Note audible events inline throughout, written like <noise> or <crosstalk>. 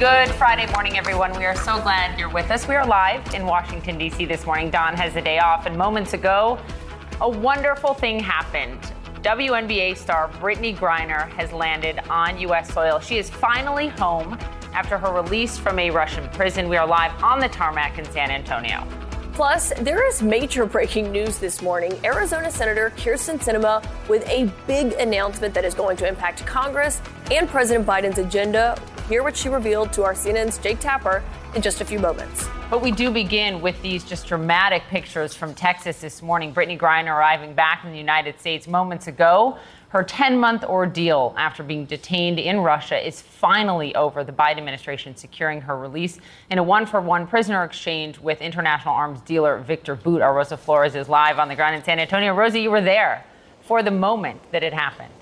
Good Friday morning, everyone. We are so glad you're with us. We are live in Washington, D.C. this morning. Don has a day off, and moments ago, a wonderful thing happened. WNBA star Brittney Griner has landed on U.S. soil. She is finally home after her release from a Russian prison. We are live on the tarmac in San Antonio. Plus, there is major breaking news this morning. Arizona Senator Kyrsten Sinema with a big announcement that is going to impact Congress and President Biden's agenda. Hear what she revealed to our CNN's Jake Tapper in just a few moments. But we do begin with these just dramatic pictures from Texas this morning. Brittney Griner arriving back in the United States moments ago. Her 10 month ordeal after being detained in Russia is finally over. The Biden administration securing her release in a one for one prisoner exchange with international arms dealer Viktor Bout. Our Rosa Flores is live on the ground in San Antonio. Rosie, you were there for the moment that it happened.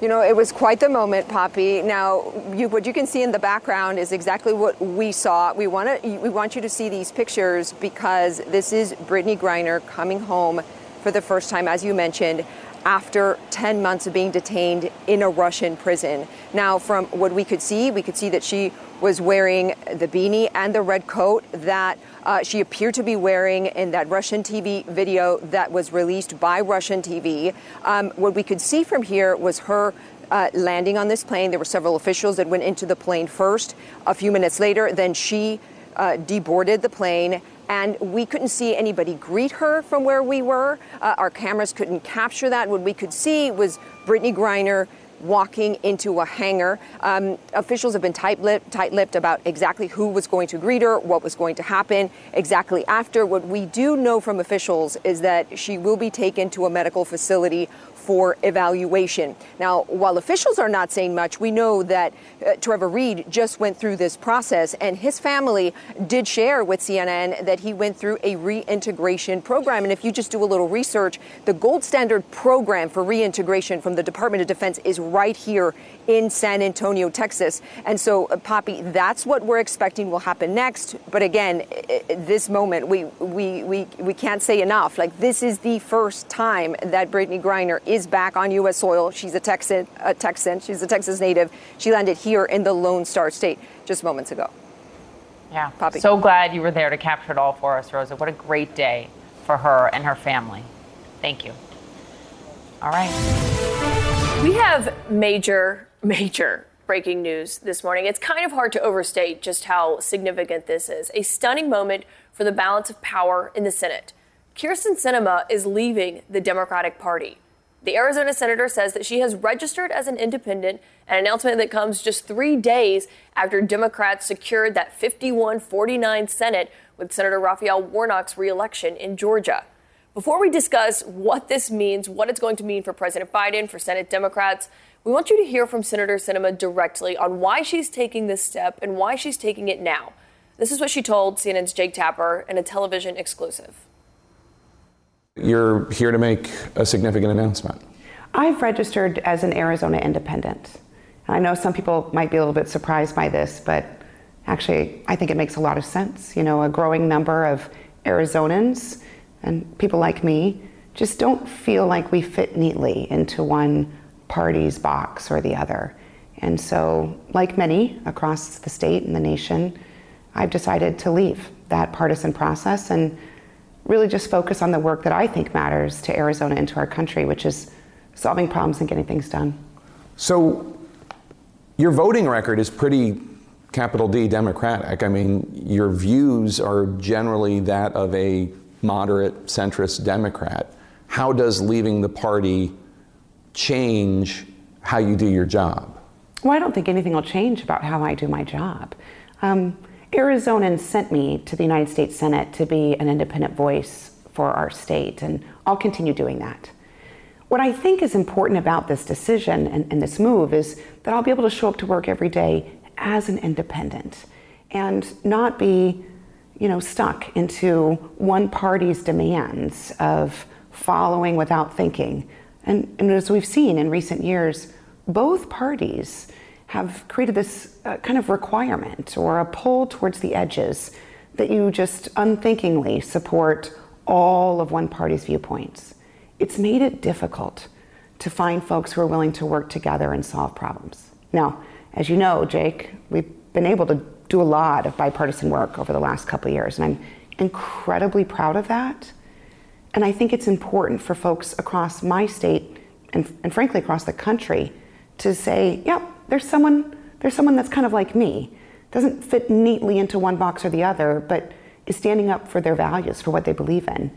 You know, it was quite the moment, Poppy. Now, you, what you can see in the background is exactly what we saw. We want to, we want you to see these pictures because this is Brittney Griner coming home for the first time, as you mentioned, after 10 months of being detained in a Russian prison. Now, from what we could see, we could see that she was wearing the beanie and the red coat that uh, she appeared to be wearing in that Russian TV video that was released by Russian TV. Um, what we could see from here was her uh, landing on this plane. There were several officials that went into the plane first. A few minutes later, then she uh, deboarded the plane. And we couldn't see anybody greet her from where we were. Uh, our cameras couldn't capture that. What we could see was Brittney Griner walking into a hangar. Um, officials have been tight-lipped, tight-lipped about exactly who was going to greet her, what was going to happen exactly after. What we do know from officials is that she will be taken to a medical facility for evaluation. Now, while officials are not saying much, we know that uh, Trevor Reed just went through this process, and his family did share with CNN that he went through a reintegration program. And if you just do a little research, the gold standard program for reintegration from the Department of Defense is right here in San Antonio, Texas. And so, uh, Poppy, that's what we're expecting will happen next. But again, this moment, we, we, we, we can't say enough. Like, this is the first time that Brittney Griner is is back on U.S. soil. She's a Texan, a Texan. She's a Texas native. She landed here in the Lone Star State just moments ago. Yeah. Poppy. So glad you were there to capture it all for us, Rosa. What a great day for her and her family. Thank you. All right. We have major, major breaking news this morning. It's kind of hard to overstate just how significant this is. A stunning moment for the balance of power in the Senate. Kyrsten Sinema is leaving the Democratic Party. The Arizona senator says that she has registered as an independent, an announcement that comes just three days after Democrats secured that 51 49 Senate with Senator Raphael Warnock's reelection in Georgia. Before we discuss what this means, what it's going to mean for President Biden, for Senate Democrats, we want you to hear from Senator Sinema directly on why she's taking this step and why she's taking it now. This is what she told CNN's Jake Tapper in a television exclusive. You're here to make a significant announcement. I've registered as an Arizona independent. I know some people might be a little bit surprised by this, but actually, I think it makes a lot of sense. You know, a growing number of Arizonans and people like me just don't feel like we fit neatly into one party's box or the other. And so, like many across the state and the nation, I've decided to leave that partisan process and really just focus on the work that I think matters to Arizona and to our country, which is solving problems and getting things done. So, your voting record is pretty capital D Democratic. I mean, your views are generally that of a moderate centrist Democrat. How does leaving the party change how you do your job? Well, I don't think anything will change about how I do my job. Um, Arizonans sent me to the United States Senate to be an independent voice for our state, and I'll continue doing that. What I think is important about this decision and, and, this move is that I'll be able to show up to work every day as an independent and not be, you know, stuck into one party's demands of following without thinking. And, and as we've seen in recent years, both parties have created this uh, kind of requirement or a pull towards the edges that you just unthinkingly support all of one party's viewpoints it's made it difficult to find folks who are willing to work together and solve problems. Now, as you know, Jake, we've been able to do a lot of bipartisan work over the last couple of years, and I'm incredibly proud of that. And I think it's important for folks across my state and, and frankly across the country to say, yeah, there's someone, there's someone that's kind of like me, doesn't fit neatly into one box or the other, but is standing up for their values, for what they believe in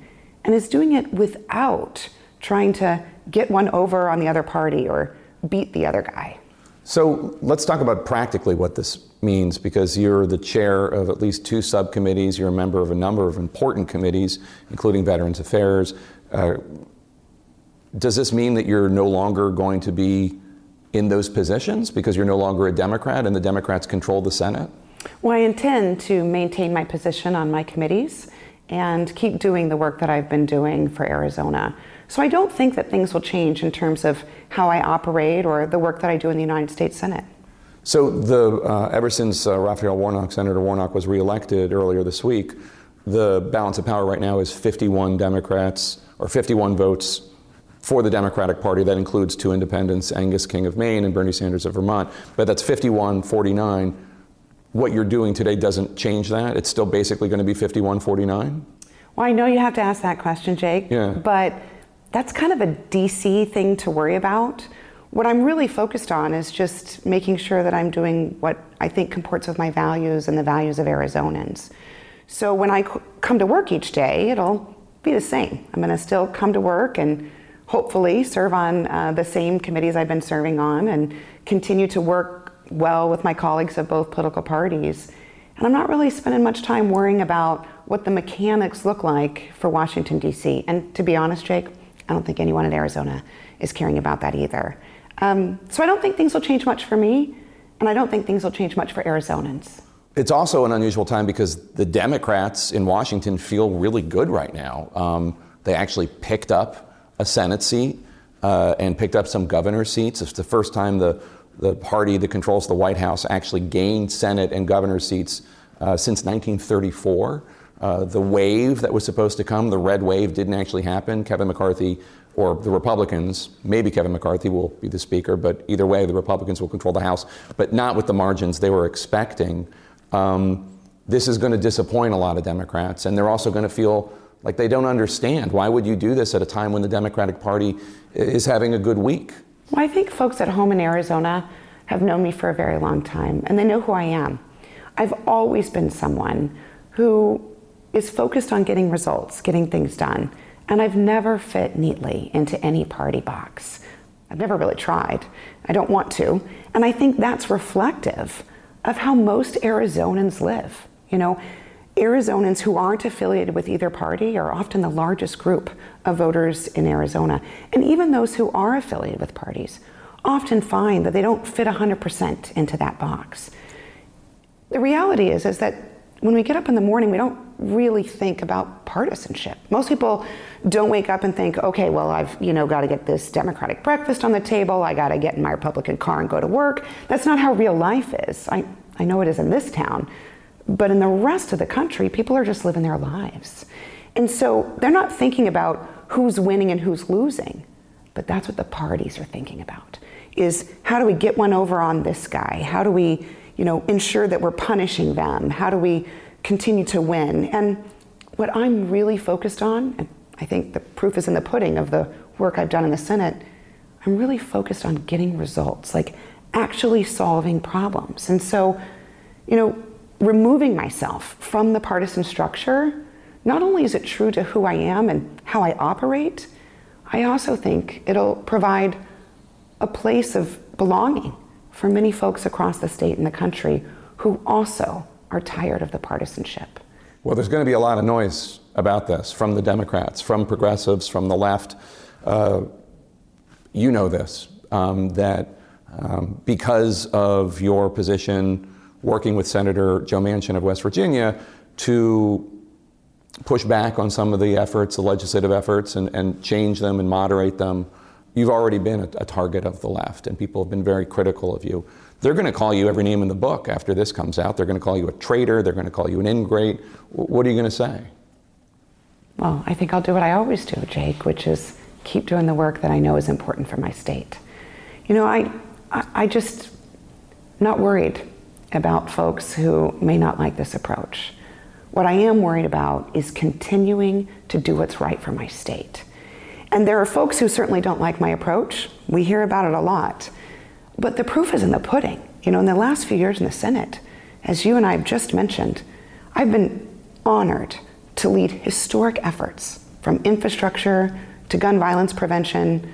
and is doing it without trying to get one over on the other party or beat the other guy. So let's talk about practically what this means because you're the chair of at least two subcommittees, you're a member of a number of important committees, including Veterans Affairs. Uh, does this mean that you're no longer going to be in those positions because you're no longer a Democrat and the Democrats control the Senate? Well, I intend to maintain my position on my committees and keep doing the work that I've been doing for Arizona. So I don't think that things will change in terms of how I operate or the work that I do in the United States Senate. So the uh, ever since uh, Raphael Warnock, Senator Warnock, was reelected earlier this week, the balance of power right now is 51 Democrats or 51 votes for the Democratic Party. That includes two independents, Angus King of Maine and Bernie Sanders of Vermont. But that's 51 49 what you're doing today doesn't change that? It's still basically going to be 5149? Well, I know you have to ask that question, Jake. Yeah. But that's kind of a DC thing to worry about. What I'm really focused on is just making sure that I'm doing what I think comports with my values and the values of Arizonans. So when I come to work each day, it'll be the same. I'm going to still come to work and hopefully serve on uh, the same committees I've been serving on and continue to work well with my colleagues of both political parties. And I'm not really spending much time worrying about what the mechanics look like for Washington, D.C. And to be honest, Jake, I don't think anyone in Arizona is caring about that either. Um, so I don't think things will change much for me, and I don't think things will change much for Arizonans. It's also an unusual time because the Democrats in Washington feel really good right now. Um, they actually picked up a Senate seat uh, and picked up some governor seats. It's the first time the the party that controls the White House actually gained Senate and governor seats uh, since 1934. Uh, the wave that was supposed to come, the red wave, didn't actually happen. Kevin McCarthy, or the Republicans, maybe Kevin McCarthy will be the Speaker, but either way, the Republicans will control the House, but not with the margins they were expecting. Um, this is going to disappoint a lot of Democrats, and they're also going to feel like they don't understand. Why would you do this at a time when the Democratic Party is having a good week? Well, I think folks at home in Arizona have known me for a very long time, and they know who I am. I've always been someone who is focused on getting results, getting things done, and I've never fit neatly into any party box. I've never really tried. I don't want to. And I think that's reflective of how most Arizonans live. You know, Arizonans who aren't affiliated with either party are often the largest group of voters in Arizona. And even those who are affiliated with parties often find that they don't fit 100% into that box. The reality is, is that when we get up in the morning, we don't really think about partisanship. Most people don't wake up and think, okay, well, I've you know got to get this Democratic breakfast on the table. I got to get in my Republican car and go to work. That's not how real life is. I, I know it is in this town, but in the rest of the country, people are just living their lives. And so they're not thinking about who's winning and who's losing. But that's what the parties are thinking about is how do we get one over on this guy? How do we, you know, ensure that we're punishing them? How do we continue to win? And what I'm really focused on, and I think the proof is in the pudding of the work I've done in the Senate, I'm really focused on getting results, like actually solving problems. And so, you know, removing myself from the partisan structure, not only is it true to who I am and how I operate, I also think it'll provide a place of belonging for many folks across the state and the country who also are tired of the partisanship. Well, there's going to be a lot of noise about this from the Democrats, from progressives, from the left. Uh, you know this, um, that um, because of your position working with Senator Joe Manchin of West Virginia to push back on some of the efforts, the legislative efforts, and, and change them and moderate them, you've already been a, a target of the left, and people have been very critical of you. They're going to call you every name in the book after this comes out. They're going to call you a traitor. They're going to call you an ingrate. What are you going to say? Well, I think I'll do what I always do, Jake, which is keep doing the work that I know is important for my state. You know, I, I, I just not worried about folks who may not like this approach. What I am worried about is continuing to do what's right for my state. And there are folks who certainly don't like my approach. We hear about it a lot. But the proof is in the pudding. You know, in the last few years in the Senate, as you and I have just mentioned, I've been honored to lead historic efforts from infrastructure to gun violence prevention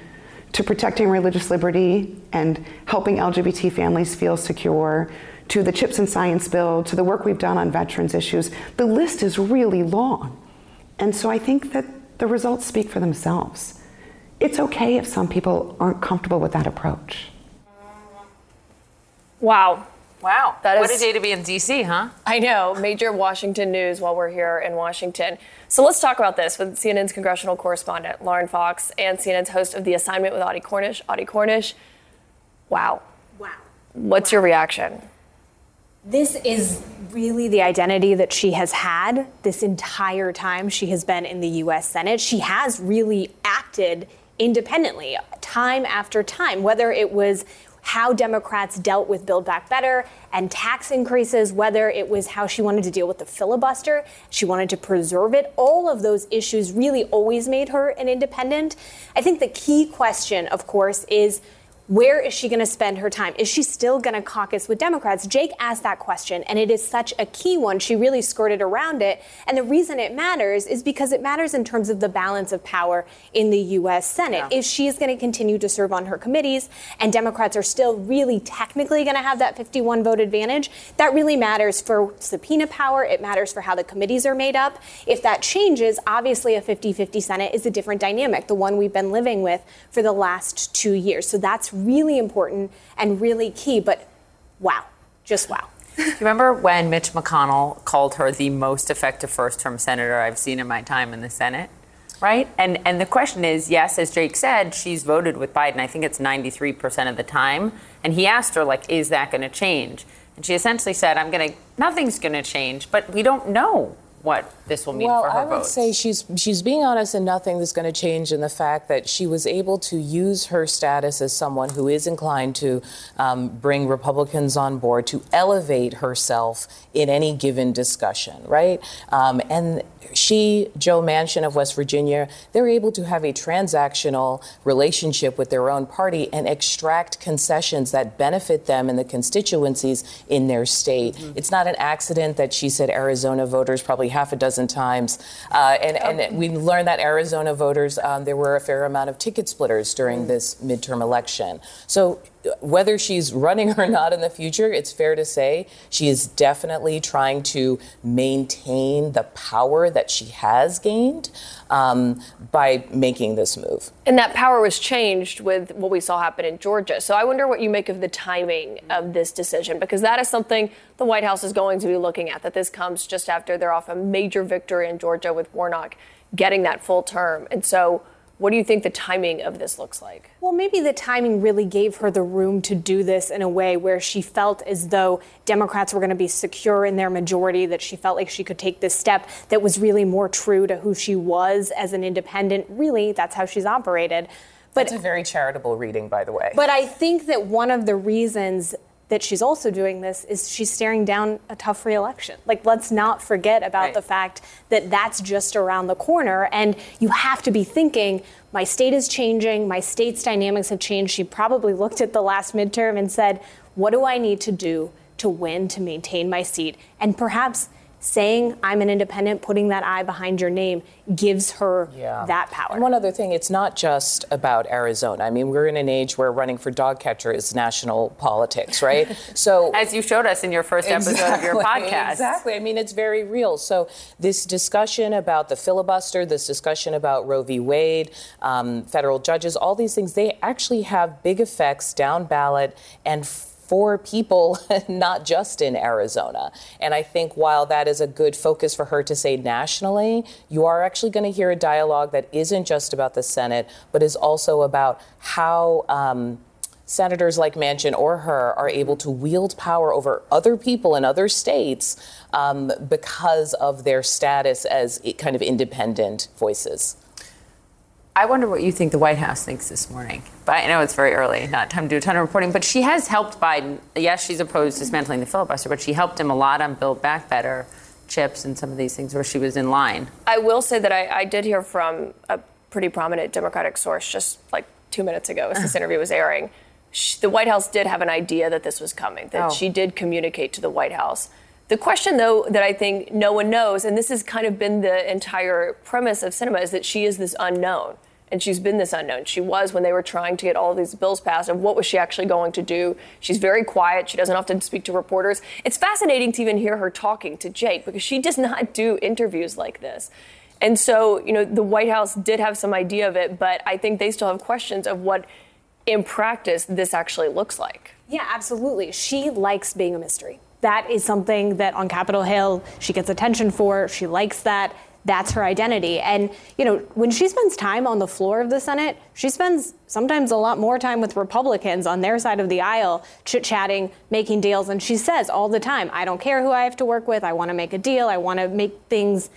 to protecting religious liberty and helping LGBT families feel secure to the CHIPS and Science Bill, to the work we've done on veterans issues. The list is really long. And so I think that the results speak for themselves. It's okay if some people aren't comfortable with that approach. Wow. Wow. That what is- a day to be in D.C., huh? I know, major Washington news while we're here in Washington. So let's talk about this with CNN's congressional correspondent, Lauren Fox, and CNN's host of The Assignment with Audie Cornish. Audie Cornish, wow. Wow. What's your reaction? This is really the identity that she has had this entire time she has been in the US Senate. She has really acted independently time after time, whether it was how Democrats dealt with Build Back Better and tax increases, whether it was how she wanted to deal with the filibuster, she wanted to preserve it. All of those issues really always made her an independent. I think the key question, of course, is where is she going to spend her time? Is she still going to caucus with Democrats? Jake asked that question, and it is such a key one. She really skirted around it. And the reason it matters is because it matters in terms of the balance of power in the U.S. Senate. If she is going to continue to serve on her committees, and Democrats are still really technically going to have that 51 vote advantage, that really matters for subpoena power. It matters for how the committees are made up. If that changes, obviously a 50 50 Senate is a different dynamic, the one we've been living with for the last two years. So that's really important and really key. But wow, just wow. Do you remember when Mitch McConnell called her the most effective first term senator I've seen in my time in the Senate? Right? And and the question is, yes, as Jake said, she's voted with Biden. I think it's 93% of the time. And he asked her, like, is that going to change? And she essentially said, I'm going to, nothing's going to change, but we don't know what this will mean well, for her I would votes. say she's she's being honest, and nothing is going to change in the fact that she was able to use her status as someone who is inclined to um, bring Republicans on board to elevate herself in any given discussion, right? Um, and she, Joe Manchin of West Virginia, they're able to have a transactional relationship with their own party and extract concessions that benefit them and the constituencies in their state. It's not an accident that she said Arizona voters probably half a dozen times. Uh, and, and we learned that Arizona voters, um, there were a fair amount of ticket splitters during this midterm election. So whether she's running or not in the future, it's fair to say she is definitely trying to maintain the power that she has gained um, by making this move. And that power was changed with what we saw happen in Georgia. So I wonder what you make of the timing of this decision, because that is something the White House is going to be looking at, that this comes just after they're off a major victory in Georgia with Warnock getting that full term. And so what do you think the timing of this looks like? Well, maybe the timing really gave her the room to do this in a way where she felt as though Democrats were going to be secure in their majority, that she felt like she could take this step that was really more true to who she was as an independent. Really, that's how she's operated. But That's a very charitable reading, by the way. But I think that one of the reasons that she's also doing this is she's staring down a tough reelection. Like, let's not forget about Right. the fact that that's just around the corner. And you have to be thinking, my state is changing, my state's dynamics have changed. She probably looked at the last midterm and said, what do I need to do to win, to maintain my seat, and perhaps saying I'm an independent, putting that I behind your name gives her yeah. that power. And one other thing, it's not just about Arizona. I mean, we're in an age where running for dog catcher is national politics, right? <laughs> So as you showed us in your first episode exactly, of your <laughs> podcast. Exactly. I mean, it's very real. So this discussion about the filibuster, this discussion about Roe v. Wade, um, federal judges, all these things, they actually have big effects down ballot and for people, <laughs> not just in Arizona. And I think while that is a good focus for her to say nationally, you are actually going to hear a dialogue that isn't just about the Senate, but is also about how. Um, senators like Manchin or her are able to wield power over other people in other states um, because of their status as kind of independent voices. I wonder what you think the White House thinks this morning. But I know it's very early, not time to do a ton of reporting. But she has helped Biden. Yes, she's opposed dismantling the filibuster, but she helped him a lot on Build Back Better, chips, and some of these things where she was in line. I will say that I, I did hear from a pretty prominent Democratic source just like two minutes ago as this uh-huh. interview was airing. She, the White House did have an idea that this was coming, that oh. she did communicate to the White House. The question, though, that I think no one knows, and this has kind of been the entire premise of Sinema, is that she is this unknown and she's been this unknown. She was when they were trying to get all these bills passed and what was she actually going to do. She's very quiet. She doesn't often speak to reporters. It's fascinating to even hear her talking to Jake because she does <laughs> not do interviews like this. And so, you know, the White House did have some idea of it, but I think they still have questions of what in practice this actually looks like. Yeah, absolutely. She likes being a mystery. That is something that on Capitol Hill she gets attention for. She likes that that's her identity. And, you know, when she spends time on the floor of the Senate, she spends sometimes a lot more time with Republicans on their side of the aisle, chit chatting, making deals. And she says all the time, I don't care who I have to work with. I want to make a deal. I want to make things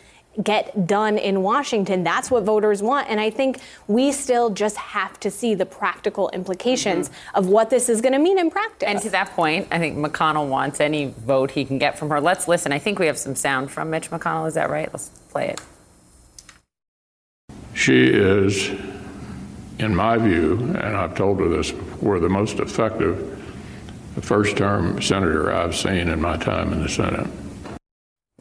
get done in Washington. That's what voters want. And I think we still just have to see the practical implications mm-hmm. of what this is going to mean in practice. And to that point, I think McConnell wants any vote he can get from her. Let's listen. I think we have some sound from Mitch McConnell. Is that right? Let's play it. She is, in my view, and I've told her this before, the most effective first term senator I've seen in my time in the Senate.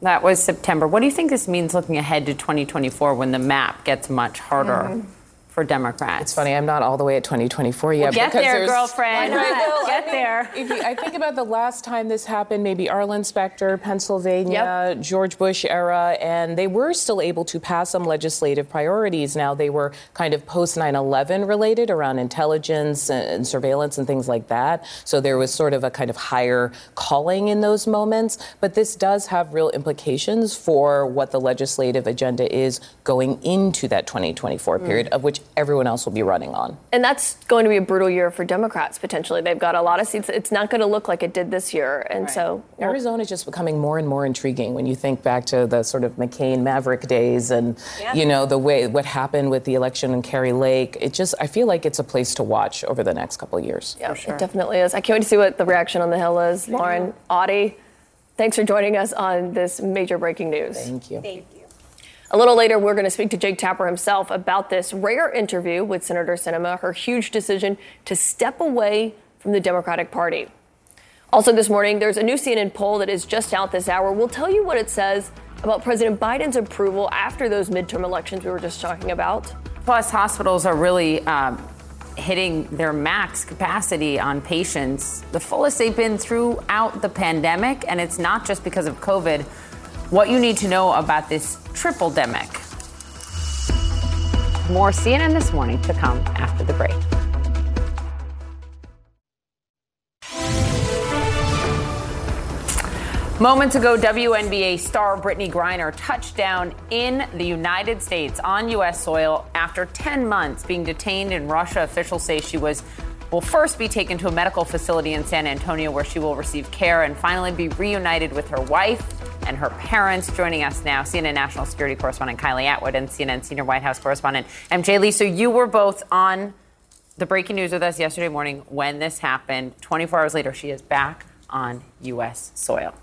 That was September. What do you think this means looking ahead to 2024 when the map gets much harder? Mm-hmm for Democrats. It's funny, I'm not all the way at 2024 yet. Well, get there, girlfriend. Right, <laughs> well, get I mean, there. If you, I think about the last time this happened, maybe Arlen Specter, Pennsylvania, yep. George Bush era, and they were still able to pass some legislative priorities. Now they were kind of post 9/11 related around intelligence and surveillance and things like that. So there was sort of a kind of higher calling in those moments. But this does have real implications for what the legislative agenda is going into that 2024 mm. period, of which everyone else will be running on. And that's going to be a brutal year for Democrats potentially. They've got a lot of seats. It's not going to look like it did this year. And right. so well, Arizona is just becoming more and more intriguing when you think back to the sort of McCain Maverick days and yeah. you know the way what happened with the election in Kari Lake. It just I feel like it's a place to watch over the next couple of years. Yeah, sure. it definitely is. I can't wait to see what the reaction on the Hill is. Lauren, Audie, thanks for joining us on this major breaking news. Thank you. Thank you. A little later, we're going to speak to Jake Tapper himself about this rare interview with Senator Sinema, her huge decision to step away from the Democratic Party. Also, this morning, there's a new CNN poll that is just out this hour. We'll tell you what it says about President Biden's approval after those midterm elections we were just talking about. Plus, hospitals are really um, hitting their max capacity on patients, the fullest they've been throughout the pandemic. And it's not just because of COVID what you need to know about this triple demic. More CNN this morning to come after the break. Moments ago, WNBA star Brittney Griner touched down in the United States on U.S. soil after 10 months being detained in Russia. Officials say she was will first be taken to a medical facility in San Antonio where she will receive care and finally be reunited with her wife and her parents. Joining us now, CNN national security correspondent Kylie Atwood and CNN senior White House correspondent MJ Lee. So you were both on the breaking news with us yesterday morning when this happened. 24 hours later, she is back on U.S. soil.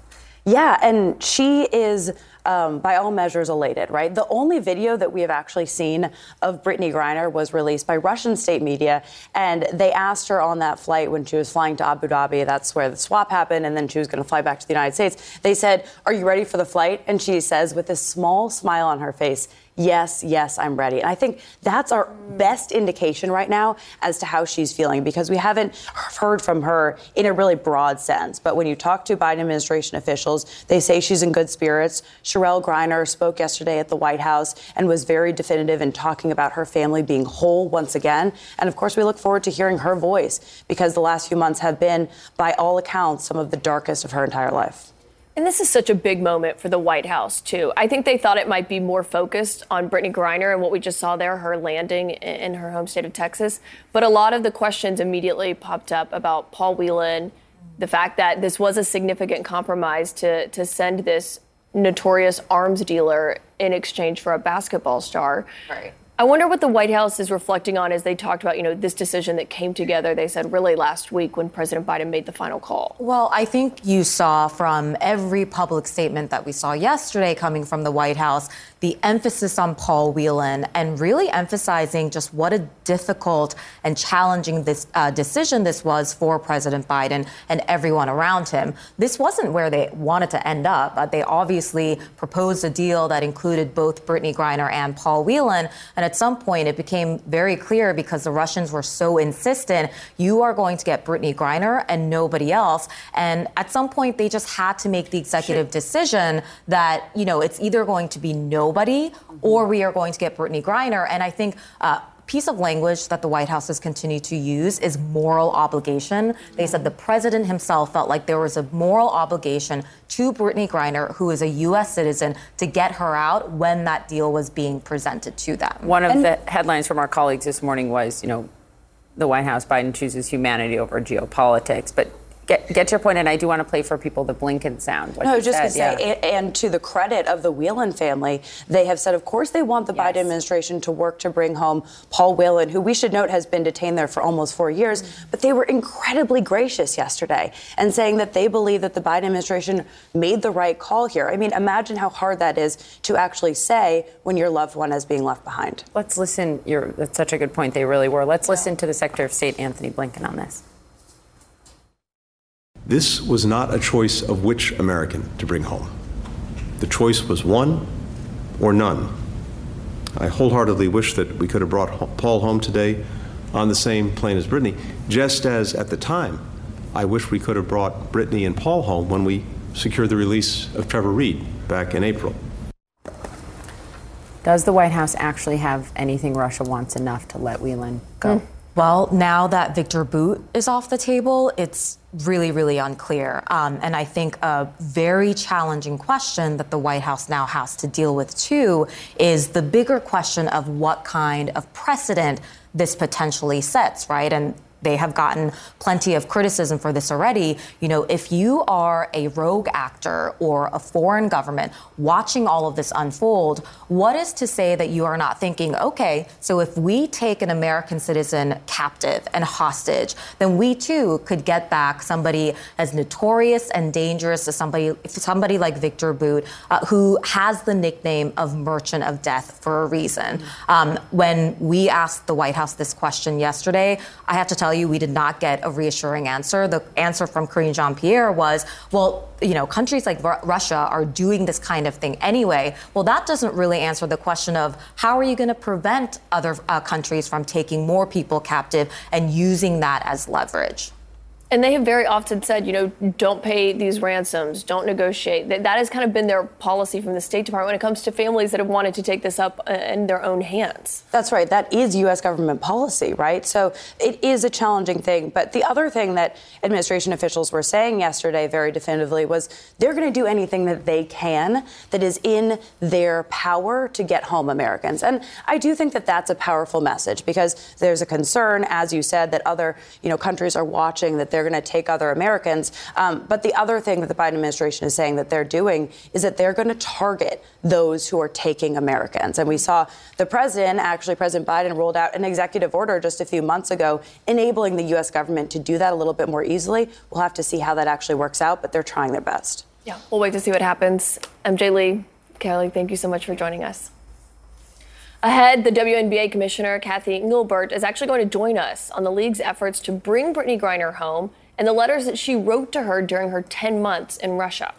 Yeah, and she is um, by all measures, elated, right? The only video that we have actually seen of Brittney Griner was released by Russian state media, and they asked her on that flight when she was flying to Abu Dhabi, that's where the swap happened, and then she was going to fly back to the United States. They said, Are you ready for the flight? And she says, with a small smile on her face, yes, yes, I'm ready. And I think that's our best indication right now as to how she's feeling because we haven't heard from her in a really broad sense. But when you talk to Biden administration officials, they say she's in good spirits. Cherelle Griner spoke yesterday at the White House and was very definitive in talking about her family being whole once again. And of course, we look forward to hearing her voice because the last few months have been, by all accounts, some of the darkest of her entire life. And this is such a big moment for the White House, too. I think they thought it might be more focused on Brittney Griner and what we just saw there, her landing in her home state of Texas. But a lot of the questions immediately popped up about Paul Whelan, the fact that this was a significant compromise to, to send this notorious arms dealer in exchange for a basketball star. Right. I wonder what the White House is reflecting on as they talked about, you know, this decision that came together, they said really last week when President Biden made the final call. Well, I think you saw from every public statement that we saw yesterday coming from the White House the emphasis on Paul Whelan and really emphasizing just what a difficult and challenging this uh, decision this was for President Biden and everyone around him. This wasn't where they wanted to end up. Uh, they obviously proposed a deal that included both Brittney Griner and Paul Whelan. And at some point, it became very clear because the Russians were so insistent, you are going to get Brittney Griner and nobody else. And at some point, they just had to make the executive decision that, you know, it's either going to be nobody or we are going to get Brittney Griner. And I think, uh, piece of language that the White House has continued to use is moral obligation. They said the president himself felt like there was a moral obligation to Brittney Griner, who is a U.S. citizen, to get her out when that deal was being presented to them. One of and the headlines from our colleagues this morning was, you know, the White House, Biden chooses humanity over geopolitics. But Get, get your point, and I do want to play for people the Blinken sound. no, just to say, yeah. and to the credit of the Whelan family, they have said, of course, they want the yes. Biden administration to work to bring home Paul Whelan, who we should note has been detained there for almost four years. Mm-hmm. But they were incredibly gracious yesterday and saying that they believe that the Biden administration made the right call here. I mean, imagine how hard that is to actually say when your loved one is being left behind. Let's listen. You're, that's such a good point. They really were. Let's yeah. listen to the Secretary of State, Antony Blinken, on this. This was not a choice of which American to bring home. The choice was one or none. I wholeheartedly wish that we could have brought Paul home today on the same plane as Brittney, just as at the time I wish we could have brought Brittney and Paul home when we secured the release of Trevor Reed back in April. Does the White House actually have anything Russia wants enough to let Whelan go? Mm. Well, now that Viktor Bout is off the table, it's really, really unclear. Um, and I think a very challenging question that the White House now has to deal with, too, is the bigger question of what kind of precedent this potentially sets, right? And they have gotten plenty of criticism for this already. You know, if you are a rogue actor or a foreign government watching all of this unfold, what is to say that you are not thinking, okay, so if we take an American citizen captive and hostage, then we too could get back somebody as notorious and dangerous as somebody, somebody like Viktor Bout, uh, who has the nickname of Merchant of Death for a reason. Um, when we asked the White House this question yesterday, I have to tell you, you we did not get a reassuring answer. The answer from Karine Jean Pierre was, well, you know, countries like R- Russia are doing this kind of thing anyway. Well, that doesn't really answer the question of how are you going to prevent other uh, countries from taking more people captive and using that as leverage. And they have very often said, you know, don't pay these ransoms, don't negotiate. That, that has kind of been their policy from the State Department when it comes to families that have wanted to take this up uh, in their own hands. That's right. That is U.S. government policy, right? So it is a challenging thing. But the other thing that administration officials were saying yesterday very definitively was they're going to do anything that they can that is in their power to get home Americans. And I do think that that's a powerful message because there's a concern, as you said, that other, you know, countries are watching that they're going to take other Americans. Um, but the other thing that the Biden administration is saying that they're doing is that they're going to target those who are taking Americans. And we saw the president, actually, President Biden, rolled out an executive order just a few months ago enabling the U.S. government to do that a little bit more easily. We'll have to see how that actually works out, but they're trying their best. Yeah, we'll wait to see what happens. MJ Lee, Kelly, thank you so much for joining us. Ahead, the WNBA commissioner, Cathy Engelbert, is actually going to join us on the league's efforts to bring Brittney Griner home and the letters that she wrote to her during her 10 months in Russia.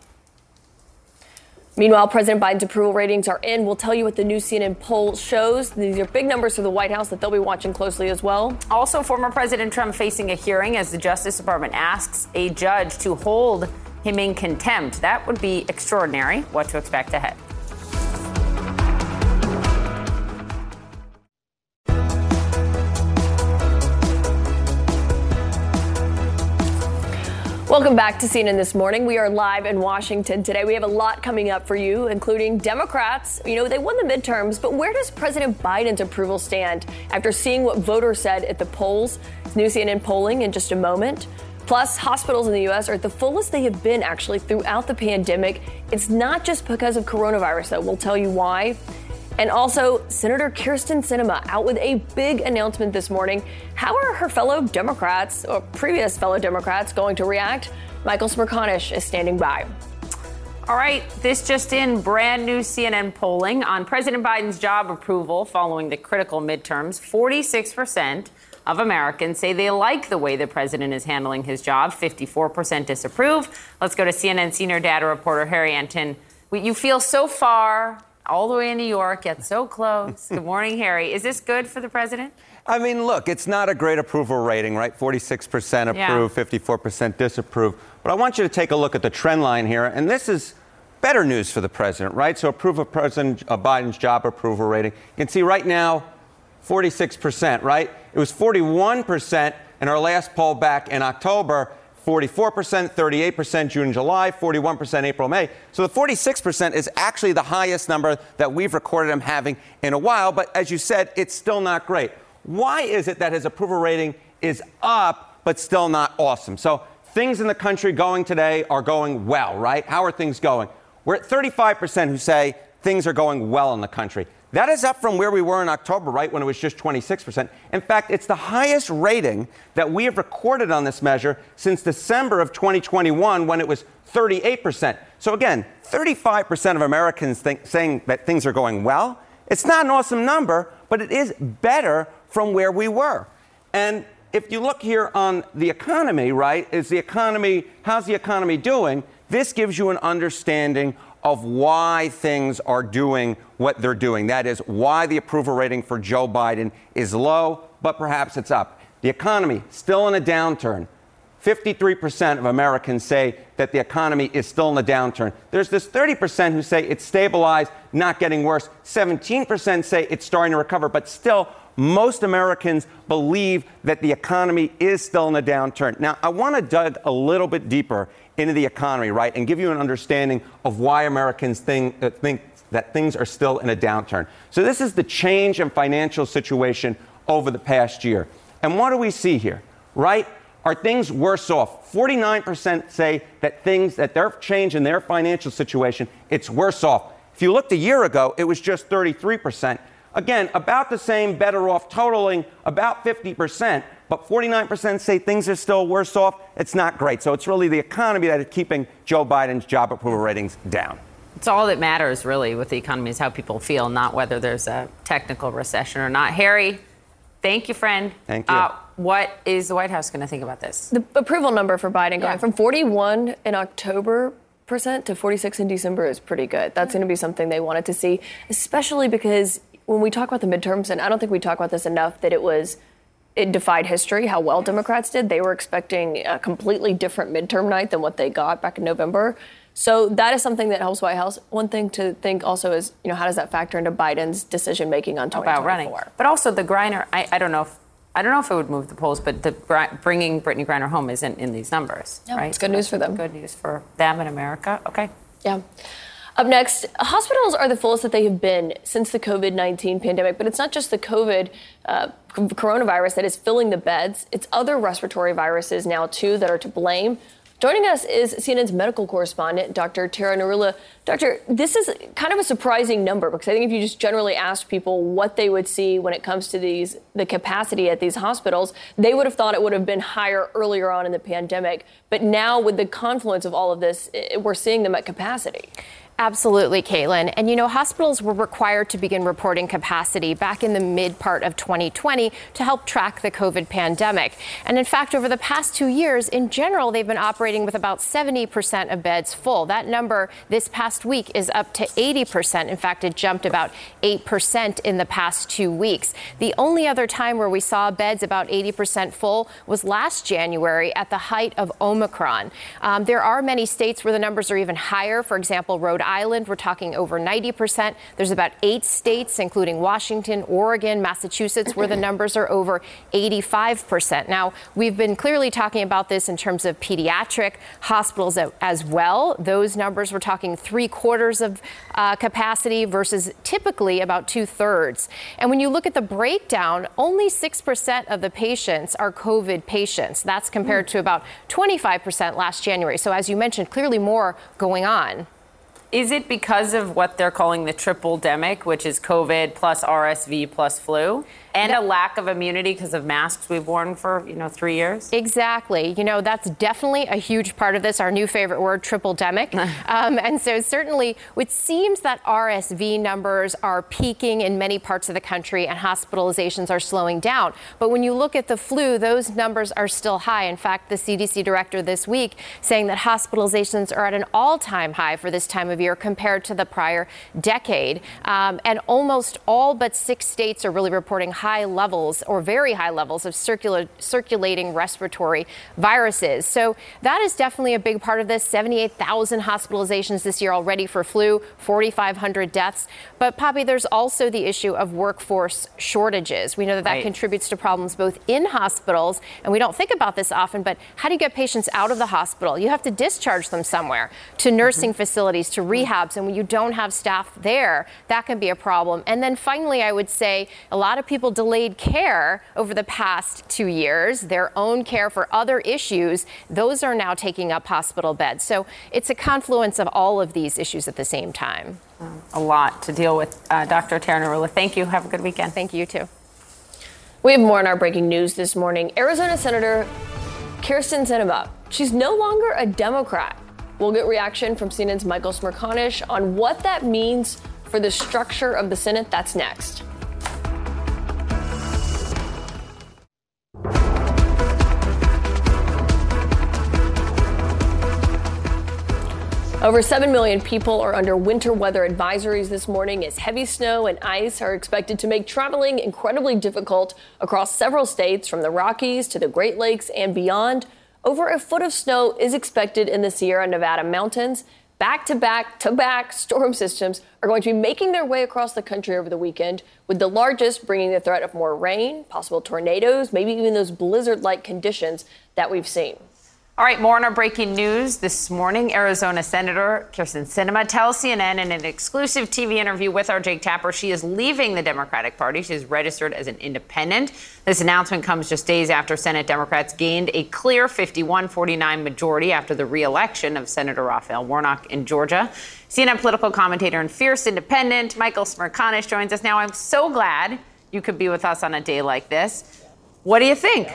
Meanwhile, President Biden's approval ratings are in. We'll tell you what the new CNN poll shows. These are big numbers for the White House that they'll be watching closely as well. Also, former President Trump facing a hearing as the Justice Department asks a judge to hold him in contempt. That would be extraordinary. What to expect ahead. Welcome back to CNN This Morning. We are live in Washington today. We have a lot coming up for you, including Democrats. You know, they won the midterms, but where does President Biden's approval stand after seeing what voters said at the polls? New CNN polling in just a moment. Plus, hospitals in the U.S. are at the fullest they have been actually throughout the pandemic. It's not just because of coronavirus, though. We'll tell you why. And also, Senator Kyrsten Sinema out with a big announcement this morning. How are her fellow Democrats, or previous fellow Democrats, going to react? Michael Smerconish is standing by. All right, this just in brand new CNN polling on President Biden's job approval following the critical midterms. 46% of Americans say they like the way the president is handling his job, 54% disapprove. Let's go to CNN senior data reporter Harry Enten. You feel so far all the way in New York, yet so close. good morning, Harry. Is this good for the president? I mean, look, it's not a great approval rating, right? 46% approve, yeah. 54% disapprove. But I want you to take a look at the trend line here. And this is better news for the president, right? So approve of President uh, Biden's job approval rating. You can see right now, 46%, right? It was 41% in our last poll back in October. 44%, 38% June, July, 41% April, May. So the 46% is actually the highest number that we've recorded him having in a while. But as you said, it's still not great. Why is it that his approval rating is up, but still not awesome? So things in the country going today are going well, right? How are things going? We're at 35% who say things are going well in the country. That is up from where we were in October, right, when it was just 26%. In fact, it's the highest rating that we have recorded on this measure since December of 2021, when it was 38%. So again, 35% of Americans think, saying that things are going well. It's not an awesome number, but it is better from where we were. And if you look here on the economy, right, is the economy, how's the economy doing? This gives you an understanding of why things are doing what they're doing. That is, why the approval rating for Joe Biden is low, but perhaps it's up. The economy still in a downturn. 53% of Americans say that the economy is still in a downturn. There's this 30% who say it's stabilized, not getting worse. 17% say it's starting to recover, but still, most Americans believe that the economy is still in a downturn. Now, I want to dig a little bit deeper into the economy, right, and give you an understanding of why Americans think, uh, think that things are still in a downturn. So, this is the change in financial situation over the past year. And what do we see here, right? Are things worse off? 49% say that things, that their change in their financial situation, it's worse off. If you looked a year ago, it was just 33%. Again, about the same, better off, totaling about 50% but 49% say things are still worse off. It's not great. So it's really the economy that is keeping Joe Biden's job approval ratings down. It's all that matters, really, with the economy is how people feel, not whether there's a technical recession or not. Harry, thank you, friend. Thank you. Uh, what is the White House going to think about this? The approval number for Biden going yeah. from 41 in October percent to 46 in December is pretty good. That's going to be something they wanted to see, especially because when we talk about the midterms, and I don't think we talk about this enough, that it was it defied history how well Democrats did. They were expecting a completely different midterm night than what they got back in November. So that is something that helps White House. One thing to think also is, you know, how does that factor into Biden's decision making on 2024? About running. But also the Griner, I, I, don't know if I don't know if it would move the polls, but the bringing Brittney Griner home isn't in these numbers, yeah, right? It's good news for them. Good news for them in America. Okay. Yeah. Up next, hospitals are the fullest that they have been since the COVID 19 pandemic, but it's not just the COVID uh, coronavirus that is filling the beds, it's other respiratory viruses now, too, that are to blame. Joining us is CNN's medical correspondent, Dr. Tara Narula. Doctor, this is kind of a surprising number because I think if you just generally asked people what they would see when it comes to these the capacity at these hospitals, they would have thought it would have been higher earlier on in the pandemic. But now with the confluence of all of this, we're seeing them at capacity. Absolutely, Kaitlan. And you know, hospitals were required to begin reporting capacity back in the mid part of 2020 to help track the COVID pandemic. And in fact, over the past two years, in general, they've been operating with about 70% of beds full. That number this past week is up to 80%. In fact, it jumped about 8% in the past two weeks. The only other time where we saw beds about 80% full was last January at the height of Omicron. Um, there are many states where the numbers are even higher. For example, Rhode Island, we're talking over 90%. There's about eight states, including Washington, Oregon, Massachusetts, where the numbers are over 85%. Now, we've been clearly talking about this in terms of pediatric hospitals as well. Those numbers, we're talking three quarters of uh, capacity versus typically about two thirds. And when you look at the breakdown, only 6% of the patients are COVID patients. That's compared mm. to about 25% last January. So, as you mentioned, clearly more going on. Is it because of what they're calling the triple demic, which is COVID plus RSV plus flu? And a lack of immunity because of masks we've worn for you know three years. Exactly. You know that's definitely a huge part of this our new favorite word triple demic <laughs> um, and so certainly it seems that rsv numbers are peaking in many parts of the country and hospitalizations are slowing down. But when you look at the flu those numbers are still high. In fact the cdc director this week saying that hospitalizations are at an all-time high for this time of year compared to the prior decade. Um, and almost all but six states are really reporting high high levels or very high levels of circula- circulating respiratory viruses. So that is definitely a big part of this. 78,000 hospitalizations this year already for flu, 4,500 deaths. But Poppy, there's also the issue of workforce shortages. We know that that right. contributes to problems both in hospitals, and we don't think about this often, but how do you get patients out of the hospital? You have to discharge them somewhere to nursing mm-hmm. facilities, to rehabs, and when you don't have staff there, that can be a problem. And then finally, I would say a lot of people delayed care over the past two years, their own care for other issues, those are now taking up hospital beds. So it's a confluence of all of these issues at the same time. A lot to deal with. Uh, Dr. Tara Narula, thank you. Have a good weekend. Thank you, too. We have more in our breaking news this morning. Arizona Senator Kyrsten Sinema, she's no longer a Democrat. We'll get reaction from CNN's Michael Smerconish on what that means for the structure of the Senate. That's next. Over 7 million people are under winter weather advisories this morning as heavy snow and ice are expected to make traveling incredibly difficult across several states from the Rockies to the Great Lakes and beyond. Over a foot of snow is expected in the Sierra Nevada mountains. Back to back to back storm systems are going to be making their way across the country over the weekend, with the largest bringing the threat of more rain, possible tornadoes, maybe even those blizzard like conditions that we've seen. All right, more on our breaking news this morning. Arizona Senator Kyrsten Sinema tells CNN in an exclusive TV interview with our Jake Tapper she is leaving the Democratic Party. She is registered as an independent. This announcement comes just days after Senate Democrats gained a clear 51 49 majority after the reelection of Senator Raphael Warnock in Georgia. CNN political commentator and fierce independent Michael Smerconish joins us now. I'm so glad you could be with us on a day like this. What do you think?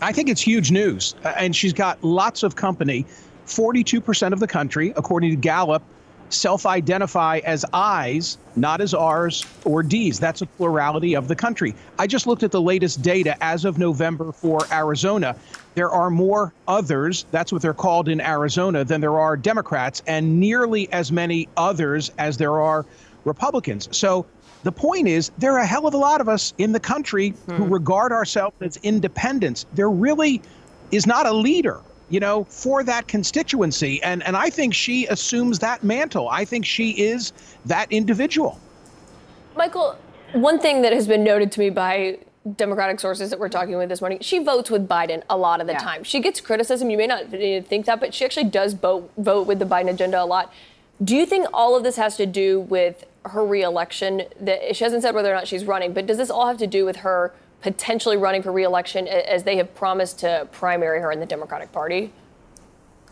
I think it's huge news. Uh, and she's got lots of company. 42% of the country, according to Gallup, self identify as I's, not as R's or D's. That's a plurality of the country. I just looked at the latest data as of November for Arizona. There are more others, that's what they're called in Arizona, than there are Democrats, and nearly as many others as there are Republicans. So the point is, there are a hell of a lot of us in the country mm. who hmm. regard ourselves as independents. There really is not a leader, you know, for that constituency. And, and I think she assumes that mantle. I think she is that individual. Michael, one thing that has been noted to me by Democratic sources that we're talking with this morning, she votes with Biden a lot of the yeah. time. She gets criticism. You may not think that, but she actually does vote, vote with the Biden agenda a lot. Do you think all of this has to do with her reelection? That she hasn't said whether or not she's running, but does this all have to do with her potentially running for reelection as they have promised to primary her in the Democratic Party?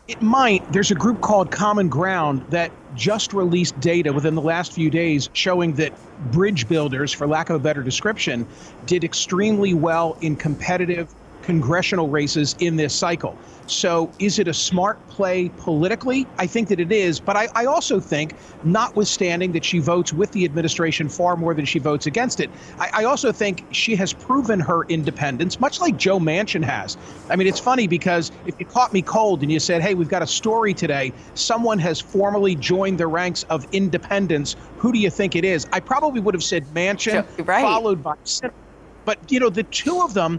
It might. There's a group called Common Ground that just released data within the last few days showing that bridge builders, for lack of a better description, did extremely well in competitive congressional races in this cycle. So, is it a smart play politically? I think that it is. But I, I, also think, notwithstanding that she votes with the administration far more than she votes against it, I, I also think she has proven her independence, much like Joe Manchin has. I mean, it's funny because if you caught me cold and you said, hey, we've got a story today, someone has formally joined the ranks of independence, who do you think it is? I probably would have said Manchin, right. followed by. But, you know, the two of them,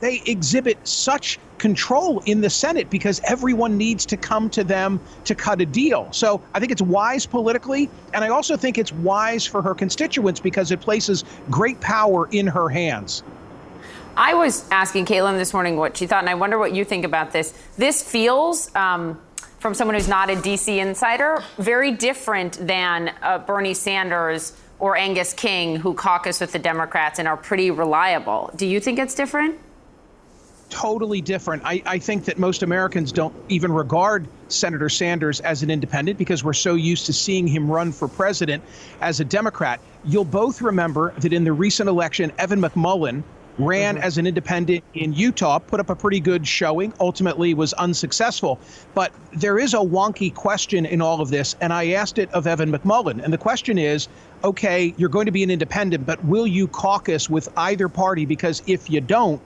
they exhibit such control in the Senate because everyone needs to come to them to cut a deal. So I think it's wise politically, and I also think it's wise for her constituents because it places great power in her hands. I was asking Kaitlan this morning what she thought, and I wonder what you think about this. This feels. Um, from someone who's not a DC insider, very different than uh, Bernie Sanders or Angus King, who caucus with the Democrats and are pretty reliable. Do you think it's different? Totally different. I, I, think that most Americans don't even regard Senator Sanders as an independent because we're so used to seeing him run for president as a Democrat. You'll both remember that in the recent election, Evan McMullin ran mm-hmm. as an independent in Utah, put up a pretty good showing, ultimately was unsuccessful. But there is a wonky question in all of this, and I asked it of Evan McMullin. And the question is okay, you're going to be an independent, but will you caucus with either party? Because if you don't,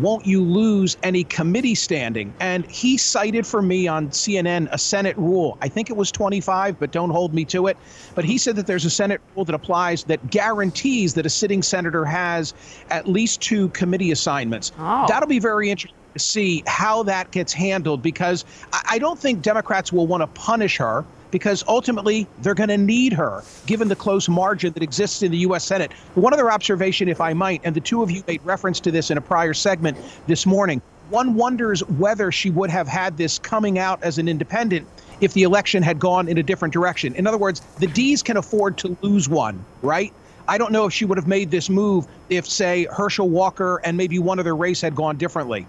won't you lose any committee standing? And he cited for me on CNN a Senate rule. I think it was 25, but don't hold me to it. But he said that there's a Senate rule that applies that guarantees that a sitting senator has at least two committee assignments. Oh. That'll be very interesting to see how that gets handled because I don't think Democrats will want to punish her because ultimately they're going to need her, given the close margin that exists in the U.S. Senate. One other observation, if I might, and the two of you made reference to this in a prior segment this morning. One wonders whether she would have had this coming out as an independent if the election had gone in a different direction. In other words, the D's can afford to lose one, right? I don't know if she would have made this move if, say, Herschel Walker and maybe one other race had gone differently.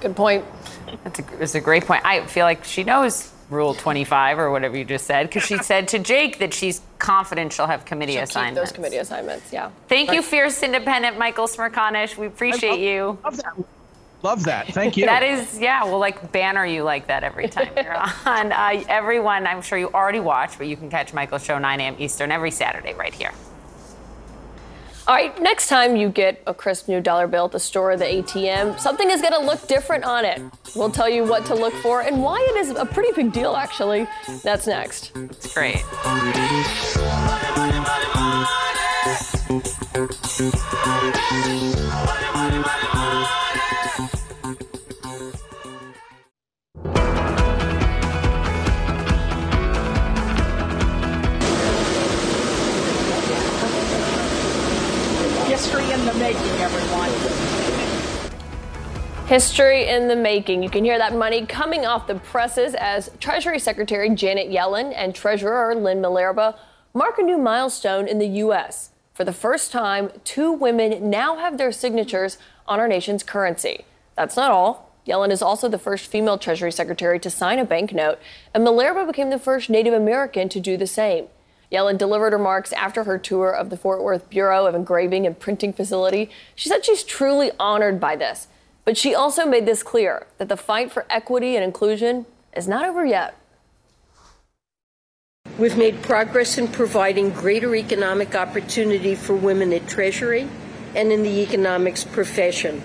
Good point. That's a, that's a great point. I feel like she knows Rule 25 or whatever you just said, because she said to Jake that she's confident she'll have committee she'll assignments. those committee assignments, yeah. Thank right. you, fierce independent Michael Smerconish. We appreciate love, you. Love that. Love that. Thank you. that is, yeah, we'll like banner you like that every time you're <laughs> on. Uh, everyone, I'm sure you already watch, but you can catch Michael's show 9 a.m. Eastern every Saturday right here. All right, next time you get a crisp new dollar bill at the store or the ATM, something is going to look different on it. We'll tell you what to look for and why it is a pretty big deal, actually. That's next. It's great. history in the making, everyone. History in the making. You can hear that money coming off the presses as Treasury Secretary Janet Yellen and Treasurer Lynn Malerba mark a new milestone in the U.S. For the first time, two women now have their signatures on our nation's currency. That's not all. Yellen is also the first female Treasury Secretary to sign a banknote, and Malerba became the first Native American to do the same. Yellen delivered remarks after her tour of the Fort Worth Bureau of Engraving and Printing facility. She said she's truly honored by this, but she also made this clear that the fight for equity and inclusion is not over yet. We've made progress in providing greater economic opportunity for women at Treasury and in the economics profession.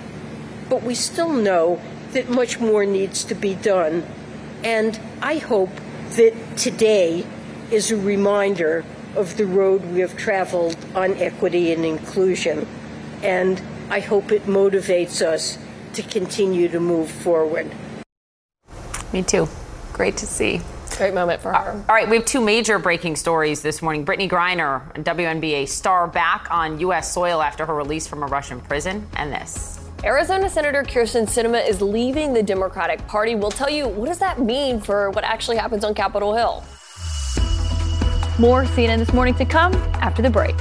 But we still know that much more needs to be done. And I hope that today is a reminder of the road we have traveled on equity and inclusion. And I hope it motivates us to continue to move forward. Me too. Great to see. Great moment for uh, her. All right, we have two major breaking stories this morning. Brittney Griner, a WNBA star, back on U.S. soil after her release from a Russian prison, and this. Arizona Senator Kyrsten Sinema is leaving the Democratic Party. We'll tell you what does that mean for what actually happens on Capitol Hill. More CNN this morning to come after the break.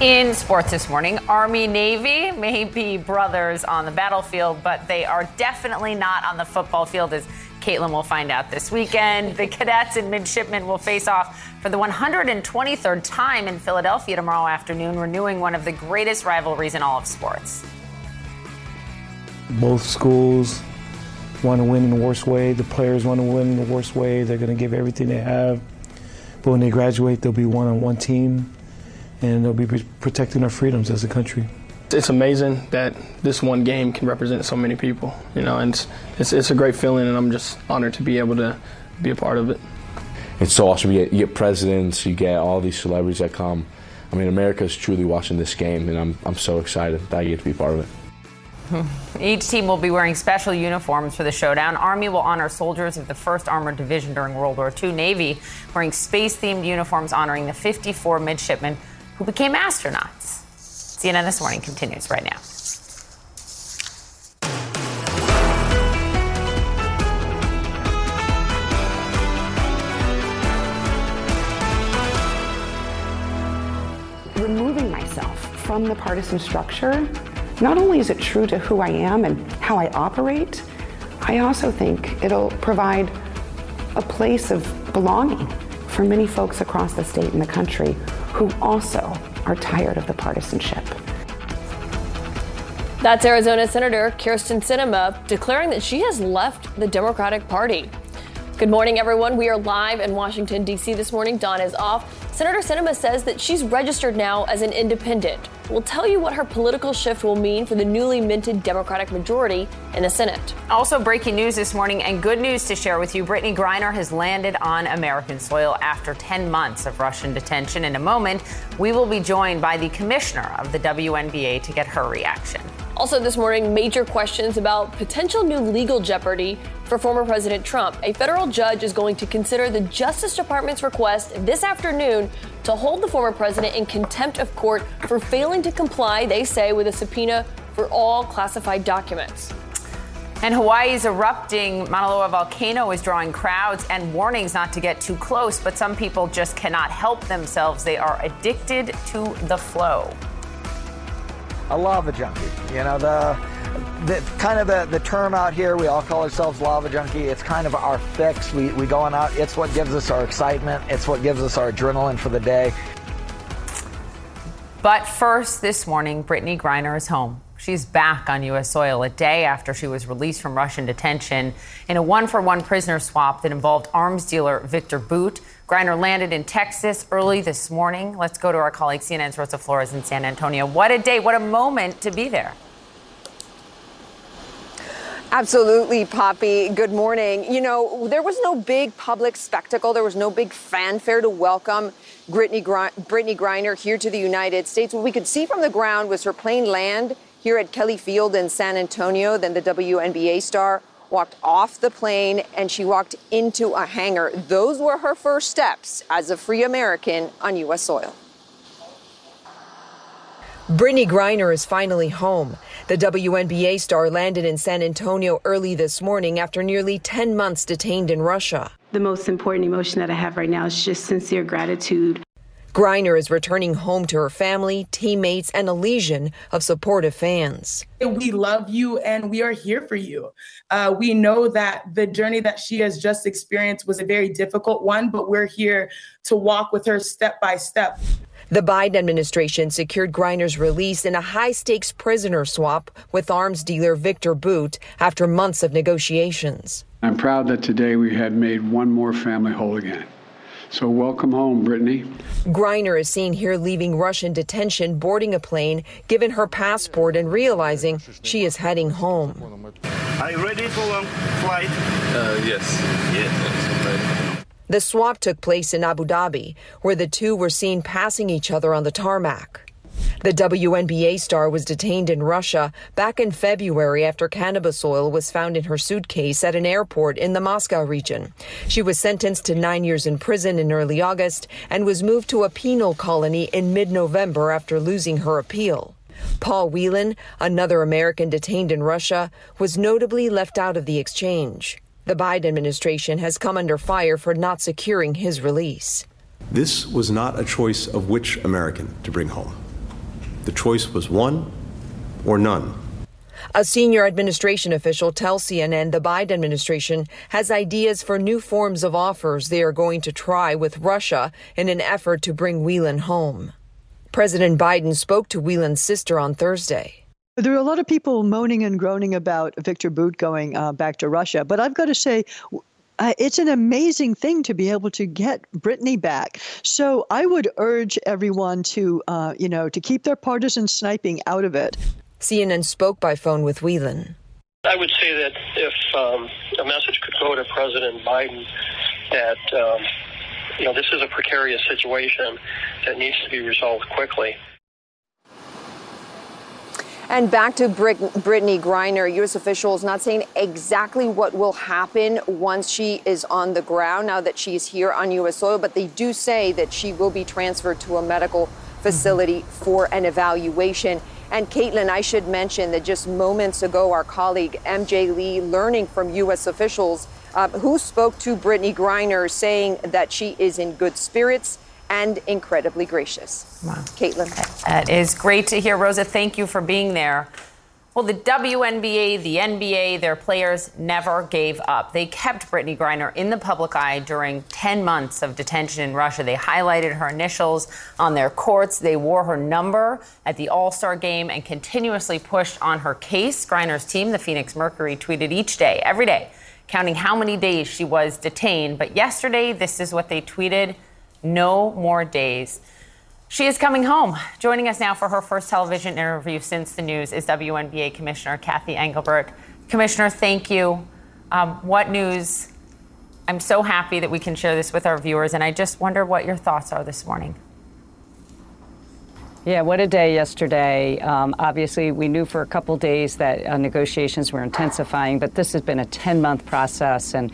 In sports this morning, Army Navy may be brothers on the battlefield, but they are definitely not on the football field as Kaitlan will find out this weekend. The <laughs> cadets and midshipmen will face off for the 123rd time in Philadelphia tomorrow afternoon, renewing one of the greatest rivalries in all of sports. Both schools want to win in the worst way. The players want to win in the worst way. They're going to give everything they have. But when they graduate, they'll be one on one team and they'll be protecting our freedoms as a country. It's amazing that this one game can represent so many people, you know, and it's, it's, it's a great feeling, and I'm just honored to be able to be a part of it. It's so awesome. You get, you get presidents, you get all these celebrities that come. I mean, America is truly watching this game, and I'm, I'm so excited that I get to be part of it. <laughs> Each team will be wearing special uniforms for the showdown. Army will honor soldiers of the 1st Armored Division during World War II. Navy wearing space themed uniforms honoring the 54 midshipmen who became astronauts. CNN This Morning continues right now. Removing myself from the partisan structure not only is it true to who I am and how I operate, I also think it'll provide a place of belonging for many folks across the state and the country who also are tired of the partisanship. That's Arizona Senator Kyrsten Sinema declaring that she has left the Democratic Party. Good morning, everyone. We are live in Washington, D.C. this morning. Don is off. Senator Sinema says that she's registered now as an independent. We'll tell you what her political shift will mean for the newly minted Democratic majority in the Senate. Also, breaking news this morning and good news to share with you Brittney Griner has landed on American soil after 10 months of Russian detention. In a moment, we will be joined by the commissioner of the WNBA to get her reaction. Also, this morning, major questions about potential new legal jeopardy for former President Trump. A federal judge is going to consider the Justice Department's request this afternoon to hold the former president in contempt of court for failing to comply, they say, with a subpoena for all classified documents. And Hawaii's erupting Mauna Loa volcano is drawing crowds and warnings not to get too close, but some people just cannot help themselves. They are addicted to the flow. A lava junkie. You know, the the, kind of the, the term out here, we all call ourselves lava junkie. It's kind of our fix. We, we go on out, it's what gives us our excitement. It's what gives us our adrenaline for the day. But first, this morning, Brittney Griner is home. She's back on U.S. soil a day after she was released from Russian detention in a one for one prisoner swap that involved arms dealer Viktor Bout. Griner landed in Texas early this morning. Let's go to our colleague CNN's Rosa Flores in San Antonio. What a day, what a moment to be there. Absolutely, Poppy. Good morning. You know, there was no big public spectacle. There was no big fanfare to welcome Brittney, Brittney Griner here to the United States. What we could see from the ground was her plane land here at Kelly Field in San Antonio. Then the WNBA star walked off the plane and she walked into a hangar. Those were her first steps as a free American on U.S. soil. Brittney Griner is finally home. The WNBA star landed in San Antonio early this morning after nearly 10 months detained in Russia. The most important emotion that I have right now is just sincere gratitude. Griner is returning home to her family, teammates, and a legion of supportive fans. We love you and we are here for you. Uh, we know that the journey that she has just experienced was a very difficult one, but we're here to walk with her step by step. The Biden administration secured Griner's release in a high stakes prisoner swap with arms dealer Viktor Bout after months of negotiations. I'm proud that today we had made one more family whole again. So, welcome home, Brittney. Griner is seen here leaving Russian detention, boarding a plane, given her passport, and realizing she is heading home. Are you ready for long flight? Uh, yes. Yes. The swap took place in Abu Dhabi, where the two were seen passing each other on the tarmac. The WNBA star was detained in Russia back in February after cannabis oil was found in her suitcase at an airport in the Moscow region. She was sentenced to nine years in prison in early August and was moved to a penal colony in mid November after losing her appeal. Paul Whelan, another American detained in Russia, was notably left out of the exchange. The Biden administration has come under fire for not securing his release. This was not a choice of which American to bring home. The choice was one or none. A senior administration official tells CNN the Biden administration has ideas for new forms of offers they are going to try with Russia in an effort to bring Whelan home. President Biden spoke to Whelan's sister on Thursday. There are a lot of people moaning and groaning about Viktor Bout going uh, back to Russia, but I've got to say, uh, it's an amazing thing to be able to get Brittney back. So I would urge everyone to, uh, you know, to keep their partisan sniping out of it. CNN spoke by phone with Whelan. I would say that if um, a message could go to President Biden that um, you know this is a precarious situation that needs to be resolved quickly. And back to Brit- Brittney Griner, U.S. officials not saying exactly what will happen once she is on the ground now that she's here on U.S. soil, but they do say that she will be transferred to a medical facility mm-hmm. for an evaluation. And Kaitlan, I should mention that just moments ago, our colleague MJ Lee, learning from U.S. officials uh, who spoke to Brittney Griner, saying that she is in good spirits and incredibly gracious. Wow. Kaitlan. That is great to hear. Rosa, thank you for being there. Well, the WNBA, the NBA, their players never gave up. They kept Brittney Griner in the public eye during 10 months of detention in Russia. They highlighted her initials on their courts. They wore her number at the All Star game and continuously pushed on her case. Griner's team, the Phoenix Mercury, tweeted each day, every day, counting how many days she was detained. But yesterday, this is what they tweeted no more days. She is coming home. Joining us now for her first television interview since the news is WNBA Commissioner Cathy Engelbert. Commissioner, thank you. Um, what news? I'm so happy that we can share this with our viewers, and I just wonder what your thoughts are this morning. Yeah, what a day yesterday. Um, obviously, we knew for a couple days that uh, negotiations were intensifying, but this has been a 10 month process, and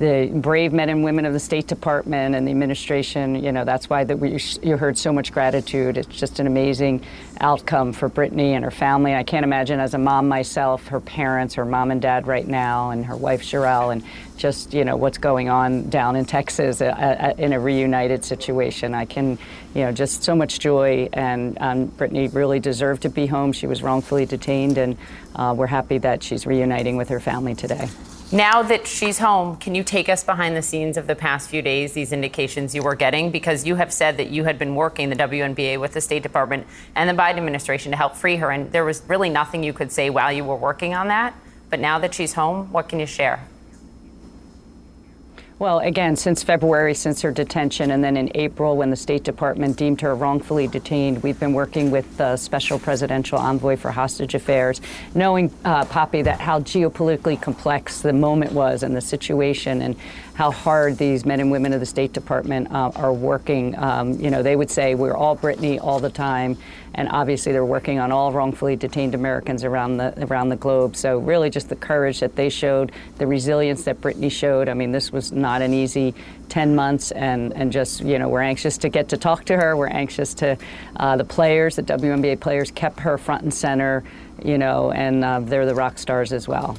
the brave men and women of the State Department and the administration, you know, that's why that we, you heard so much gratitude. It's just an amazing outcome for Brittney and her family. I can't imagine as a mom myself, her parents, her mom and dad right now, and her wife Cherelle, and just, you know, what's going on down in Texas uh, uh, in a reunited situation. I can, you know, just so much joy. And um, Brittney really deserved to be home. She was wrongfully detained, and uh, we're happy that she's reuniting with her family today. Now that she's home, can you take us behind the scenes of the past few days, these indications you were getting? Because you have said that you had been working the WNBA with the State Department and the Biden administration to help free her, and there was really nothing you could say while you were working on that. But now that she's home, what can you share? Well, again, since February, since her detention, and then in April, when the State Department deemed her wrongfully detained, we've been working with the Special Presidential Envoy for Hostage Affairs, knowing, uh, Poppy, that how geopolitically complex the moment was and the situation, and how hard these men and women of the State Department uh, are working. Um, you know, they would say we're all Brittney all the time, and obviously they're working on all wrongfully detained Americans around the around the globe. So really, just the courage that they showed, the resilience that Brittney showed. I mean, this was not an easy 10 months, and and just you know, we're anxious to get to talk to her. We're anxious to uh, the players, the WNBA players, kept her front and center. You know, and uh, they're the rock stars as well.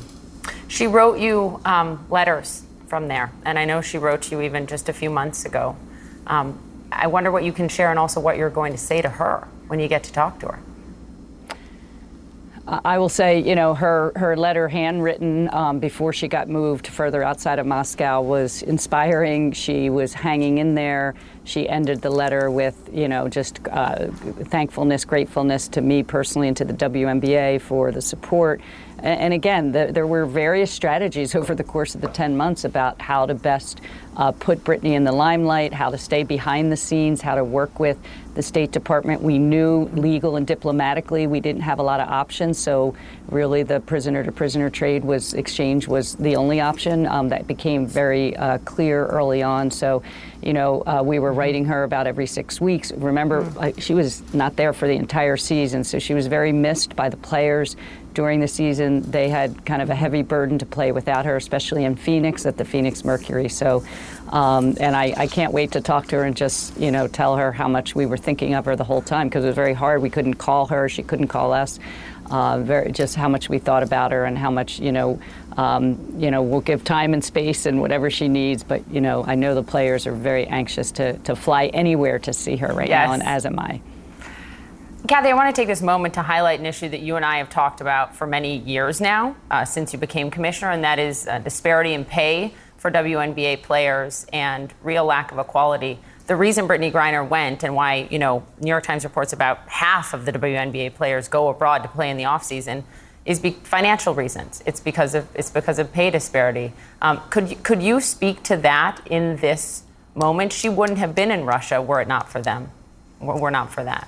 She wrote you um, letters from there. And I know she wrote to you even just a few months ago. Um, I wonder what you can share and also what you're going to say to her when you get to talk to her. I will say, you know, her, her letter handwritten um, before she got moved further outside of Moscow was inspiring. She was hanging in there. She ended the letter with, you know, just uh, thankfulness, gratefulness to me personally and to the WNBA for the support and again, the, there were various strategies over the course of the 10 months about how to best uh, put Brittney in the limelight, how to stay behind the scenes, how to work with the State Department. We knew legal and diplomatically we didn't have a lot of options, so really the prisoner to prisoner trade was exchange was the only option. Um, that became very uh, clear early on. So, you know, uh, we were writing her about every six weeks. Remember, mm. she was not there for the entire season, so she was very missed by the players during the season, they had kind of a heavy burden to play without her, especially in Phoenix at the Phoenix Mercury. So, um, and I, I, can't wait to talk to her and just, you know, tell her how much we were thinking of her the whole time because it was very hard. We couldn't call her, she couldn't call us. Uh, very, just how much we thought about her and how much, you know, um, you know, we'll give time and space and whatever she needs. But, you know, I know the players are very anxious to, to fly anywhere to see her right yes. now, and as am I. Cathy, I want to take this moment to highlight an issue that you and I have talked about for many years now, uh, since you became commissioner, and that is uh, disparity in pay for WNBA players and real lack of equality. The reason Brittney Griner went and why, you know, New York Times reports about half of the WNBA players go abroad to play in the offseason is be- financial reasons. It's because of it's because of pay disparity. Um, could could you speak to that in this moment? She wouldn't have been in Russia were it not for them. Were not for that.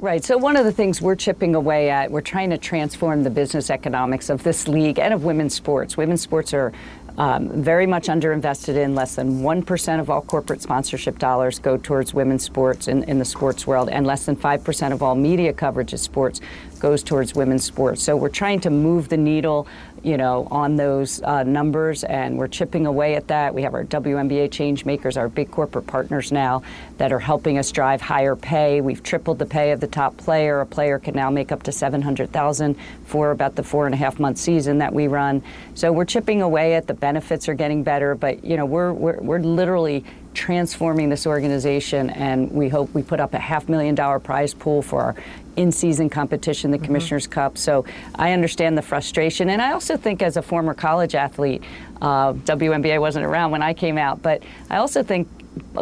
Right. So, one of the things we're chipping away at, we're trying to transform the business economics of this league and of women's sports. Women's sports are um, very much underinvested in. Less than 1% of all corporate sponsorship dollars go towards women's sports in, in the sports world, and less than 5% of all media coverage of sports goes towards women's sports. So we're trying to move the needle you know, on those uh, numbers, and we're chipping away at that. We have our WNBA change makers, our big corporate partners now, that are helping us drive higher pay. We've tripled the pay of the top player. A player can now make up to seven hundred thousand for about the four and a half month season that we run. So we're chipping away at the benefits are getting better, but you know, we're we're, we're literally transforming this organization, and we hope we put up a half million dollar prize pool for our in season competition, the mm-hmm. Commissioner's Cup. So I understand the frustration. And I also think, as a former college athlete, uh, WNBA wasn't around when I came out, but I also think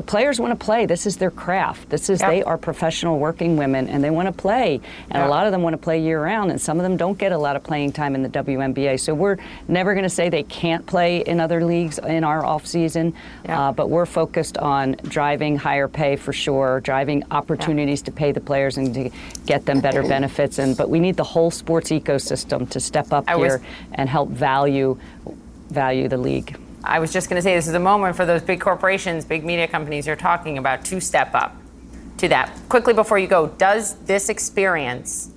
players want to play. This is their craft. This is they are professional working women and they want to play. And a lot of them want to play year round and some of them don't get a lot of playing time in the WNBA. So we're never going to say they can't play in other leagues in our off season. Uh, but we're focused on driving higher pay for sure, driving opportunities to pay the players and to get them better benefits and but we need the whole sports ecosystem to step up I here was, and help value value the league. I was just going to say this is a moment for those big corporations, big media companies you're talking about to step up to that. Quickly before you go, does this experience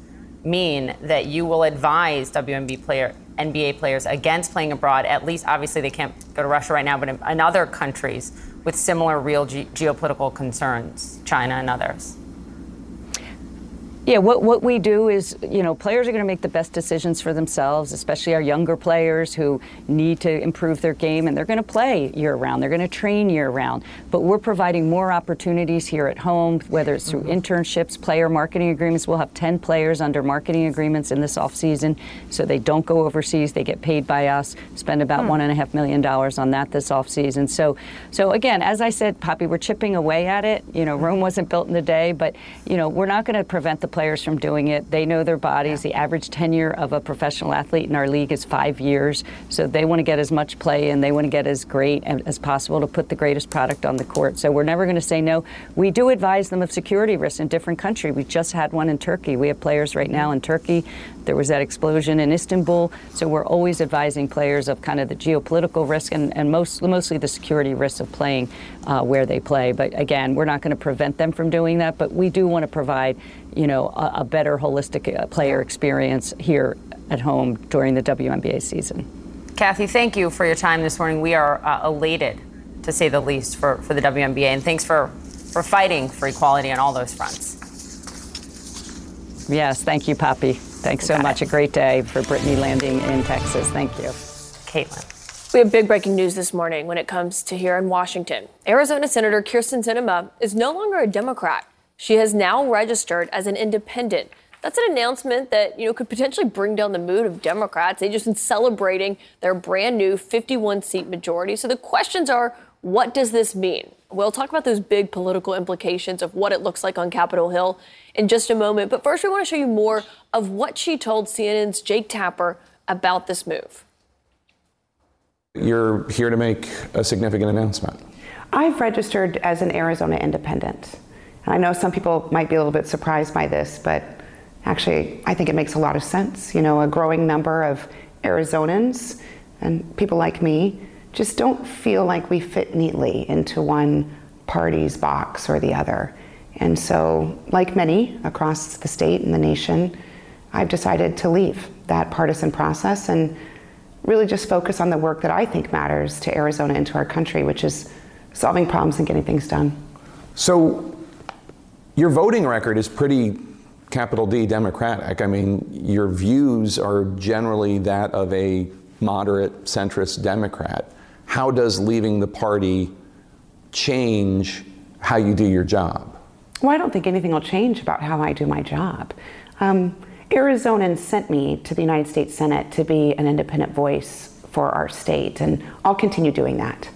mean that you will advise WNBA player, NBA players against playing abroad? At least, obviously, they can't go to Russia right now, but in, in other countries with similar real ge- geopolitical concerns, China and others. Yeah, what, what we do is, you know, players are going to make the best decisions for themselves, especially our younger players who need to improve their game, and they're going to play year round. They're going to train year round. But we're providing more opportunities here at home, whether it's through mm-hmm. internships, player marketing agreements. We'll have 10 players under marketing agreements in this offseason, so they don't go overseas. They get paid by us, spend about hmm. $1.5 million on that this offseason. So, so again, as I said, Poppy, we're chipping away at it. You know, Rome wasn't built in a day, but, you know, we're not going to prevent the players from doing it. They know their bodies. The average tenure of a professional athlete in our league is five years. So they want to get as much play and they want to get as great as possible to put the greatest product on the court. So we're never going to say no. We do advise them of security risks in different countries. We just had one in Turkey. We have players right now in Turkey. There was that explosion in Istanbul. So we're always advising players of kind of the geopolitical risk and, and most, mostly the security risks of playing uh, where they play. But again, we're not going to prevent them from doing that, but we do want to provide you know, a, a better holistic uh, player experience here at home during the WNBA season. Cathy, thank you for your time this morning. We are uh, elated, to say the least, for, for the WNBA, and thanks for, for fighting for equality on all those fronts. Yes, thank you, Poppy. Thanks so much. A great day for Brittney landing in Texas. Thank you. Kaitlan. We have big breaking news this morning when it comes to here in Washington. Arizona Senator Kyrsten Sinema is no longer a Democrat. She has now registered as an independent. That's an announcement that, you know, could potentially bring down the mood of Democrats. They've just been celebrating their brand new 51 seat majority. So the questions are, what does this mean? We'll talk about those big political implications of what it looks like on Capitol Hill in just a moment. But first, we want to show you more of what she told CNN's Jake Tapper about this move. You're here to make a significant announcement. I've registered as an Arizona independent. I know some people might be a little bit surprised by this, but actually, I think it makes a lot of sense. You know, a growing number of Arizonans and people like me just don't feel like we fit neatly into one party's box or the other. And so, like many across the state and the nation, I've decided to leave that partisan process and really just focus on the work that I think matters to Arizona and to our country, which is solving problems and getting things done. So, your voting record is pretty capital D Democratic. I mean, your views are generally that of a moderate centrist Democrat. How does leaving the party change how you do your job? Well, I don't think anything will change about how I do my job. Um, Arizonans sent me to the United States Senate to be an independent voice for our state, and I'll continue doing that.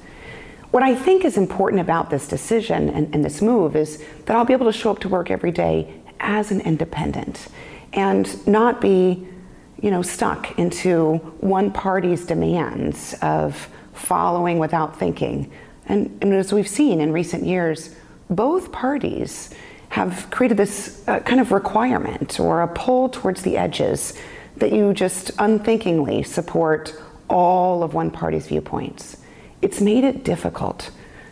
What I think is important about this decision and, and, this move is that I'll be able to show up to work every day as an independent and not be, you know, stuck into one party's demands of following without thinking. And, and as we've seen in recent years, both parties have created this uh, kind of requirement or a pull towards the edges that you just unthinkingly support all of one party's viewpoints. It's made it difficult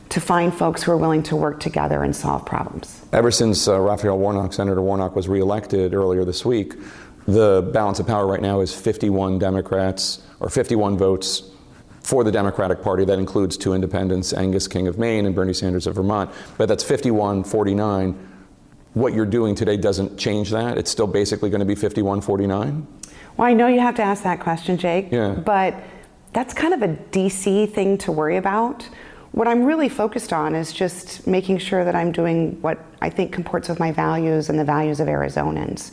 to find folks who are willing to work together and solve problems. Ever since uh, Raphael Warnock, Senator Warnock, was reelected earlier this week, the balance of power right now is 51 Democrats or 51 votes for the Democratic Party. That includes two independents, Angus King of Maine and Bernie Sanders of Vermont. But that's 51 49. What you're doing today doesn't change that. It's still basically going to be 51 49. Well, I know you have to ask that question, Jake. Yeah. But that's kind of a DC thing to worry about. What I'm really focused on is just making sure that I'm doing what I think comports with my values and the values of Arizonans.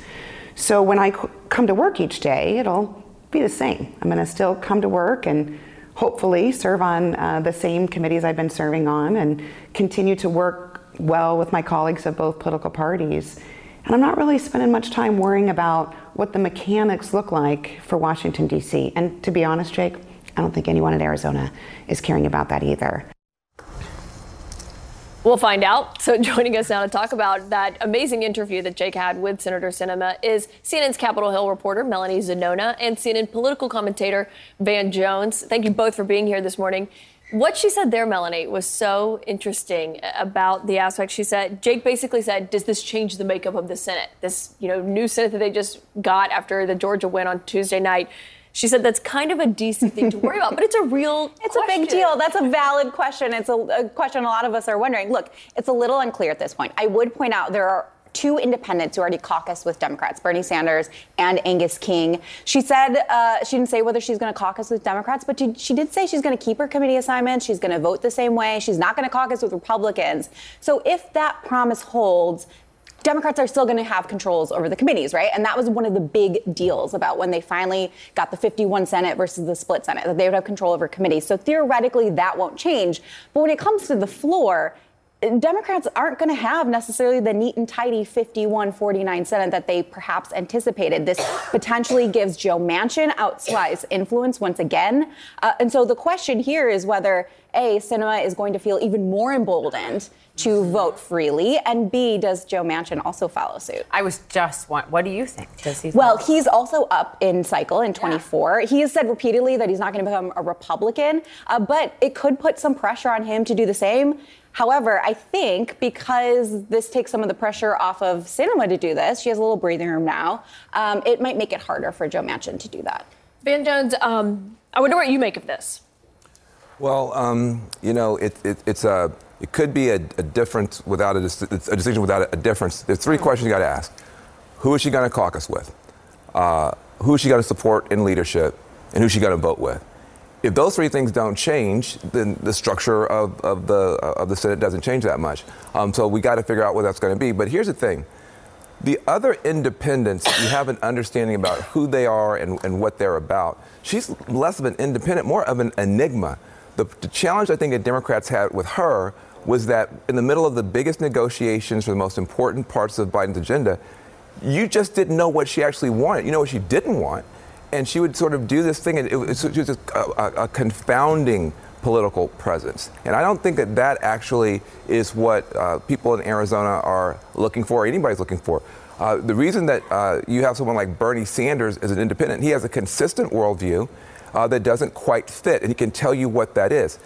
So when I come to work each day, it'll be the same. I'm going to still come to work and hopefully serve on uh, the same committees I've been serving on and continue to work well with my colleagues of both political parties. And I'm not really spending much time worrying about what the mechanics look like for Washington, D.C. And to be honest, Jake, I don't think anyone in Arizona is caring about that either. We'll find out. So, joining us now to talk about that amazing interview that Jake had with Senator Sinema is CNN's Capitol Hill reporter Melanie Zanona and CNN political commentator Van Jones. Thank you both for being here this morning. What she said there, Melanie, was so interesting about the aspect. She said, Jake basically said, Does this change the makeup of the Senate? This, you know, new Senate that they just got after the Georgia win on Tuesday night. She said that's kind of a DC thing to worry about, but it's a real <laughs> It's question. a big deal. That's a valid question. It's a, a question a lot of us are wondering. Look, it's a little unclear at this point. I would point out there are two independents who already caucus with Democrats, Bernie Sanders and Angus King. She said uh, she didn't say whether she's going to caucus with Democrats, but she, she did say she's going to keep her committee assignments. She's going to vote the same way. She's not going to caucus with Republicans. So if that promise holds, Democrats are still going to have controls over the committees, right? And that was one of the big deals about when they finally got the 51 Senate versus the split Senate, that they would have control over committees. So theoretically, that won't change. But when it comes to the floor, Democrats aren't going to have necessarily the neat and tidy 51 49 Senate that they perhaps anticipated. This potentially gives Joe Manchin outsized influence once again. Uh, and so the question here is whether A, Sinema is going to feel even more emboldened to vote freely, and B, does Joe Manchin also follow suit? I was just what, what do you think? Does he? Well, he's also up in cycle in 24. Yeah. He has said repeatedly that he's not going to become a Republican, uh, but it could put some pressure on him to do the same. However, I think because this takes some of the pressure off of Sinema to do this, she has a little breathing room now. Um, it might make it harder for Joe Manchin to do that. Van Jones, um, I wonder what you make of this. Well, um, you know, it, it, it's a it could be a, a difference without a, a, decision without a, difference. There's three questions you got to ask: Who is she going to caucus with? Uh, who is she going to support in leadership? And who's she going to vote with? If those three things don't change, then the structure of, of the of the Senate doesn't change that much. Um, so we got to figure out what that's going to be. But here's the thing: the other independents, you have an understanding about who they are and, and what they're about. She's less of an independent, more of an enigma. The, the challenge I think that Democrats had with her was that in the middle of the biggest negotiations for the most important parts of Biden's agenda, you just didn't know what she actually wanted. You know what she didn't want. And she would sort of do this thing, and it was just a, a, a confounding political presence. And I don't think that that actually is what uh, people in Arizona are looking for, or anybody's looking for. Uh, the reason that uh, you have someone like Bernie Sanders as an independent, he has a consistent worldview uh, that doesn't quite fit, and he can tell you what that is.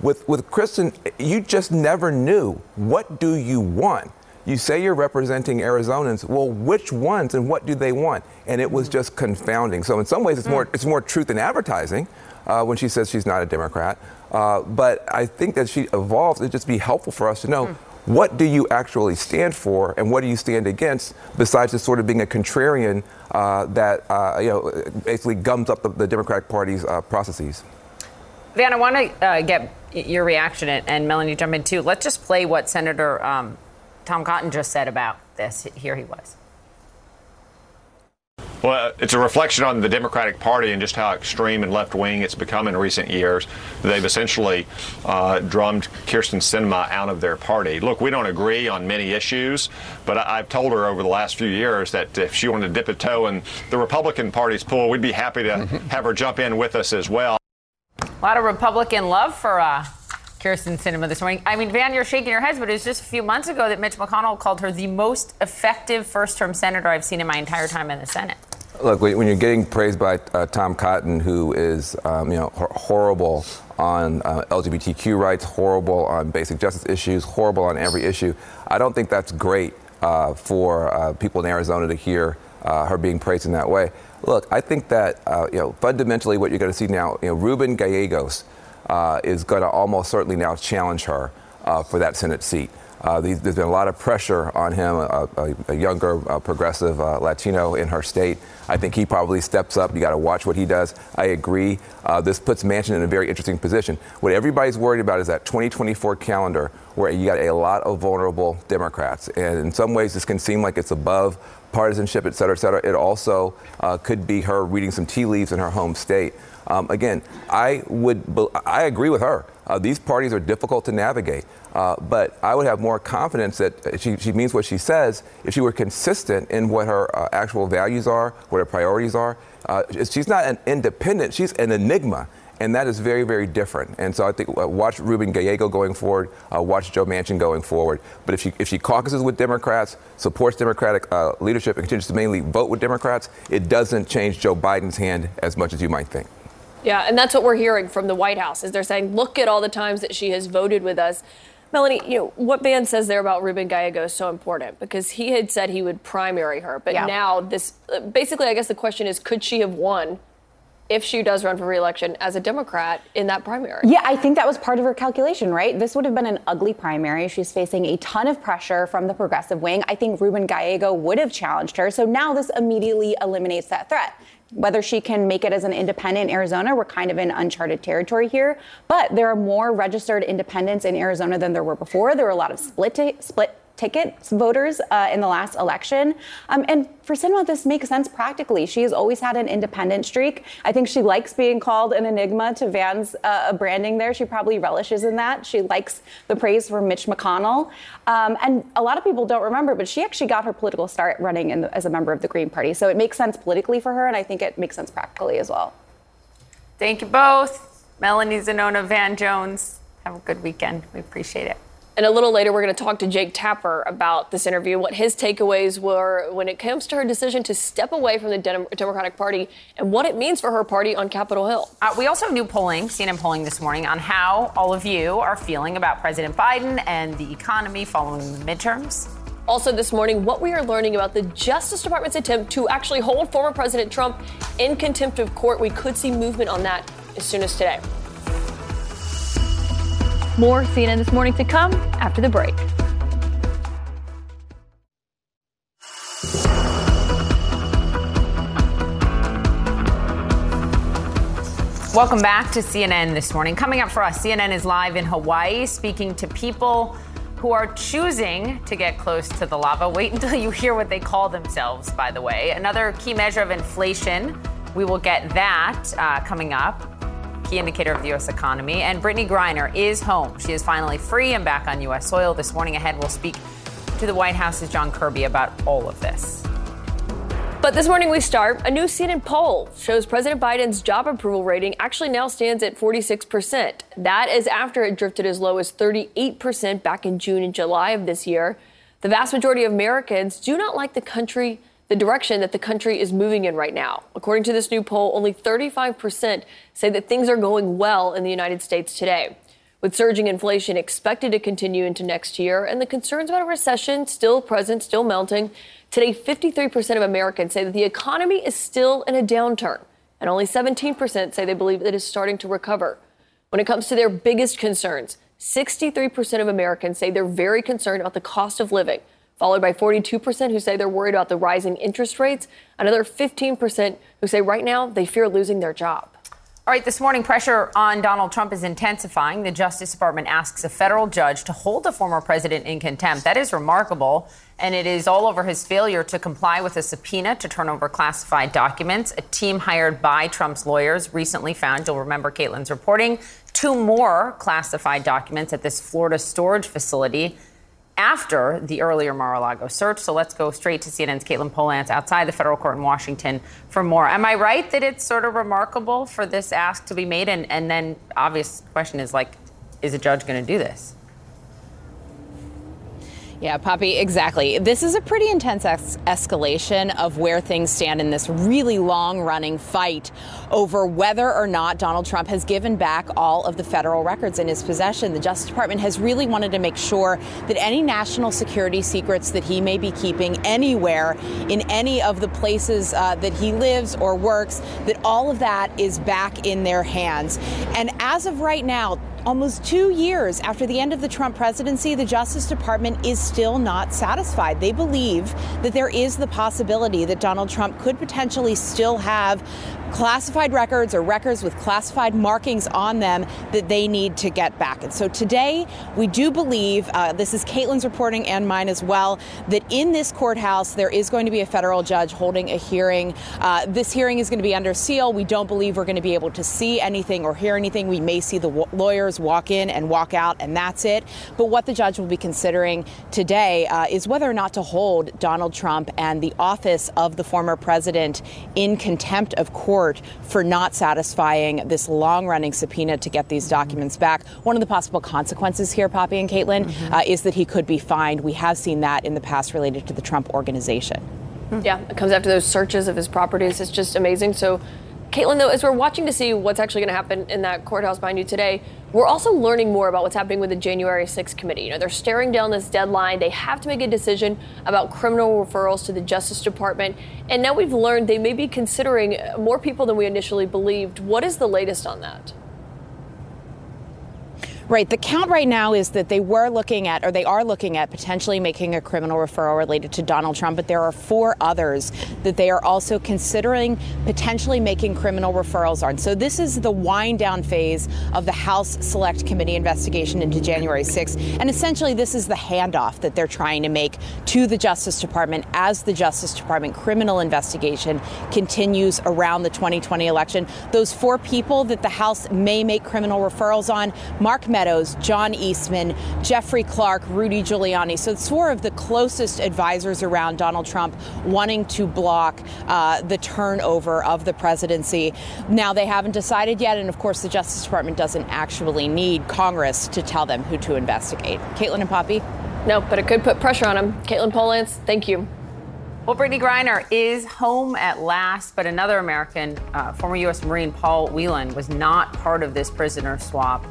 With, with Kristen, you just never knew. What do you want? You say you're representing Arizonans. Well, which ones and what do they want? And it was just confounding. So in some ways, it's more it's more truth in advertising uh, when she says she's not a Democrat. Uh, but I think that she evolves. It'd just be helpful for us to know. What do you actually stand for, and what do you stand against? Besides just sort of being a contrarian uh, that uh, you know basically gums up the, the Democratic Party's uh, processes. Van, I want to uh, get your reaction, and Melanie jump in too. Let's just play what Senator um, Tom Cotton just said about this. Here he was. Well, it's a reflection on the Democratic Party and just how extreme and left wing it's become in recent years. They've essentially uh, drummed Kyrsten Sinema out of their party. Look, we don't agree on many issues, but I- have told her over the last few years that if she wanted to dip a toe in the Republican Party's pool, we'd be happy to have her jump in with us as well. A lot of Republican love for uh, Kyrsten Sinema this morning. I mean, Van, you're shaking your heads, but it was just a few months ago that Mitch McConnell called her the most effective first term senator I've seen in my entire time in the Senate. Look, when you're getting praised by uh, Tom Cotton, who is, um, you know, horrible on uh, LGBTQ rights, horrible on basic justice issues, horrible on every issue, I don't think that's great uh, for uh, people in Arizona to hear uh, her being praised in that way. Look, I think that, uh, you know, fundamentally what you're going to see now, you know, Ruben Gallegos is going to almost certainly now challenge her for that Senate seat. Uh, there's been a lot of pressure on him, a, a, a younger, uh, progressive uh, Latino in her state. I think he probably steps up. You got to watch what he does. I agree. Uh, this puts Manchin in a very interesting position. What everybody's worried about is that 2024 calendar where you got a lot of vulnerable Democrats. And in some ways, this can seem like it's above partisanship, et cetera, et cetera. It also uh, could be her reading some tea leaves in her home state. Um, again, I would, I agree with her. Uh, these parties are difficult to navigate. Uh, but I would have more confidence that she, she means what she says if she were consistent in what her uh, actual values are, what her priorities are. Uh, she's not an independent, she's an enigma. And that is very, very different. And so I think uh, watch Ruben Gallego going forward, uh, watch Joe Manchin going forward. But if she, if she caucuses with Democrats, supports Democratic leadership, and continues to mainly vote with Democrats, it doesn't change Joe Biden's hand as much as you might think. Yeah, and that's what we're hearing from the White House is they're saying, look at all the times that she has voted with us. Melanie, you know, what Van says there about Ruben Gallego is so important because he had said he would primary her, but yeah. now this basically, I guess the question is, could she have won if she does run for reelection as a Democrat in that primary. Yeah, I think that was part of her calculation, right? This would have been an ugly primary. She's facing a ton of pressure from the progressive wing. I think Ruben Gallego would have challenged her. So now this immediately eliminates that threat. Whether she can make it as an independent in Arizona, we're kind of in uncharted territory here. But there are more registered independents in Arizona than there were before. There were a lot of split t- split tickets voters uh, in the last election. Um, and for Sinema, this makes sense practically. She has always had an independent streak. I think she likes being called an enigma to Van's uh, branding there. She probably relishes in that. She likes the praise from Mitch McConnell. Um, and a lot of people don't remember, but she actually got her political start running the, as a member of the Green Party. So it makes sense politically for her, and I think it makes sense practically as well. Thank you both. Melanie Zanona, Van Jones. Have a good weekend. We appreciate it. And a little later, we're going to talk to Jake Tapper about this interview, what his takeaways were when it comes to her decision to step away from the Democratic Party and what it means for her party on Capitol Hill. Uh, we also have new polling, CNN polling this morning, on how all of you are feeling about President Biden and the economy following the midterms. Also, this morning, what we are learning about the Justice Department's attempt to actually hold former President Trump in contempt of court. We could see movement on that as soon as today. More CNN this morning to come after the break. Welcome back to CNN this morning. Coming up for us, CNN is live in Hawaii speaking to people who are choosing to get close to the lava. Wait until you hear what they call themselves, by the way. Another key measure of inflation. We will get that uh, coming up key indicator of the U.S. economy. And Brittney Griner is home. She is finally free and back on U.S. soil. This morning ahead, we'll speak to the White House's John Kirby about all of this. But this morning we start. A new CNN poll shows President Biden's job approval rating actually now stands at 46%. That is after it drifted as low as 38% back in June and July of this year. The vast majority of Americans do not like the country the direction that the country is moving in right now. According to this new poll, only 35% say that things are going well in the United States today. With surging inflation expected to continue into next year and the concerns about a recession still present, still melting, today 53% of Americans say that the economy is still in a downturn, and only 17% say they believe it is starting to recover. When it comes to their biggest concerns, 63% of Americans say they're very concerned about the cost of living followed by 42% who say they're worried about the rising interest rates, another 15% who say right now they fear losing their job. All right, this morning, pressure on Donald Trump is intensifying. The Justice Department asks a federal judge to hold the former president in contempt. That is remarkable, and it is all over his failure to comply with a subpoena to turn over classified documents. A team hired by Trump's lawyers recently found, you'll remember Kaitlan's reporting, two more classified documents at this Florida storage facility after the earlier Mar-a-Lago search. So let's go straight to CNN's Katelyn Polantz outside the federal court in Washington for more. Am I right that it's sort of remarkable for this ask to be made? And, and then obvious question is like, is a judge going to do this? Yeah, Poppy, exactly. This is a pretty intense escalation of where things stand in this really long running fight over whether or not Donald Trump has given back all of the federal records in his possession. The Justice Department has really wanted to make sure that any national security secrets that he may be keeping anywhere in any of the places uh, that he lives or works, that all of that is back in their hands. And as of right now, Almost two years after the end of the Trump presidency, the Justice Department is still not satisfied. They believe that there is the possibility that Donald Trump could potentially still have classified records or records with classified markings on them that they need to get back. And so today, we do believe, uh, this is Kaitlan's reporting and mine as well, that in this courthouse, there is going to be a federal judge holding a hearing. Uh, this hearing is going to be under seal. We don't believe we're going to be able to see anything or hear anything. We may see the w- lawyers walk in and walk out, and that's it. But what the judge will be considering today uh, is whether or not to hold Donald Trump and the office of the former president in contempt of court court for not satisfying this long running subpoena to get these documents back. One of the possible consequences here, Poppy and Kaitlan, mm-hmm. uh, is that he could be fined. We have seen that in the past related to the Trump organization. Yeah, it comes after those searches of his properties. It's just amazing. So, Katelyn, though, as we're watching to see what's actually going to happen in that courthouse behind you today, we're also learning more about what's happening with the January 6th committee. You know, they're staring down this deadline. They have to make a decision about criminal referrals to the Justice Department. And now we've learned they may be considering more people than we initially believed. What is the latest on that? Right. The count right now is that they were looking at, or they are looking at, potentially making a criminal referral related to Donald Trump, but there are four others that they are also considering potentially making criminal referrals on. So this is the wind down phase of the House Select Committee investigation into January 6th. And essentially, this is the handoff that they're trying to make to the Justice Department as the Justice Department criminal investigation continues around the 2020 election. Those four people that the House may make criminal referrals on, Mark Meadows, John Eastman, Jeffrey Clark, Rudy Giuliani. So it's four of the closest advisors around Donald Trump wanting to block uh, the turnover of the presidency. Now, they haven't decided yet, and of course, the Justice Department doesn't actually need Congress to tell them who to investigate. Kaitlan and Poppy? No, but it could put pressure on them. Katelyn Polantz, thank you. Well, Brittney Griner is home at last, but another American, uh, former U.S. Marine Paul Whelan, was not part of this prisoner swap.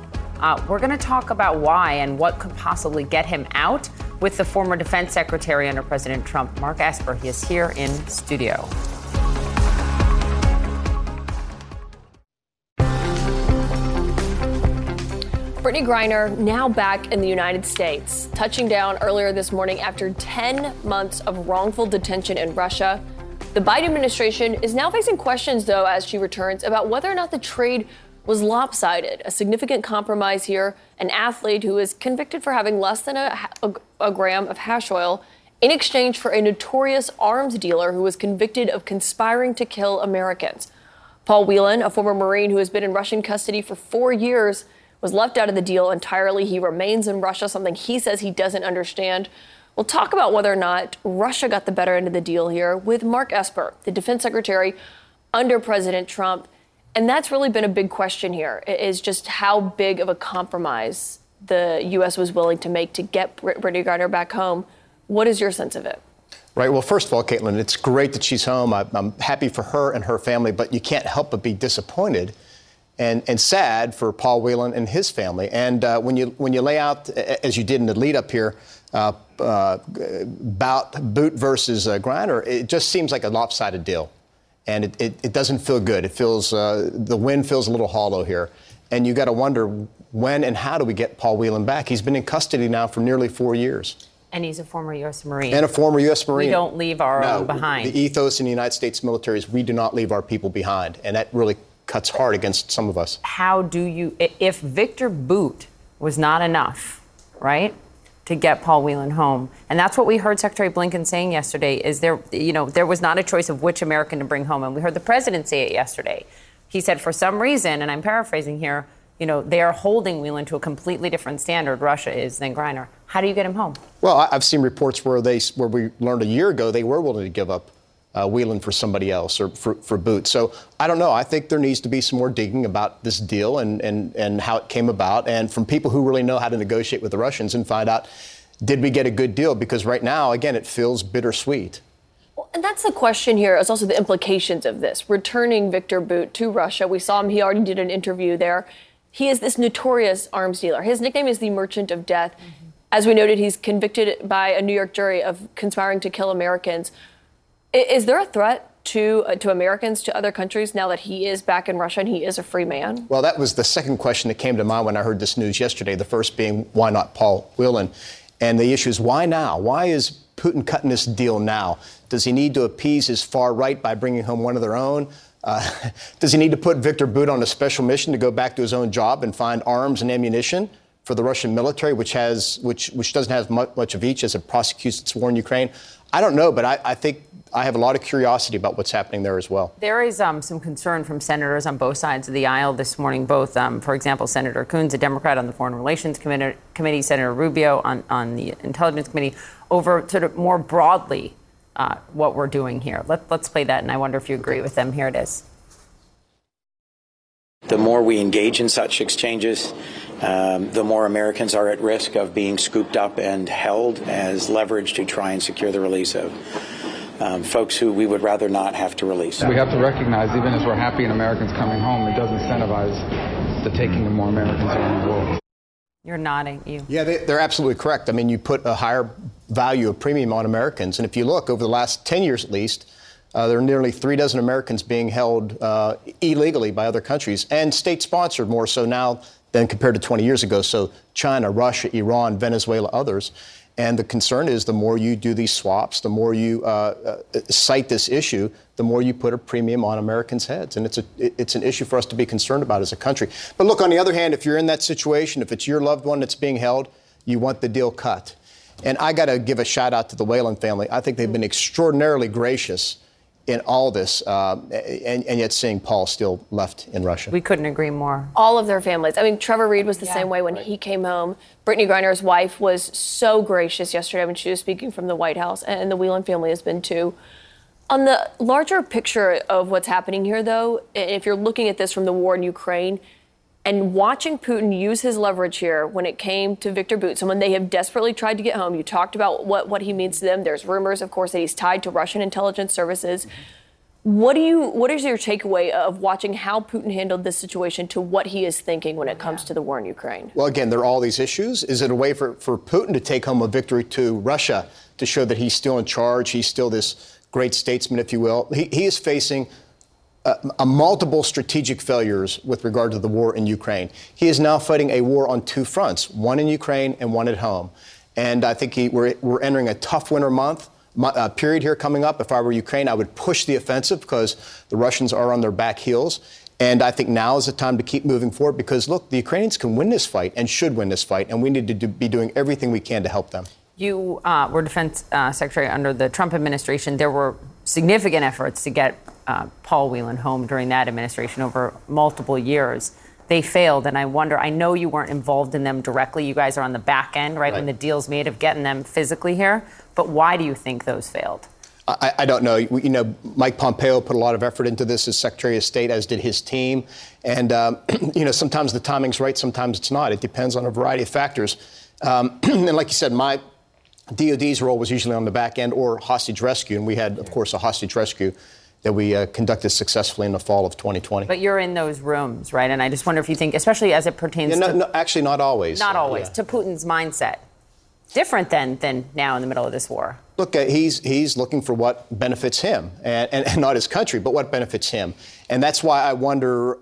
Uh, we're going to talk about why and what could possibly get him out with the former defense secretary under President Trump, Mark Esper. He is here in studio. Brittney Griner now back in the United States, touching down earlier this morning after 10 months of wrongful detention in Russia. The Biden administration is now facing questions, though, as she returns about whether or not the trade was lopsided. A significant compromise here. An athlete who is convicted for having less than a, a, a, gram of hash oil in exchange for a notorious arms dealer who was convicted of conspiring to kill Americans. Paul Whelan, a former Marine who has been in Russian custody for four years, was left out of the deal entirely. He remains in Russia, something he says he doesn't understand. We'll talk about whether or not Russia got the better end of the deal here with Mark Esper, the defense secretary under President Trump. And that's really been a big question here is just how big of a compromise the U.S. was willing to make to get Brittney Griner back home. What is your sense of it? Right. Well, first of all, Kaitlan, it's great that she's home. I'm happy for her and her family, but you can't help but be disappointed and, and sad for Paul Whelan and his family. And uh, when you when you lay out, as you did in the lead up here, uh, uh, about Bout versus uh, Griner, it just seems like a lopsided deal and it, it, it doesn't feel good. It feels uh, the wind feels a little hollow here, and you got to wonder when and how do we get Paul Whelan back? He's been in custody now for nearly four years. And he's a former U.S. Marine. And a former U.S. Marine. We don't leave our no, own behind. The ethos in the United States military is we do not leave our people behind, and that really cuts hard against some of us. How do you, if Viktor Bout was not enough, right? To get Paul Whelan home, and that's what we heard Secretary Blinken saying yesterday. Is there, you know, there was not a choice of which American to bring home, and we heard the president say it yesterday. He said, for some reason, and I'm paraphrasing here, you know, they are holding Whelan to a completely different standard, Russia is, than Griner. How do you get him home? Well, I've seen reports where they, where we learned a year ago they were willing to give up uh, Whelan for somebody else or for, for Bout. So I don't know. I think there needs to be some more digging about this deal and, and, and how it came about, and from people who really know how to negotiate with the Russians and find out did we get a good deal? Because right now, again, it feels bittersweet. Well, and that's the question here is also the implications of this. Returning Viktor Bout to Russia. We saw him, he already did an interview there. He is this notorious arms dealer. His nickname is the Merchant of Death. Mm-hmm. As we noted, he's convicted by a New York jury of conspiring to kill Americans. Is there a threat to uh, to Americans, to other countries, now that he is back in Russia and he is a free man? Well, that was the second question that came to mind when I heard this news yesterday. The first being, why not Paul Whelan? And the issue is, why now? Why is Putin cutting this deal now? Does he need to appease his far right by bringing home one of their own? Uh, <laughs> does he need to put Viktor Bout on a special mission to go back to his own job and find arms and ammunition for the Russian military, which has which which doesn't have much, of each as it prosecutes its war in Ukraine? I don't know, but I, I think I have a lot of curiosity about what's happening there as well. There is um, some concern from senators on both sides of the aisle this morning. Both, um, for example, Senator Coons, a Democrat on the Foreign Relations Committee, committee Senator Rubio on, on the Intelligence Committee, over sort of more broadly uh, what we're doing here. Let, let's play that, and I wonder if you agree with them. Here it is. The more we engage in such exchanges, um, the more Americans are at risk of being scooped up and held as leverage to try and secure the release of um, folks who we would rather not have to release. We have to recognize, even as we're happy in Americans coming home, it does incentivize the taking of more Americans around the world. You're nodding, you. Yeah, they, are absolutely correct. I mean, you put a higher value of premium on Americans. And if you look over the last 10 years at least, uh, there are nearly three dozen Americans being held uh, illegally by other countries and state sponsored more so now than compared to 20 years ago. So China, Russia, Iran, Venezuela, others. And the concern is the more you do these swaps, the more you uh, uh, cite this issue, the more you put a premium on Americans' heads. And it's, a, it's an issue for us to be concerned about as a country. But look, on the other hand, if you're in that situation, if it's your loved one that's being held, you want the deal cut. And I got to give a shout out to the Whelan family. I think they've been extraordinarily gracious in all this, uh, and, and, yet seeing Paul still left in Russia. We couldn't agree more. All of their families. I mean, Trevor Reed was the yeah, same way when right. he came home. Brittney Griner's wife was so gracious yesterday when she was speaking from the White House, and the Whelan family has been too. On the larger picture of what's happening here, though, if you're looking at this from the war in Ukraine, and watching Putin use his leverage here when it came to Viktor Bout, someone they have desperately tried to get home. You talked about what, what he means to them. There's rumors, of course, that he's tied to Russian intelligence services. What do you what is your takeaway of watching how Putin handled this situation to what he is thinking when it comes to the war in Ukraine? Well, again, there are all these issues. Is it a way for, for Putin to take home a victory to Russia to show that he's still in charge? He's still this great statesman, if you will. He, he is facing a multiple strategic failures with regard to the war in Ukraine. He is now fighting a war on two fronts, one in Ukraine and one at home. And I think he, we're, we're entering a tough winter month. Uh, period here coming up. If I were Ukraine, I would push the offensive because the Russians are on their back heels. And I think now is the time to keep moving forward because, look, the Ukrainians can win this fight and should win this fight, and we need to do, be doing everything we can to help them. You uh, were defense uh, secretary under the Trump administration. There were significant efforts to get uh, Paul Whelan home during that administration over multiple years. They failed, and I wonder. I know you weren't involved in them directly. You guys are on the back end, right, right. when the deal's made of getting them physically here. But why do you think those failed? I, I, don't know. You know, Mike Pompeo put a lot of effort into this as Secretary of State, as did his team. And, um, <clears throat> you know, sometimes the timing's right, sometimes it's not. It depends on a variety of factors. Um, <clears throat> and like you said, my DOD's role was usually on the back end or hostage rescue. And we had, of course, a hostage rescue that we uh, conducted successfully in the fall of 2020. But you're in those rooms, right? And I just wonder if you think, especially as it pertains yeah, no, to. No, actually, not always. Not always. Yeah. To Putin's mindset. Different than, than now in the middle of this war. Look, uh, he's, he's looking for what benefits him, and, and, and not his country, but what benefits him. And that's why I wonder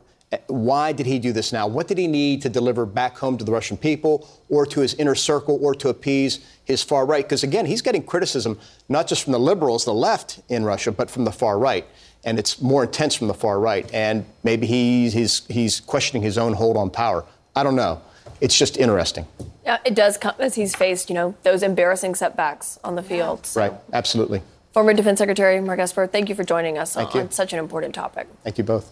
Why did he do this now? What did he need to deliver back home to the Russian people or to his inner circle or to appease his far right? Because again, he's getting criticism not just from the liberals, the left in Russia, but from the far right. And it's more intense from the far right. And maybe he's, he's, he's questioning his own hold on power. I don't know. It's just interesting. Yeah, it does come as he's faced, you know, those embarrassing setbacks on the field. So. Right, absolutely. Former Defense Secretary Mark Esper, thank you for joining us Thank on, on such an important topic. Thank you both.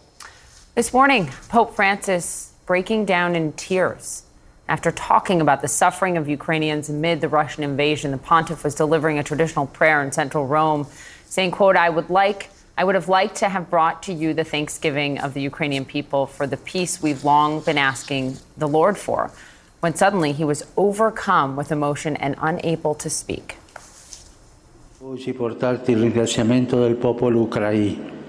This morning, Pope Francis breaking down in tears. After talking about the suffering of Ukrainians amid the Russian invasion, the pontiff was delivering a traditional prayer in central Rome, saying, quote, I would like I would have liked to have brought to you the thanksgiving of the Ukrainian people for the peace we've long been asking the Lord for, when suddenly he was overcome with emotion and unable to speak. Oggi portarti il ringraziamento del popolo ucraino.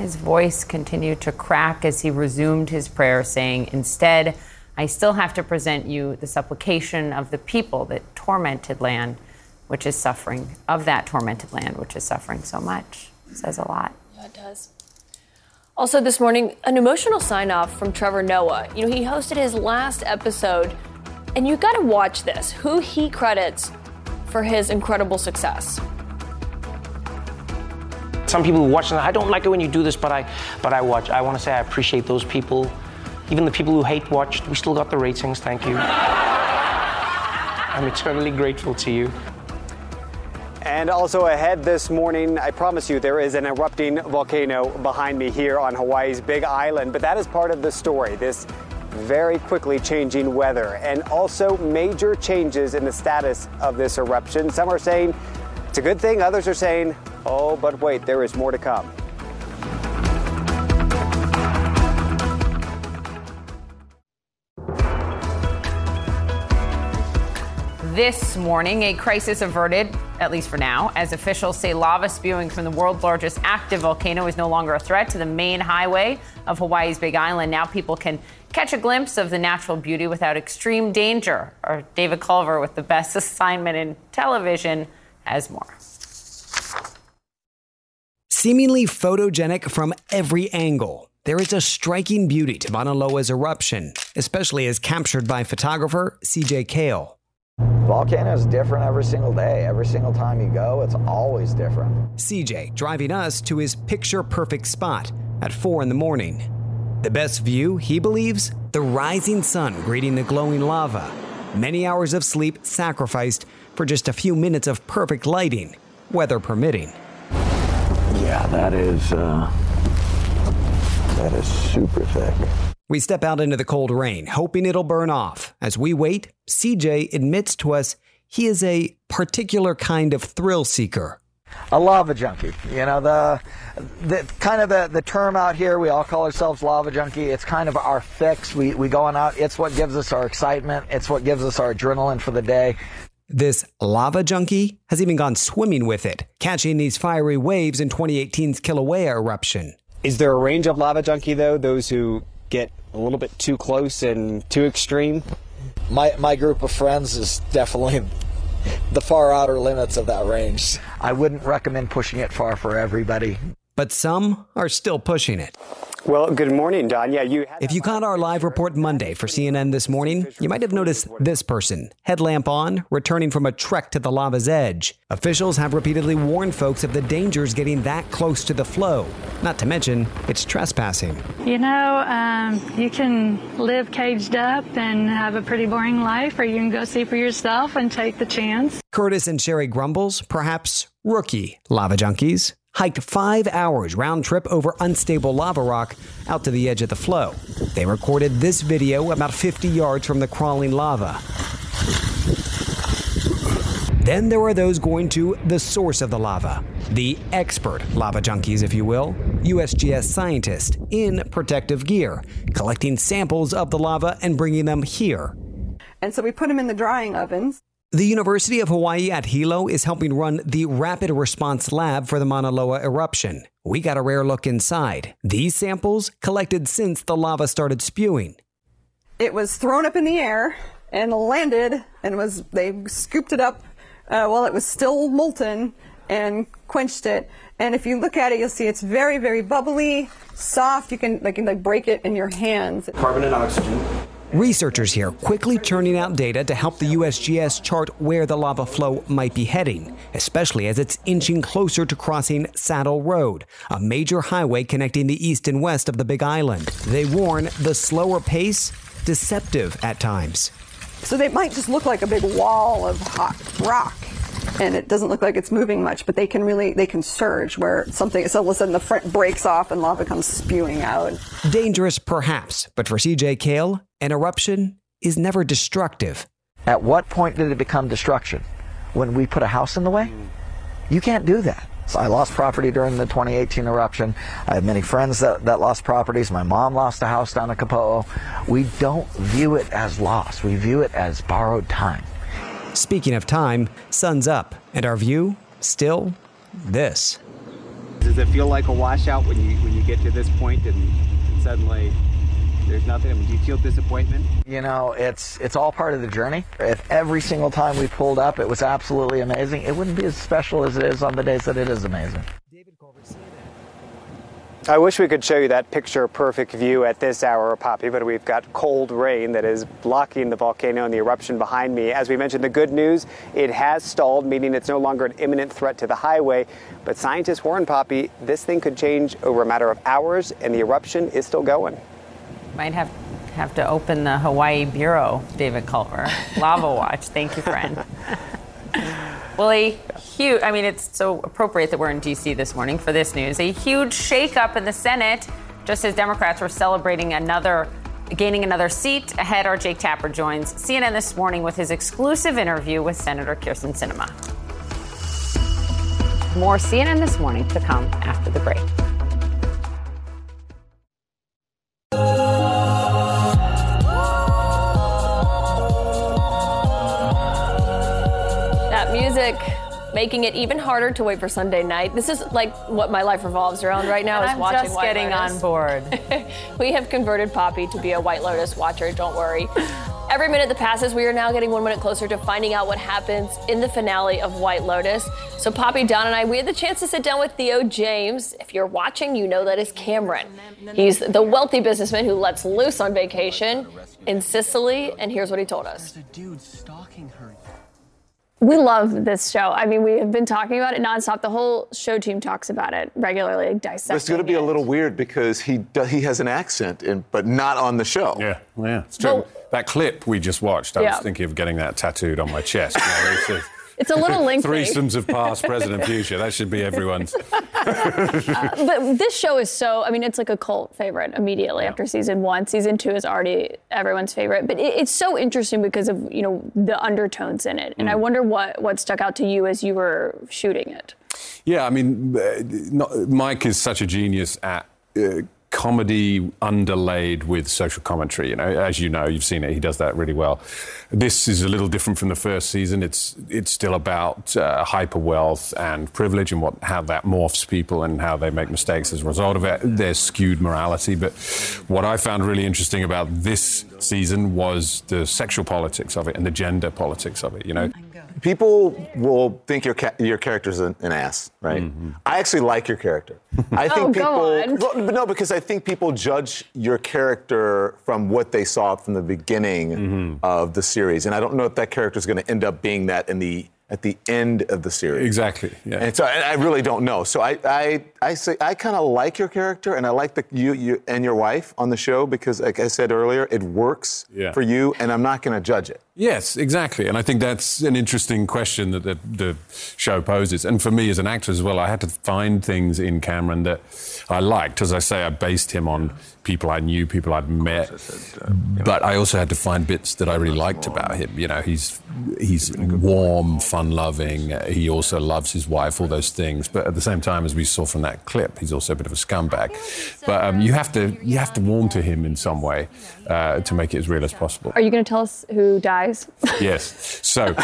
His voice continued to crack as he resumed his prayer, saying, Instead, I still have to present you the supplication of the people that tormented land, which is suffering, of that tormented land, which is suffering so much. Says a lot. Yeah, it does. Also, this morning, an emotional sign off from Trevor Noah. You know, he hosted his last episode, and you got to watch this who he credits for his incredible success. Some people who watch, I don't like it when you do this, but I, but I watch. I want to say I appreciate those people. Even the people who hate watched, we still got the ratings. Thank you. I'm eternally grateful to you. And also ahead this morning, I promise you, there is an erupting volcano behind me here on Hawaii's Big Island. But that is part of the story. This very quickly changing weather and also major changes in the status of this eruption. Some are saying it's a good thing, others are saying, oh, but wait, there is more to come. This morning, a crisis averted, at least for now, as officials say lava spewing from the world's largest active volcano is no longer a threat to the main highway of Hawaii's Big Island. Now people can catch a glimpse of the natural beauty without extreme danger. Or David Culver with the best <laughs> assignment in television has more. Seemingly photogenic from every angle, there is a striking beauty to Mauna Loa's eruption, especially as captured by photographer CJ Kale. Volcano is different every single day. Every single time you go, it's always different. CJ driving us to his picture perfect spot at 4 in the morning. The best view, he believes, the rising sun greeting the glowing lava. Many hours of sleep sacrificed for just a few minutes of perfect lighting, weather permitting. Yeah, that is uh, that is super thick. We step out into the cold rain, hoping it'll burn off. As we wait, CJ admits to us he is a particular kind of thrill seeker. A lava junkie. You know, the the kind of the, the term out here, we all call ourselves lava junkie. It's kind of our fix. We we going out, it's what gives us our excitement, it's what gives us our adrenaline for the day. This lava junkie has even gone swimming with it, catching these fiery waves in 2018's Kilauea eruption. Is there a range of lava junkie, though? Those who get a little bit too close and too extreme? My my group of friends is definitely <laughs> the far outer limits of that range. I wouldn't recommend pushing it far for everybody. But some are still pushing it. Well, good morning, Don. Yeah, you. If you caught our live report Monday for CNN this morning, you might have noticed this person, headlamp on, returning from a trek to the lava's edge. Officials have repeatedly warned folks of the dangers getting that close to the flow. Not to mention, it's trespassing. You know, um, you can live caged up and have a pretty boring life, or you can go see for yourself and take the chance. Curtis and Sherry Grumbles, perhaps rookie lava junkies, hiked five hours round trip over unstable lava rock out to the edge of the flow. They recorded this video about 50 yards from the crawling lava. Then there are those going to the source of the lava, the expert lava junkies, if you will, USGS scientists in protective gear, collecting samples of the lava and bringing them here. And so we put them in the drying ovens. The University of Hawaii at Hilo is helping run the Rapid Response Lab for the Mauna Loa eruption. We got a rare look inside. These samples collected since the lava started spewing. it was thrown up in the air and landed and was they scooped it up uh, while it was still molten and quenched it. And if you look at it, you'll see it's very, very bubbly, soft. You can like, like break it in your hands. Carbon and oxygen. Researchers here quickly churning out data to help the USGS chart where the lava flow might be heading, especially as it's inching closer to crossing Saddle Road, a major highway connecting the east and west of the Big Island. They warn the slower pace deceptive at times. So they might just look like a big wall of hot rock. And it doesn't look like it's moving much, but they can really they can surge where something so all of a sudden the front breaks off and lava comes spewing out. Dangerous, perhaps, but for CJ Kale, an eruption is never destructive. At what point did it become destruction? When we put a house in the way? You can't do that. So I lost property during the 2018 eruption. I have many friends that, that lost properties. My mom lost a house down in Kapoho. We don't view it as loss. We view it as borrowed time. Speaking of time, sun's up, and our view still this. Does it feel like a washout when you when you get to this point and, and suddenly there's nothing? I mean, do you feel disappointment? You know, it's it's all part of the journey. If every single time we pulled up it was absolutely amazing, it wouldn't be as special as it is on the days that it is amazing. I wish we could show you that picture perfect view at this hour, Poppy, but we've got cold rain that is blocking the volcano and the eruption behind me. As we mentioned, the good news, it has stalled, meaning it's no longer an imminent threat to the highway. But scientists warn Poppy this thing could change over a matter of hours, and the eruption is still going. Might have have to open the Hawaii bureau, David Culver. Lava Watch. Thank you, friend. <laughs> well, a huge, I mean, it's so appropriate that we're in D.C. this morning for this news. A huge shakeup in the Senate, just as Democrats were celebrating another, gaining another seat. Ahead, our Jake Tapper joins CNN this morning with his exclusive interview with Senator Kyrsten Sinema. More CNN this morning to come after the break. Making it even harder to wait for Sunday night. This is like what my life revolves around right now And is I'm watching just White getting Lotus. on board. <laughs> we have converted Poppy to be a White Lotus watcher, don't worry. Every minute that passes, we are now getting one minute closer to finding out what happens in the finale of White Lotus. So, Poppy, Don, and I, we had the chance to sit down with Theo James. If you're watching, you know that is Cameron. He's the wealthy businessman who lets loose on vacation in Sicily, and here's what he told us. dude stalking her. We love this show. I mean, we have been talking about it nonstop. The whole show team talks about it regularly, like dissecting. It's going to be a little weird because he do, he has an accent, in, but not on the show. Yeah, yeah, it's true. Well- that clip we just watched, I Yeah. was thinking of getting that tattooed on my chest. <laughs> You know, it's a- little <laughs> lengthy. Threesomes of past, present, and <laughs> future. That should be everyone's. <laughs> but this show is so i mean it's like a cult favorite immediately after season one season two is already everyone's favorite but it, it's so interesting because of you know the undertones in it and i wonder what what stuck out to you as you were shooting it Yeah, I mean, uh, not, Mike is such a genius at. Uh, comedy underlaid with social commentary you know? As you know you've seen it he does that really well. This is a little different from the first season. It's it's still about uh, hyper wealth and privilege and what how that morphs people and how they make mistakes as a result of it. There's skewed morality but what i found really interesting about this season was the sexual politics of it and the gender politics of it you know People will think your ca- your character's an, an ass, right? Mm-hmm. I actually like your character. I <laughs> think Oh, people. go on. Well, but no, because I think people judge your character from what they saw from the beginning Mm-hmm. of the series, and I don't know if that character is going to end up being that in the at the end of the series. Exactly. Yeah. And so I, I really don't know. So I I, I say I kind of like your character, and I like the you you and your wife on the show because, like I said earlier, it works Yeah. for you, and I'm not going to judge it. Yes, exactly. And I think that's an interesting question that the, the show poses. And for me as an actor as well, I had to find things in Cameron that I liked. As I say, I based him on people I knew, people I'd met. But I also had to find bits that I really liked about him. You know, he's he's warm, fun-loving. Uh, He also loves his wife, all those things. But at the same time, as we saw from that clip, he's also a bit of a scumbag. But um, you have to you have to warm to him in some way uh, to make it as real as possible. are you going to tell us who dies <laughs> Yes. So <laughs>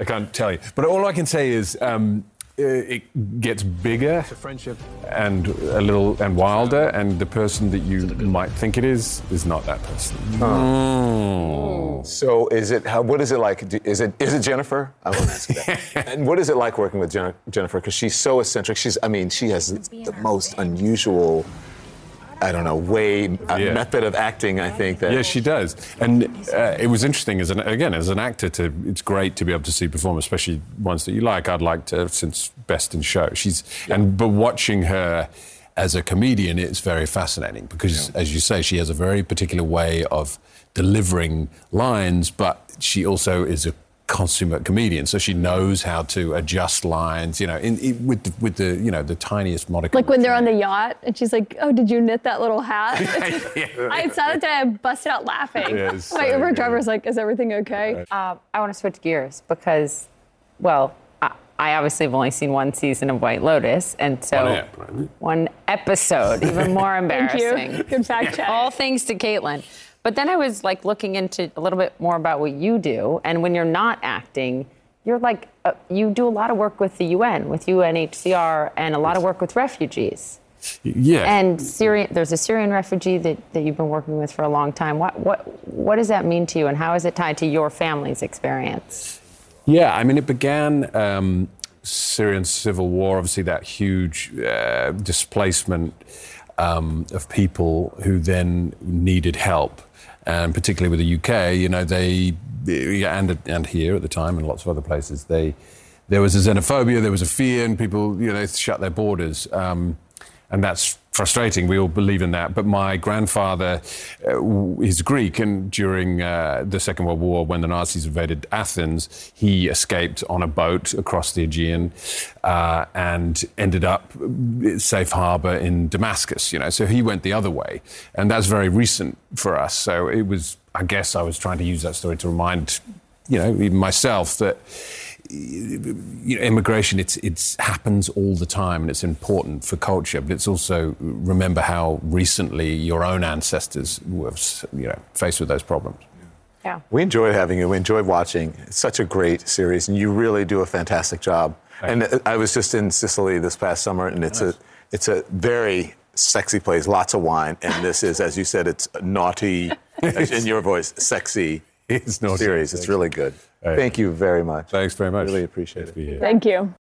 I can't tell you, but all I can say is um, it gets bigger and a little and wilder, and the person that you might think it is is not that person. Oh. So is it? How, what is it like? Is it? Is it Jennifer? I want to ask that. <laughs> and what is it like working with Jen- Jennifer? Because she's so eccentric. She's. I mean, she has the most unusual. I don't know way uh, Yeah. method of acting. I think that. Yeah, she does. And uh, it was interesting as an again as an actor to it's great to be able to see perform, especially ones that you like. I'd like to since Best in Show. She's and but watching her as a comedian, it's very fascinating because, as you say, she has a very particular way of delivering lines, but she also is a consummate comedian, so she knows how to adjust lines. You know, in, in, with the, with the you know the tiniest modicum. Like when they're on the yacht and she's like, "Oh, did you knit that little hat?" <laughs> <laughs> I saw that today. I busted out laughing. Yeah, <laughs> My so Uber good. driver's like, "Is everything okay?" Uh, I want to switch gears because, well, I, I obviously have only seen one season of White Lotus, and so One ep, right? one episode, even more embarrassing. Thank you. embarrassing. Good fact check. All thanks to Kaitlan. But then I was like looking into a little bit more about what you do, and when you're not acting, you're like uh, you do a lot of work with the UN, with UNHCR, and a lot of work with refugees. Yeah. And Syrian, there's a Syrian refugee that, that you've been working with for a long time. What, what, what does that mean to you, and how is it tied to your family's experience? Yeah, I mean, it began um, Syrian civil war, obviously that huge uh, displacement um, of people who then needed help, and particularly with the UK, you know, they and and here at the time and lots of other places, they there was a xenophobia, there was a fear, and people, you know, they shut their borders. Um, and that's frustrating. We all believe in that. But my grandfather uh, is Greek, and during uh, the Second World War, when the Nazis invaded Athens, he escaped on a boat across the Aegean uh, and ended up uh, safe harbor in Damascus. You know, so he went the other way, and that's very recent for us. So it was, I guess, I was trying to use that story to remind, you know, even myself that you know, immigration it's it's happens all the time and it's important for culture but it's also remember how recently your own ancestors were you know faced with those problems Yeah. We enjoyed having you. We enjoyed watching. It's such a great series, and you really do a fantastic job. and uh, I was just in Sicily this past summer, and it's a it's a very sexy place, lots of wine, and this is, as you said, it's naughty, <laughs> in your voice, sexy. It's naughty, series. It's really good. Thank you very much. Thanks very much. Really appreciate it. Thank you.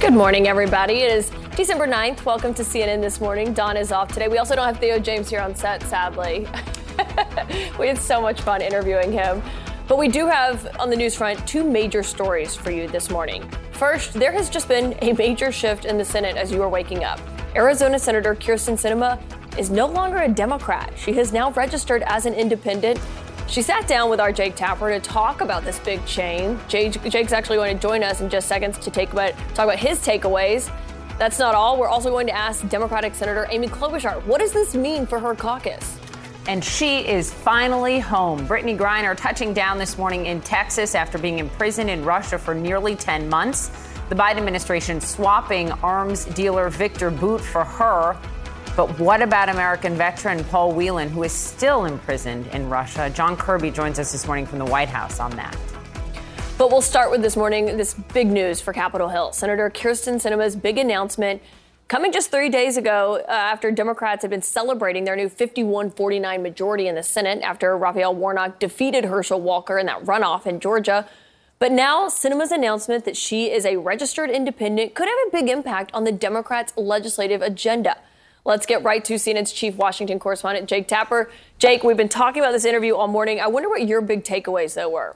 Good morning, everybody. It is December 9th. Welcome to CNN This Morning. Don is off today. We also don't have Theo James here on set, sadly. <laughs> we had so much fun interviewing him. But we do have on the news front two major stories for you this morning. First, there has just been a major shift in the Senate as you are waking up. Arizona Senator Kyrsten Sinema is no longer a Democrat. She has now registered as an independent. She sat down with our Jake Tapper to talk about this big change. Jake, Jake's actually going to join us in just seconds to take about, talk about his takeaways. That's not all. We're also going to ask Democratic Senator Amy Klobuchar, what does this mean for her caucus? And she is finally home. Brittney Griner touching down this morning in Texas after being imprisoned in Russia for nearly 10 months. The Biden administration swapping arms dealer Viktor Bout for her. But what about American veteran Paul Whelan, who is still imprisoned in Russia? John Kirby joins us this morning from the White House on that. But we'll start with this morning this big news for Capitol Hill. Senator Kyrsten Sinema's big announcement coming just three days ago uh, after Democrats had been celebrating their new 51 49 majority in the Senate after Raphael Warnock defeated Herschel Walker in that runoff in Georgia. But now, Sinema's announcement that she is a registered independent could have a big impact on the Democrats' legislative agenda. Let's get right to CNN's chief Washington correspondent, Jake Tapper. Jake, we've been talking about this interview all morning. I wonder what your big takeaways, though, were.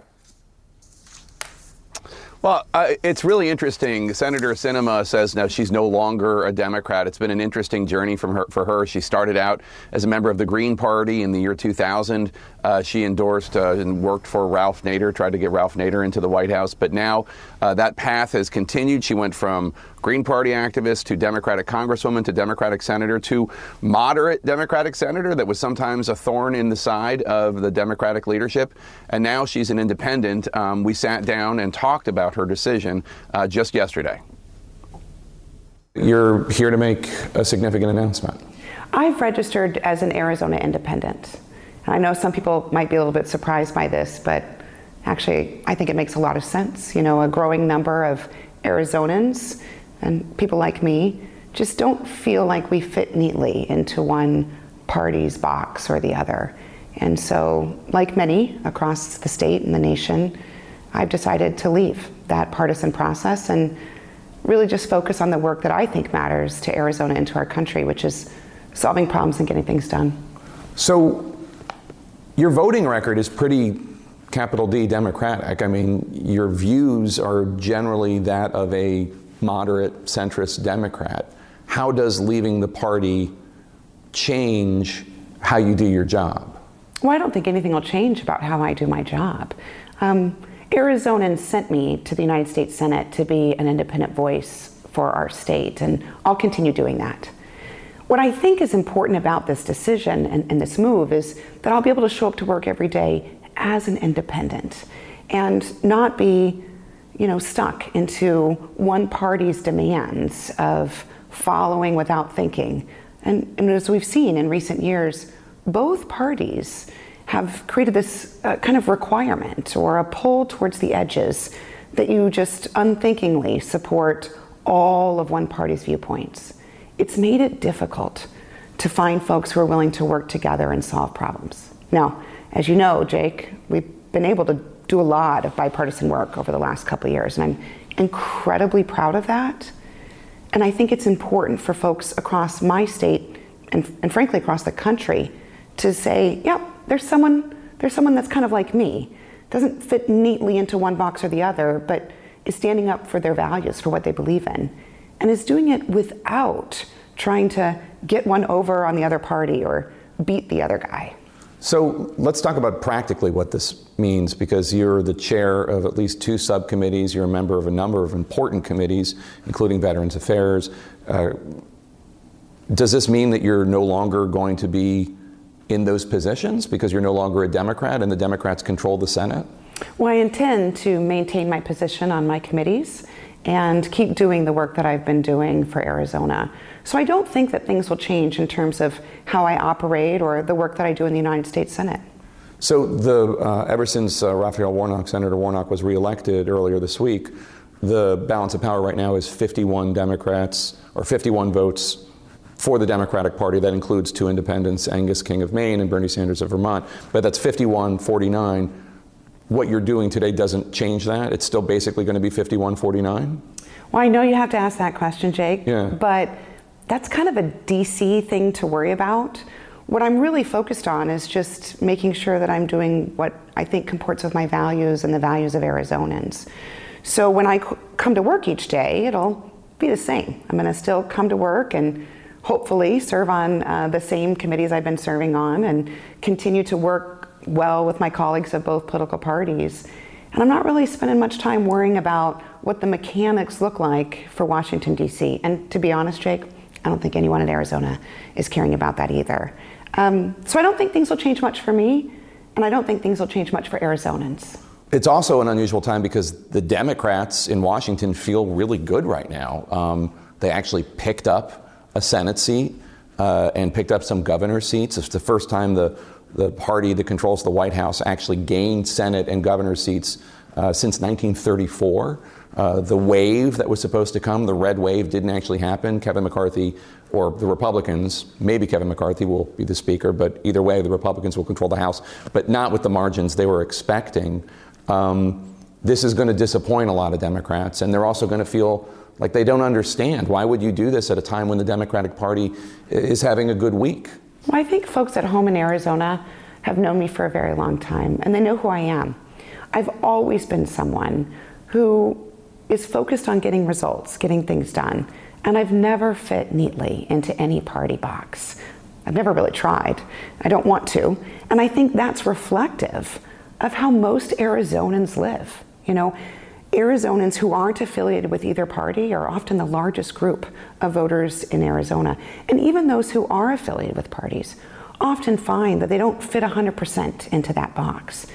Well, uh, it's really interesting. Senator Sinema says now she's no longer a Democrat. It's been an interesting journey from her, for her. She started out as a member of the Green Party in the year 2000. Uh, she endorsed uh, and worked for Ralph Nader, tried to get Ralph Nader into the White House. But now uh, that path has continued. She went from Green Party activist to Democratic Congresswoman to Democratic Senator to moderate Democratic Senator that was sometimes a thorn in the side of the Democratic leadership. And now she's an independent. Um, we sat down and talked about her decision uh, just yesterday. You're here to make a significant announcement. I've registered as an Arizona independent. And I know some people might be a little bit surprised by this, but actually, I think it makes a lot of sense. You know, a growing number of Arizonans and people like me just don't feel like we fit neatly into one party's box or the other. And so, like many across the state and the nation, I've decided to leave that partisan process and really just focus on the work that I think matters to Arizona and to our country, which is solving problems and getting things done. So, your voting record is pretty capital D Democratic. I mean, your views are generally that of a moderate centrist Democrat. How does leaving the party change how you do your job? Well, I don't think anything will change about how I do my job. Um, Arizonans sent me to the United States Senate to be an independent voice for our state, and I'll continue doing that. What I think is important about this decision and, and, this move is that I'll be able to show up to work every day as an independent and not be, you know, stuck into one party's demands of following without thinking. And, and as we've seen in recent years, both parties have created this uh, kind of requirement or a pull towards the edges that you just unthinkingly support all of one party's viewpoints. It's made it difficult to find folks who are willing to work together and solve problems. Now, as you know, Jake, we've been able to do a lot of bipartisan work over the last couple of years, and I'm incredibly proud of that. And I think it's important for folks across my state and, and frankly across the country to say, yeah, there's someone, there's someone that's kind of like me, doesn't fit neatly into one box or the other, but is standing up for their values, for what they believe in, and is doing it without trying to get one over on the other party or beat the other guy. So let's talk about practically what this means because you're the chair of at least two subcommittees, you're a member of a number of important committees, including Veterans Affairs. Uh, does this mean that you're no longer going to be in those positions because you're no longer a Democrat and the Democrats control the Senate? Well, I intend to maintain my position on my committees and keep doing the work that I've been doing for Arizona. So I don't think that things will change in terms of how I operate or the work that I do in the United States Senate. So the uh, ever since uh, Raphael Warnock, Senator Warnock, was reelected earlier this week, the balance of power right now is 51 Democrats or 51 votes for the Democratic Party. That includes two independents, Angus King of Maine and Bernie Sanders of Vermont. But that's 51 49. What you're doing today doesn't change that. It's still basically going to be 5149? Well, I know you have to ask that question, Jake. Yeah. But that's kind of a DC thing to worry about. What I'm really focused on is just making sure that I'm doing what I think comports with my values and the values of Arizonans. So when I come to work each day, it'll be the same. I'm going to still come to work and hopefully serve on uh, the same committees I've been serving on and continue to work well with my colleagues of both political parties. And I'm not really spending much time worrying about what the mechanics look like for Washington, D.C. And to be honest, Jake, I don't think anyone in Arizona is caring about that either. Um, so I don't think things will change much for me, and I don't think things will change much for Arizonans. It's also an unusual time because the Democrats in Washington feel really good right now. Um, they actually picked up a Senate seat uh, and picked up some governor seats. It's the first time the, the party that controls the White House actually gained Senate and governor seats uh, since 1934. Uh, the wave that was supposed to come, the red wave, didn't actually happen. Kevin McCarthy, or the Republicans, maybe Kevin McCarthy will be the Speaker, but either way, the Republicans will control the House, but not with the margins they were expecting. Um, this is going to disappoint a lot of Democrats, and they're also going to feel like they don't understand. Why would you do this at a time when the Democratic Party is having a good week? Well, I think folks at home in Arizona have known me for a very long time, and they know who I am. I've always been someone who is focused on getting results, getting things done. And I've never fit neatly into any party box. I've never really tried. I don't want to. And I think that's reflective of how most Arizonans live. You know, Arizonans who aren't affiliated with either party are often the largest group of voters in Arizona. And even those who are affiliated with parties often find that they don't fit 100% into that box.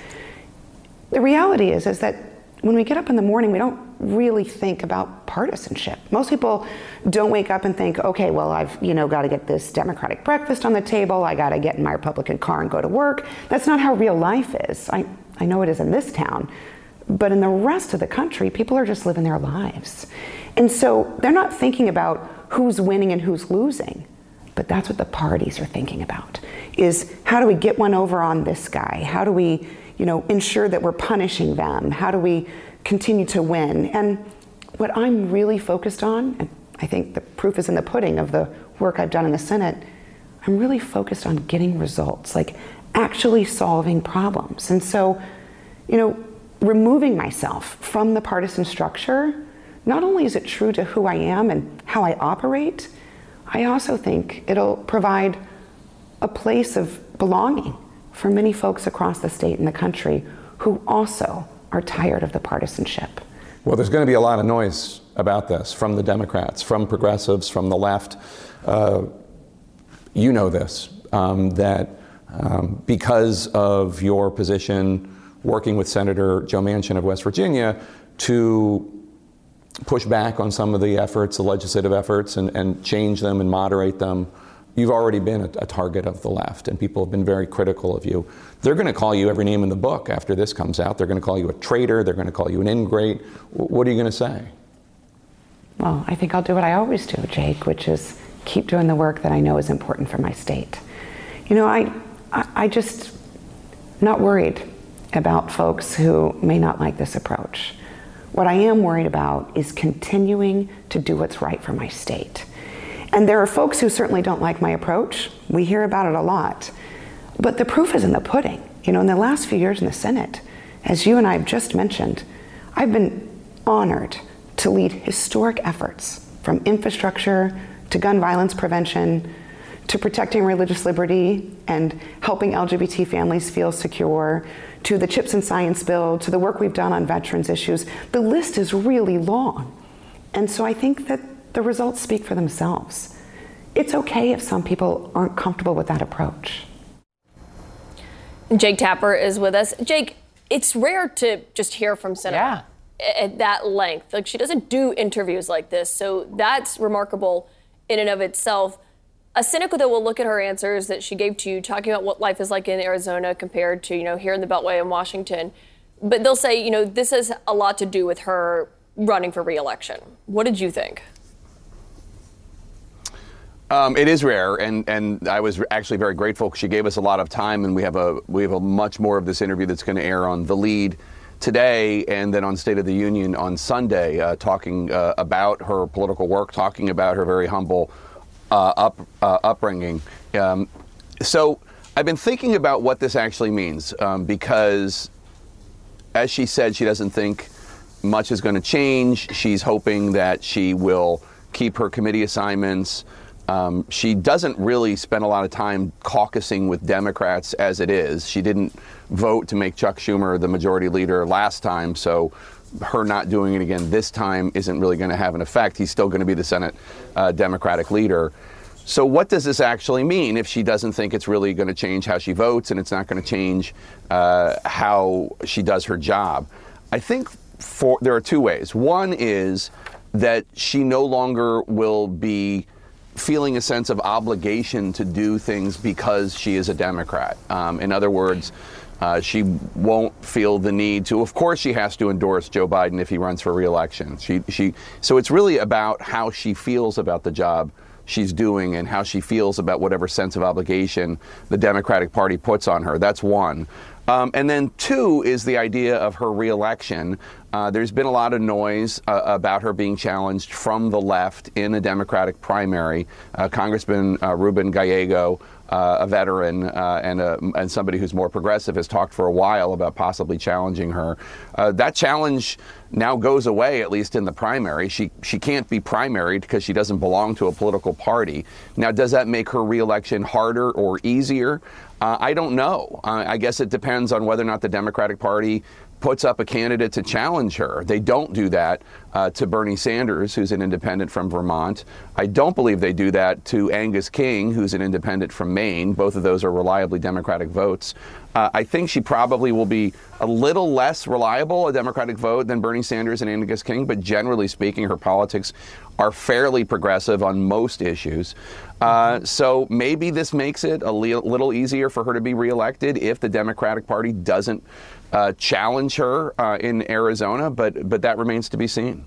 The reality is, is that when we get up in the morning, we don't really think about partisanship. Most people don't wake up and think, okay, well, I've, you know, got to get this Democratic breakfast on the table. I got to get in my Republican car and go to work. That's not how real life is. I, I know it is in this town. But in the rest of the country, people are just living their lives. And so they're not thinking about who's winning and who's losing. But that's what the parties are thinking about is how do we get one over on this guy? How do we you know, ensure that we're punishing them? How do we continue to win? And what I'm really focused on, and I think the proof is in the pudding of the work I've done in the Senate, I'm really focused on getting results, like actually solving problems. And so, you know, removing myself from the partisan structure, not only is it true to who I am and how I operate, I also think it'll provide a place of belonging for many folks across the state and the country who also are tired of the partisanship. Well, there's going to be a lot of noise about this from the Democrats, from progressives, from the left. Uh, you know this, um, that um, because of your position working with Senator Joe Manchin of West Virginia to push back on some of the efforts, the legislative efforts, and, and change them and moderate them you've already been a, a, target of the left, and people have been very critical of you. They're going to call you every name in the book after this comes out. They're going to call you a traitor. They're going to call you an ingrate. What are you going to say? Well, I think I'll do what I always do, Jake, which is keep doing the work that I know is important for my state. You know, I, I, I just not worried about folks who may not like this approach. What I am worried about is continuing to do what's right for my state. And there are folks who certainly don't like my approach. We hear about it a lot. But the proof is in the pudding. You know, in the last few years in the Senate, as you and I have just mentioned, I've been honored to lead historic efforts from infrastructure to gun violence prevention to protecting religious liberty and helping LGBT families feel secure, to the CHIPS and Science Bill, to the work we've done on veterans issues. The list is really long. And so I think that the results speak for themselves. It's okay if some people aren't comfortable with that approach. Jake Tapper is with us. Jake, it's rare to just hear from Senator yeah. at that length. Like she doesn't do interviews like this, so that's remarkable in and of itself. A cynic that will look at her answers that she gave to you, talking about what life is like in Arizona compared to you know here in the Beltway in Washington, but they'll say you know this has a lot to do with her running for reelection. What did you think? Um, it is rare, and, and I was actually very grateful. She gave us a lot of time, and we have a we have a much more of this interview that's going to air on the lead today, and then on State of the Union on Sunday, uh, talking uh, about her political work, talking about her very humble uh, up uh, upbringing. Um, so I've been thinking about what this actually means um, because, as she said, she doesn't think much is going to change. She's hoping that she will keep her committee assignments. Um, she doesn't really spend a lot of time caucusing with Democrats as it is. She didn't vote to make Chuck Schumer the majority leader last time, so her not doing it again this time isn't really going to have an effect. He's still going to be the Senate uh, Democratic leader. So, what does this actually mean if she doesn't think it's really going to change how she votes and it's not going to change uh, how she does her job? I think for, there are two ways. One is that she no longer will be feeling a sense of obligation to do things because she is a Democrat. Um, in other words, uh, she won't feel the need to. Of course, she has to endorse Joe Biden if he runs for reelection. She, she, so it's really about how she feels about the job she's doing and how she feels about whatever sense of obligation the Democratic Party puts on her. That's one. Um, and then two is the idea of her reelection. Uh, there's been a lot of noise uh, about her being challenged from the left in a Democratic primary. Uh, Congressman uh, Ruben Gallego, uh, a veteran uh, and, a, and somebody who's more progressive, has talked for a while about possibly challenging her. that challenge now goes away, at least in the primary. She she can't be primaried because she doesn't belong to a political party. Now, does that make her reelection harder or easier? Uh, I don't know. Uh, I guess it depends on whether or not the Democratic Party puts up a candidate to challenge her. They don't do that uh, to Bernie Sanders, who's an independent from Vermont. I don't believe they do that to Angus King, who's an independent from Maine. Both of those are reliably Democratic votes. Uh, I think she probably will be a little less reliable, a Democratic vote, than Bernie Sanders and Angus King, but generally speaking, her politics are fairly progressive on most issues. Uh, so maybe this makes it a li- little easier for her to be reelected if the Democratic Party doesn't uh, challenge her uh, in Arizona, but but that remains to be seen.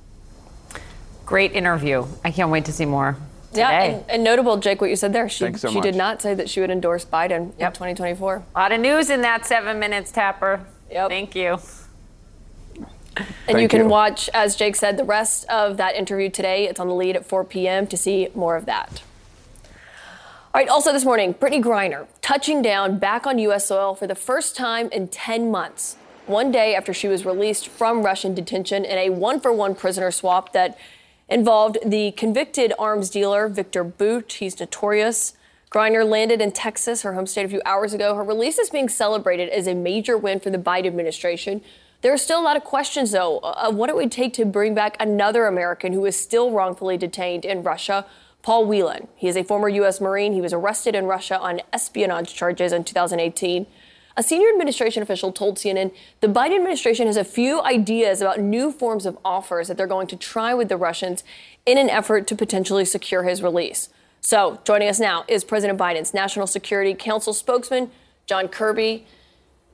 Great interview. I can't wait to see more. Yeah, and, and notable, Jake, what you said there. She, so she did not say that she would endorse Biden in 2024. A lot of news in that seven minutes, Tapper. Yep. Thank you. And Thank you can you. watch, as Jake said, the rest of that interview today. It's on the lead at 4 p.m. to see more of that. All right, also this morning, Brittney Griner touching down back on U.S. soil for the first time in 10 months. One day after she was released from Russian detention in a one for one prisoner swap that involved the convicted arms dealer, Viktor Bout. He's notorious. Griner landed in Texas, her home state, a few hours ago. Her release is being celebrated as a major win for the Biden administration. There are still a lot of questions, though, uh, of what it would take to bring back another American who is still wrongfully detained in Russia. Paul Whelan. He is a former U.S. Marine. He was arrested in Russia on espionage charges in 2018. A senior administration official told CNN the Biden administration has a few ideas about new forms of offers that they're going to try with the Russians in an effort to potentially secure his release. So, joining us now is President Biden's National Security Council spokesman, John Kirby.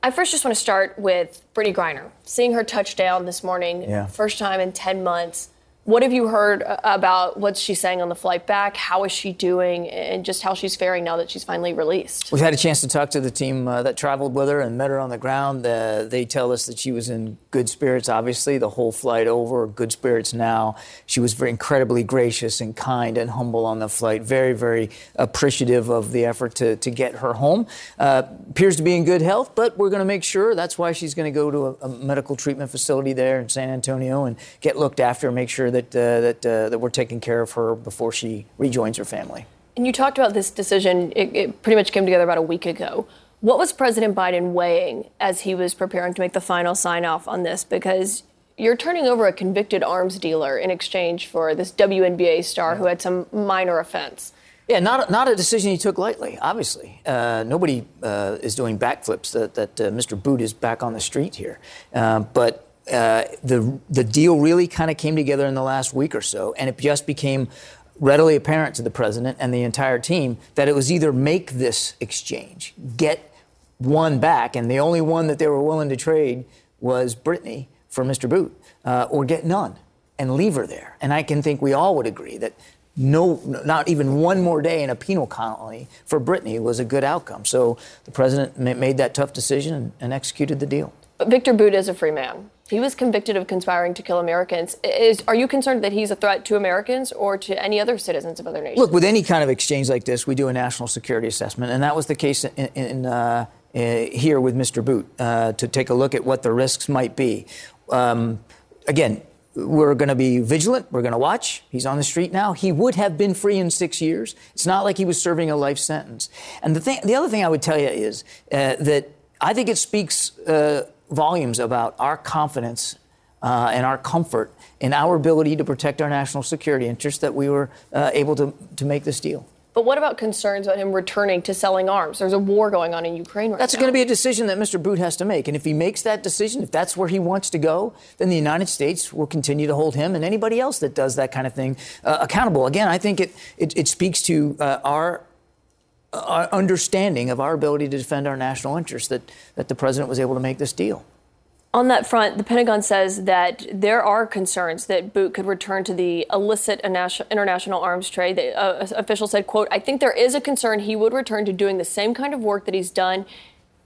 I first just want to start with Brittney Griner. Seeing her touchdown this morning, Yeah. first time in 10 months. What have you heard about what she's saying on the flight back? How is she doing? And just how she's faring now that she's finally released? We've had a chance to talk to the team uh, that traveled with her and met her on the ground. Uh, they tell us that she was in good spirits, obviously, the whole flight over, good spirits now. She was very incredibly gracious and kind and humble on the flight, very, very appreciative of the effort to, to get her home. Uh, appears to be in good health, but we're going to make sure. That's why she's going to go to a, a medical treatment facility there in San Antonio and get looked after, make sure that, uh, that, uh, that we're taking care of her before she rejoins her family. And you talked about this decision, it, it pretty much came together about a week ago. What was President Biden weighing as he was preparing to make the final sign off on this? Because you're turning over a convicted arms dealer in exchange for this WNBA star who had some minor offense. Yeah, not not a decision he took lightly. Obviously, uh, nobody uh, is doing backflips. That that uh, Mr. Bout is back on the street here, uh, but. Uh, the the deal really kind of came together in the last week or so, and it just became readily apparent to the president and the entire team that it was either make this exchange, get one back, and the only one that they were willing to trade was Brittney for Mr. Bout, uh, or get none and leave her there. And I can think we all would agree that no, not even one more day in a penal colony for Brittney was a good outcome. So the president made that tough decision and, and executed the deal. But Viktor Bout is a free man. He was convicted of conspiring to kill Americans. Is, are you concerned that he's a threat to Americans or to any other citizens of other nations? Look, with any kind of exchange like this, we do a national security assessment, and that was the case in, in uh, uh, here with Mr. Bout uh, to take a look at what the risks might be. Um, again, we're going to be vigilant. We're going to watch. He's on the street now. He would have been free in six years. It's not like he was serving a life sentence. And the thing, the other thing I would tell you is uh, that I think it speaks uh, volumes about our confidence uh, and our comfort in our ability to protect our national security interests that we were uh, able to, to make this deal. But what about concerns about him returning to selling arms? There's a war going on in Ukraine right That's now. going to be a decision that Mr. Bout has to make. And if he makes that decision, if that's where he wants to go, then the United States will continue to hold him and anybody else that does that kind of thing uh, accountable. Again, I think it, it, it speaks to uh, our, our understanding of our ability to defend our national interests that, that the president was able to make this deal. On that front, the Pentagon says that there are concerns that Bout could return to the illicit international arms trade. The uh, uh official said, "quote I think there is a concern he would return to doing the same kind of work that he's done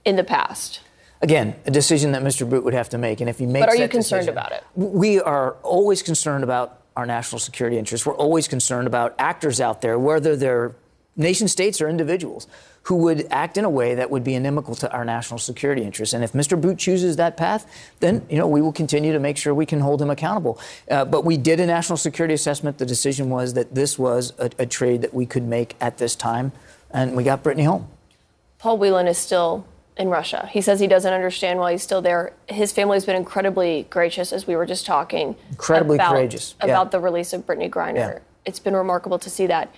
in the past." Again, a decision that Mr. Bout would have to make. And if he makes But are you concerned decision- about it? We are always concerned about our national security interests. We're always concerned about actors out there, whether they're nation states or individuals, who would act in a way that would be inimical to our national security interests. And if Mr. Bout chooses that path, then you know we will continue to make sure we can hold him accountable. Uh, but we did a national security assessment. The decision was that this was a, a trade that we could make at this time, and we got Brittney home. Paul Whelan is still in Russia. He says he doesn't understand why he's still there. His family's been incredibly gracious, as we were just talking. Incredibly about, courageous, yeah. about the release of Brittney Griner. Yeah. It's been remarkable to see that.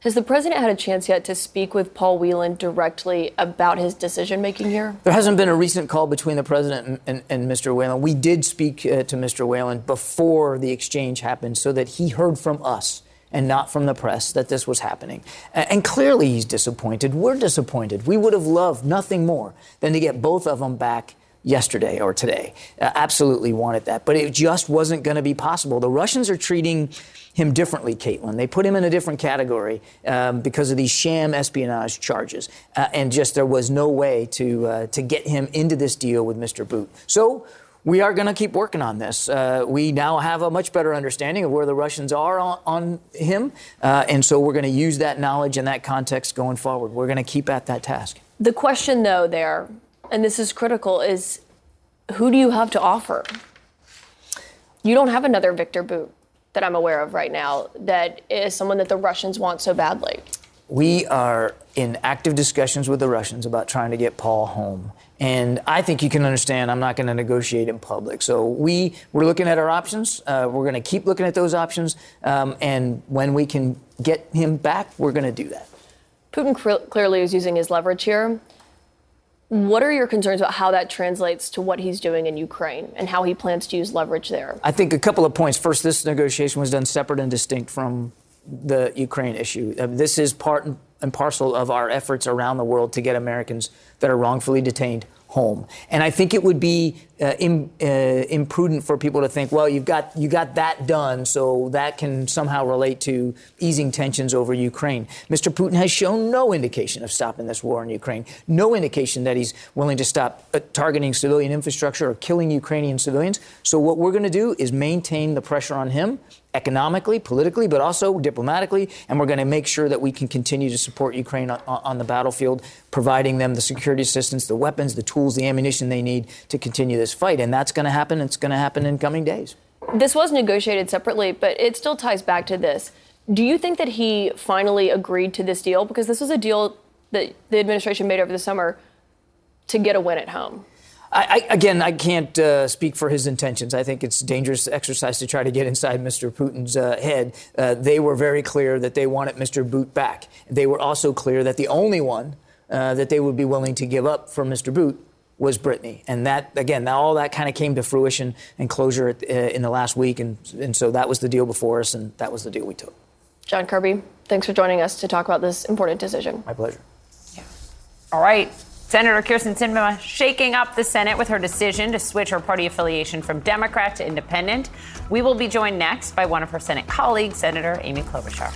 Has the president had a chance yet to speak with Paul Whelan directly about his decision making here? There hasn't been a recent call between the president and, and, and Mr. Whelan. We did speak uh, to Mr. Whelan before the exchange happened so that he heard from us and not from the press that this was happening. And clearly he's disappointed. We're disappointed. We would have loved nothing more than to get both of them back yesterday or today. Uh, absolutely wanted that. But it just wasn't going to be possible. The Russians are treating him differently, Kaitlan. They put him in a different category um, because of these sham espionage charges. Uh, and just there was no way to, uh, to get him into this deal with Mr. Bout. So we are going to keep working on this. Uh, we now have a much better understanding of where the Russians are on, on him. Uh, and so we're going to use that knowledge and that context going forward. We're going to keep at that task. The question, though, there, and this is critical, is who do you have to offer? You don't have another Viktor Bout that I'm aware of right now that is someone that the Russians want so badly. We are in active discussions with the Russians about trying to get Paul home. And I think you can understand I'm not going to negotiate in public. So we, we're looking at our options. Uh, we're going to keep looking at those options. Um, and when we can get him back, we're going to do that. Putin cl- clearly is using his leverage here. What are your concerns about how that translates to what he's doing in Ukraine and how he plans to use leverage there? I think a couple of points. First, this negotiation was done separate and distinct from the Ukraine issue. Uh, this is part and parcel of our efforts around the world to get Americans that are wrongfully detained home. And I think it would be uh, uh, imprudent for people to think, well, you've got you got that done, so that can somehow relate to easing tensions over Ukraine. Mr. Putin has shown no indication of stopping this war in Ukraine, no indication that he's willing to stop uh, targeting civilian infrastructure or killing Ukrainian civilians. So what we're going to do is maintain the pressure on him economically, politically, but also diplomatically. And we're going to make sure that we can continue to support Ukraine on, on, the battlefield, providing them the security assistance, the weapons, the tools, the ammunition they need to continue this fight. And that's going to happen. It's going to happen in coming days. This was negotiated separately, but it still ties back to this. Do you think that he finally agreed to this deal? Because this was a deal that the administration made over the summer to get a win at home. I, I, again, I can't uh, speak for his intentions. I think it's a dangerous exercise to try to get inside Mr. Putin's uh, head. Uh, they were very clear that they wanted Mr. Bout back. They were also clear that the only one uh, that they would be willing to give up for Mr. Bout was Brittney. And that, again, now all that kind of came to fruition and closure at, uh, in the last week. And, and so that was the deal before us, and that was the deal we took. John Kirby, thanks for joining us to talk about this important decision. My pleasure. Yeah. All right. Senator Kyrsten Sinema shaking up the Senate with her decision to switch her party affiliation from Democrat to Independent. We will be joined next by one of her Senate colleagues, Senator Amy Klobuchar.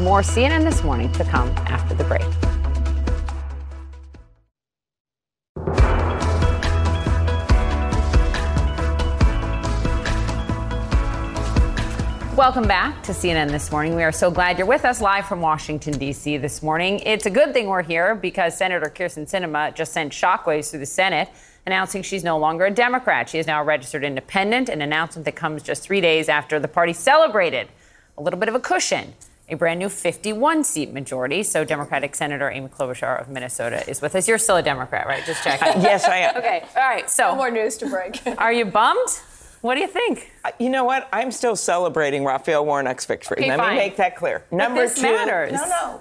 More CNN this morning to come after the break. Welcome back to CNN This Morning. We are so glad you're with us live from Washington, D.C. this morning. It's a good thing we're here because Senator Kyrsten Sinema just sent shockwaves through the Senate announcing she's no longer a Democrat. She is now a registered independent, an announcement that comes just three days after the party celebrated a little bit of a cushion, a brand new 51 seat majority. So, Democratic Senator Amy Klobuchar of Minnesota is with us. You're still a Democrat, right? Just checking. <laughs> yes, I am. Okay. All right. So, no more news to break. are you bummed? What do you think? You know what? I'm still celebrating Raphael Warnock's victory. Okay, Let fine. me make that clear. But Number this two. matters. No, no.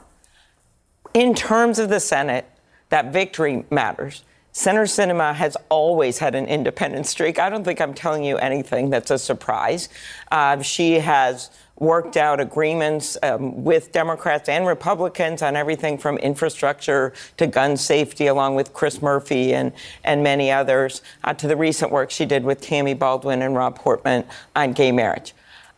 In terms of the Senate, that victory matters. Senator Sinema has always had an independent streak. I don't think I'm telling you anything that's a surprise. Uh, she has worked out agreements um, with Democrats and Republicans on everything from infrastructure to gun safety, along with Chris Murphy and, and many others, uh, to the recent work she did with Tammy Baldwin and Rob Portman on gay marriage.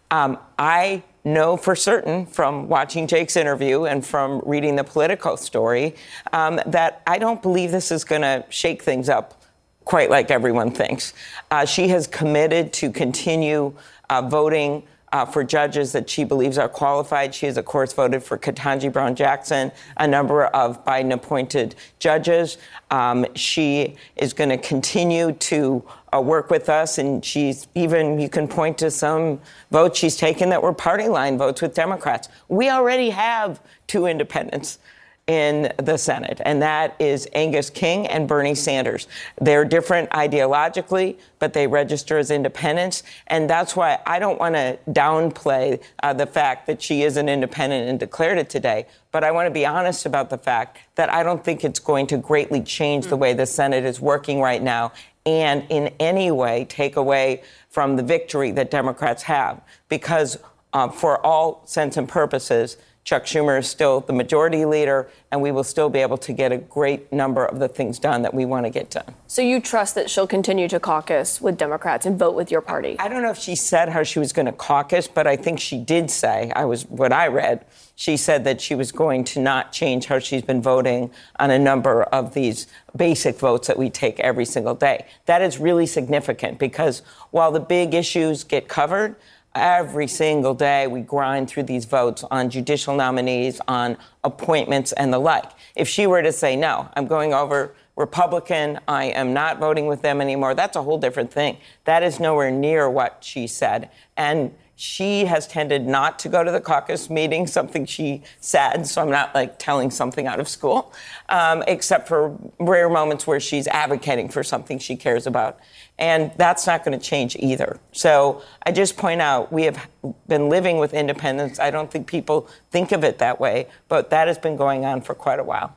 Um, I know for certain from watching Jake's interview and from reading the Politico story um, that I don't believe this is going to shake things up quite like everyone thinks. Uh, she has committed to continue uh, voting. Uh, for judges that she believes are qualified. She has, of course, voted for Ketanji Brown Jackson, a number of Biden appointed judges. Um, she is going to continue to uh, work with us, and she's even, you can point to some votes she's taken that were party line votes with Democrats. We already have two independents. In the Senate, and that is Angus King and Bernie Sanders. They're different ideologically, but they register as independents, and that's why I don't want to downplay uh, the fact that she is an independent and declared it today. But I want to be honest about the fact that I don't think it's going to greatly change the way the Senate is working right now, and in any way take away from the victory that Democrats have, because uh, for all sense and purposes. Chuck Schumer is still the majority leader, and we will still be able to get a great number of the things done that we want to get done. So you trust that she'll continue to caucus with Democrats and vote with your party? I don't know if she said how she was going to caucus, but I think she did say, I was what I read, she said that she was going to not change how she's been voting on a number of these basic votes that we take every single day. That is really significant because while the big issues get covered, Every single day, we grind through these votes on judicial nominees, on appointments, and the like. If she were to say, no, I'm going over Republican, I am not voting with them anymore, that's a whole different thing. That is nowhere near what she said. And she has tended not to go to the caucus meeting, <laughs> something she said, so I'm not like telling something out of school, um, except for rare moments where she's advocating for something she cares about. And that's not going to change either. So I just point out we have been living with independence. I don't think people think of it that way, but that has been going on for quite a while.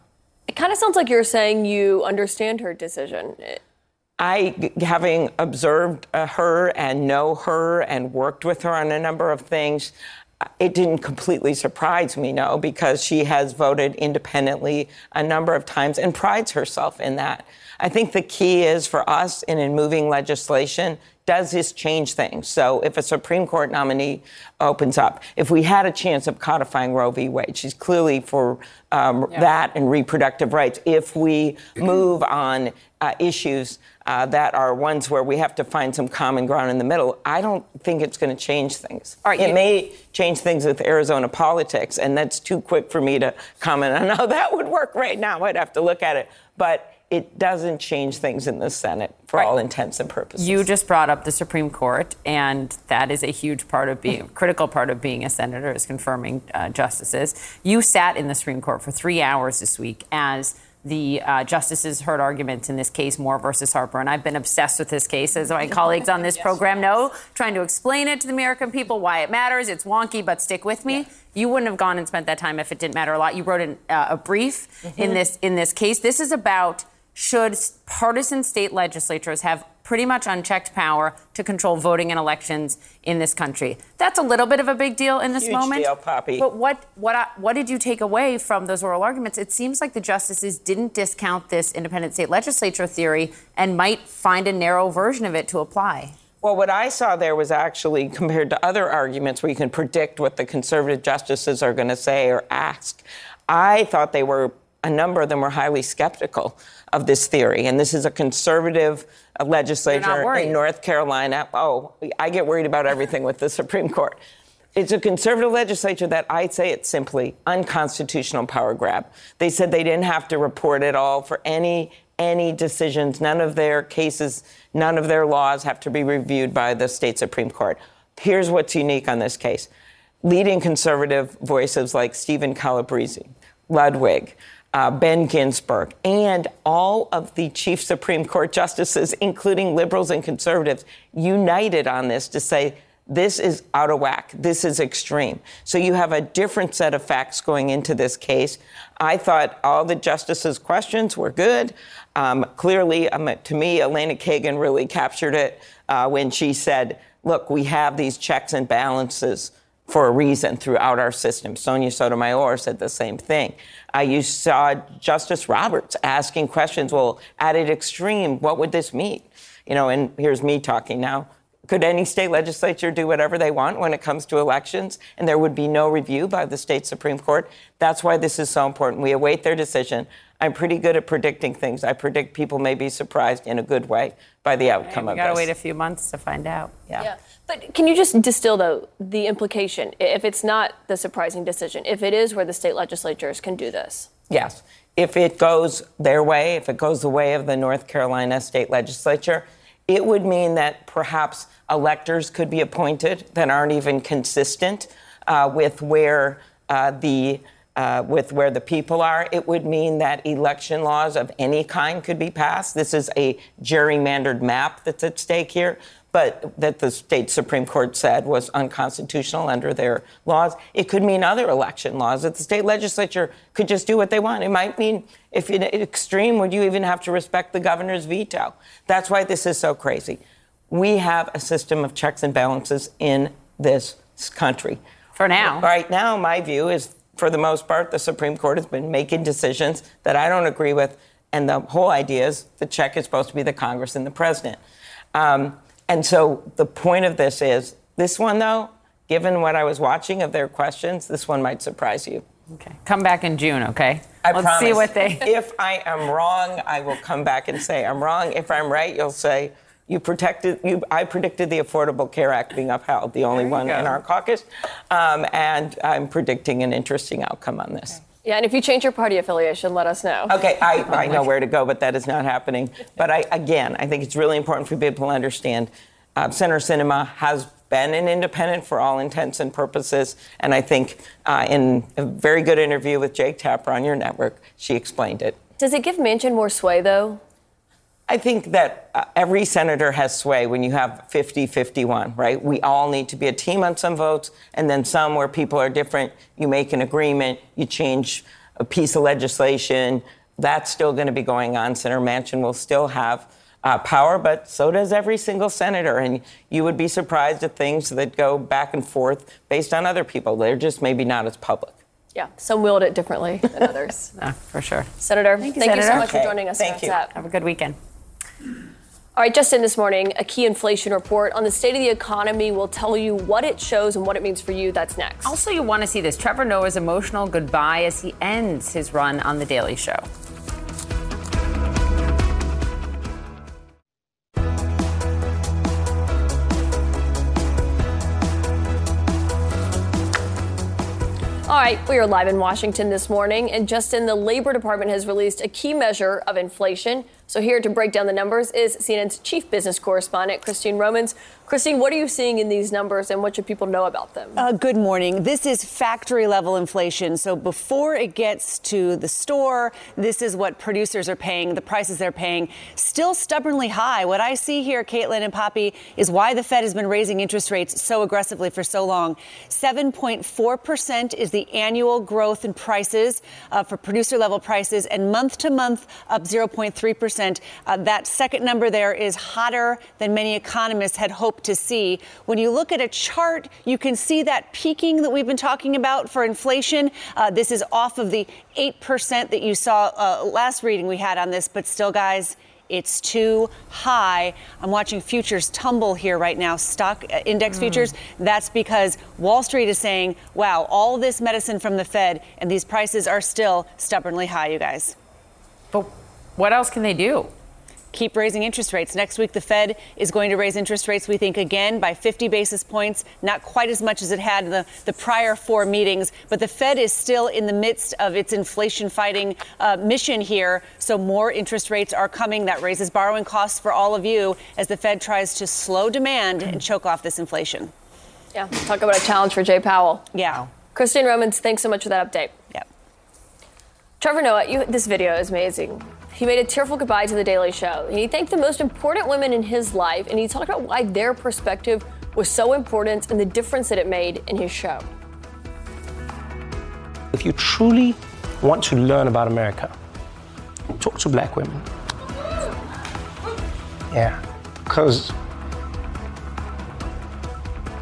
It kind of sounds like you're saying you understand her decision. I, having observed uh, her and know her and worked with her on a number of things, it didn't completely surprise me, no, because she has voted independently a number of times and prides herself in that. I think the key is for us in, in moving legislation does this change things? So if a Supreme Court nominee opens up, if we had a chance of codifying Roe v. Wade, she's clearly for um, yeah. that and reproductive rights. If we <clears throat> move on uh, issues uh, that are ones where we have to find some common ground in the middle, I don't think it's going to change things. it you- may change things with Arizona politics, and that's too quick for me to comment on how <laughs> that would work right now. I'd have to look at it. But it doesn't change things in the Senate for right. all intents and purposes. You just brought up the Supreme Court, and that is a huge part of being, <laughs> critical part of being a senator is confirming uh, justices. You sat in the Supreme Court for three hours this week as the uh, justices heard arguments in this case, Moore versus Harper. And I've been obsessed with this case, as my <laughs> colleagues on this yes. program know, trying to explain it to the American people why it matters. It's wonky, but stick with me. Yeah. You wouldn't have gone and spent that time if it didn't matter a lot. You wrote an, uh, a brief mm-hmm. in this in this case. This is about should partisan state legislatures have pretty much unchecked power to control voting and elections in this country. That's a little bit of a big deal in this Huge moment. Deal, Poppy. But what what what did you take away from those oral arguments? It seems like the justices didn't discount this independent state legislature theory and might find a narrow version of it to apply. Well, what I saw there was actually compared to other arguments where you can predict what the conservative justices are going to say or ask. I thought they were a number of them were highly skeptical of this theory. And this is a conservative uh, legislature in North Carolina. Oh, I get worried about everything with the <laughs> Supreme Court. It's a conservative legislature that I'd say it's simply unconstitutional power grab. They said they didn't have to report at all for any any decisions. None of their cases, none of their laws have to be reviewed by the state Supreme Court. Here's what's unique on this case. Leading conservative voices like Steven Calabresi, Luttig, uh, Ben Ginsburg, and all of the chief Supreme Court justices, including liberals and conservatives, united on this to say this is out of whack. This is extreme. So you have a different set of facts going into this case. I thought all the justices' questions were good. Um, clearly, um, to me, Elena Kagan really captured it uh, when she said, look, we have these checks and balances for a reason throughout our system. Sonia Sotomayor said the same thing. Uh, you saw Justice Roberts asking questions. Well, at an extreme, what would this mean? You know, and here's me talking now. Could any state legislature do whatever they want when it comes to elections and there would be no review by the state Supreme Court? That's why this is so important. We await their decision. I'm pretty good at predicting things. I predict people may be surprised in a good way by the outcome of this. We got to wait a few months to find out. Yeah. yeah. But can you just distill, though, the implication, if it's not the surprising decision, if it is where the state legislatures can do this? Yes. If it goes their way, if it goes the way of the North Carolina state legislature, it would mean that perhaps electors could be appointed that aren't even consistent uh, with where uh, the uh, with where the people are. It would mean that election laws of any kind could be passed. This is a gerrymandered map that's at stake here, but that the state Supreme Court said was unconstitutional under their laws. It could mean other election laws that the state legislature could just do what they want. It might mean, if in extreme, would you even have to respect the governor's veto? That's why this is so crazy. We have a system of checks and balances in this country. For now. Right now, my view is for the most part, the Supreme Court has been making decisions that I don't agree with. And the whole idea is the check is supposed to be the Congress and the president. Um, and so the point of this is this one, though, given what I was watching of their questions, this one might surprise you. Okay. Come back in June, okay? I Let's promise. see what they. <laughs> If I am wrong, I will come back and say I'm wrong. If I'm right, you'll say you protected. You, I predicted the Affordable Care Act being upheld, the only one in our caucus, um, and I'm predicting an interesting outcome on this. Yeah, and if you change your party affiliation, let us know. Okay, I, <laughs> I know where to go, but that is not happening. But I, again, I think it's really important for people to understand uh, Senator Sinema has been an independent for all intents and purposes. And I think uh, in a very good interview with Jake Tapper on your network, she explained it. Does it give Manchin more sway, though? I think that uh, every senator has sway when you have 50 51, right? We all need to be a team on some votes, and then some where people are different. You make an agreement, you change a piece of legislation. That's still going to be going on. Senator Manchin will still have uh, power, but so does every single senator. And you would be surprised at things that go back and forth based on other people. They're just maybe not as public. Yeah, some wield it differently than others. <laughs> Yeah, for sure. Senator, Thank thank you, you, so Senator. much for joining us. thank you. WhatsApp. Have a good weekend. All right, just in this morning, a key inflation report on the state of the economy will tell you what it shows and what it means for you. That's next. Also, you want to see this Trevor Noah's emotional goodbye as he ends his run on The Daily Show. All right, we are live in Washington this morning, and Justin, the Labor Department has released a key measure of inflation. So, here to break down the numbers is CNN's chief business correspondent, Christine Romans. Christine, what are you seeing in these numbers, and what should people know about them? Uh, good morning. This is factory level inflation. So before it gets to the store, this is what producers are paying, the prices they're paying. Still stubbornly high. What I see here, Kaitlan and Poppy, is why the Fed has been raising interest rates so aggressively for so long. 7.4% is the annual growth in prices uh, for producer level prices, and month to month up 0.3%. Uh, that second number there is hotter than many economists had hoped to see. When you look at a chart, you can see that peaking that we've been talking about for inflation. Uh, this is off of the 8% that you saw uh, last reading we had on this, but still, guys, it's too high. I'm watching futures tumble here right now, stock uh, index Mm. futures. That's because Wall Street is saying, wow, all this medicine from the Fed, and these prices are still stubbornly high, you guys. But what else can they do? Keep raising interest rates. Next week, the Fed is going to raise interest rates, we think, again by 50 basis points, not quite as much as it had in the, the prior four meetings. But the Fed is still in the midst of its inflation fighting uh, mission here. So more interest rates are coming. That raises borrowing costs for all of you as the Fed tries to slow demand and choke off this inflation. Yeah, talk about a challenge for Jay Powell. Yeah. Christine Romans, thanks so much for that update. Yep. Trevor Noah, you, this video is amazing. He made a tearful goodbye to The Daily Show. He thanked the most important women in his life, and he talked about why their perspective was so important and the difference that it made in his show. If you truly want to learn about America, talk to black women. Yeah, because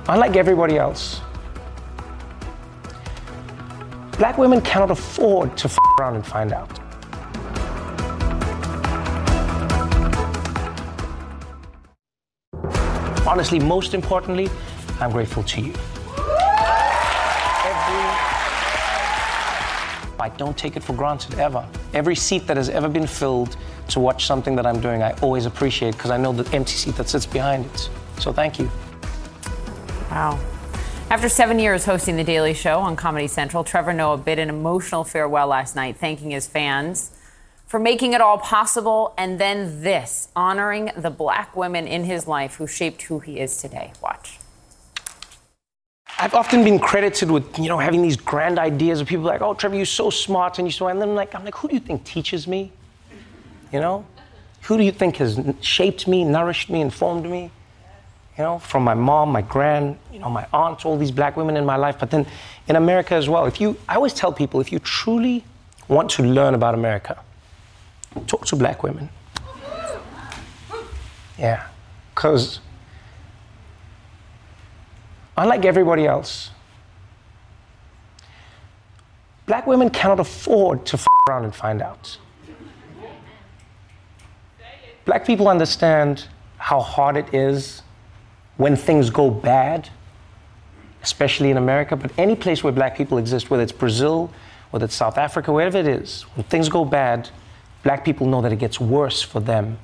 unlike everybody else, black women cannot afford to f around and find out. Honestly, most importantly, I'm grateful to you. I don't take it for granted ever. Every seat that has ever been filled to watch something that I'm doing, I always appreciate because I know the empty seat that sits behind it. So thank you. Wow. After seven years hosting The Daily Show on Comedy Central, Trevor Noah bid an emotional farewell last night, thanking his fans for making it all possible. And then this, honoring the black women in his life who shaped who he is today. Watch. I've often been credited with, you know, having these grand ideas of people like, oh, Trevor, you're so smart and you're so, and then like, I'm like, who do you think teaches me? You know? Who do you think has shaped me, nourished me, informed me? You know, from my mom, my grand, you know, my aunts, all these black women in my life, but then in America as well. If you, I always tell people, if you truly want to learn about America, talk to black women. Yeah, because unlike everybody else, black women cannot afford to f around and find out. Black people understand how hard it is when things go bad, especially in America, but any place where black people exist, whether it's Brazil, whether it's South Africa, wherever it is, when things go bad, black people know that it gets worse for them.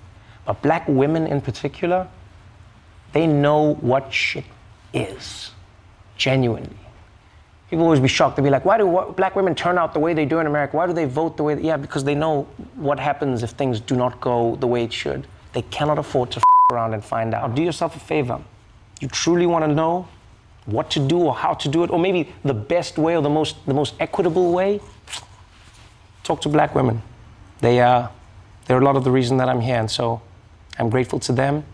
But black women in particular, they know what shit is, genuinely. People always be shocked. They'll be like, why do black women turn out the way they do in America? Why do they vote the way they, yeah, because they know what happens if things do not go the way it should. They cannot afford to f- around and find out. Do yourself a favor. You truly want to know what to do or how to do it, or maybe the best way or the most, the most equitable way? Talk to black women. They, uh, they're a lot of the reason that I'm here, and so I'm grateful to them.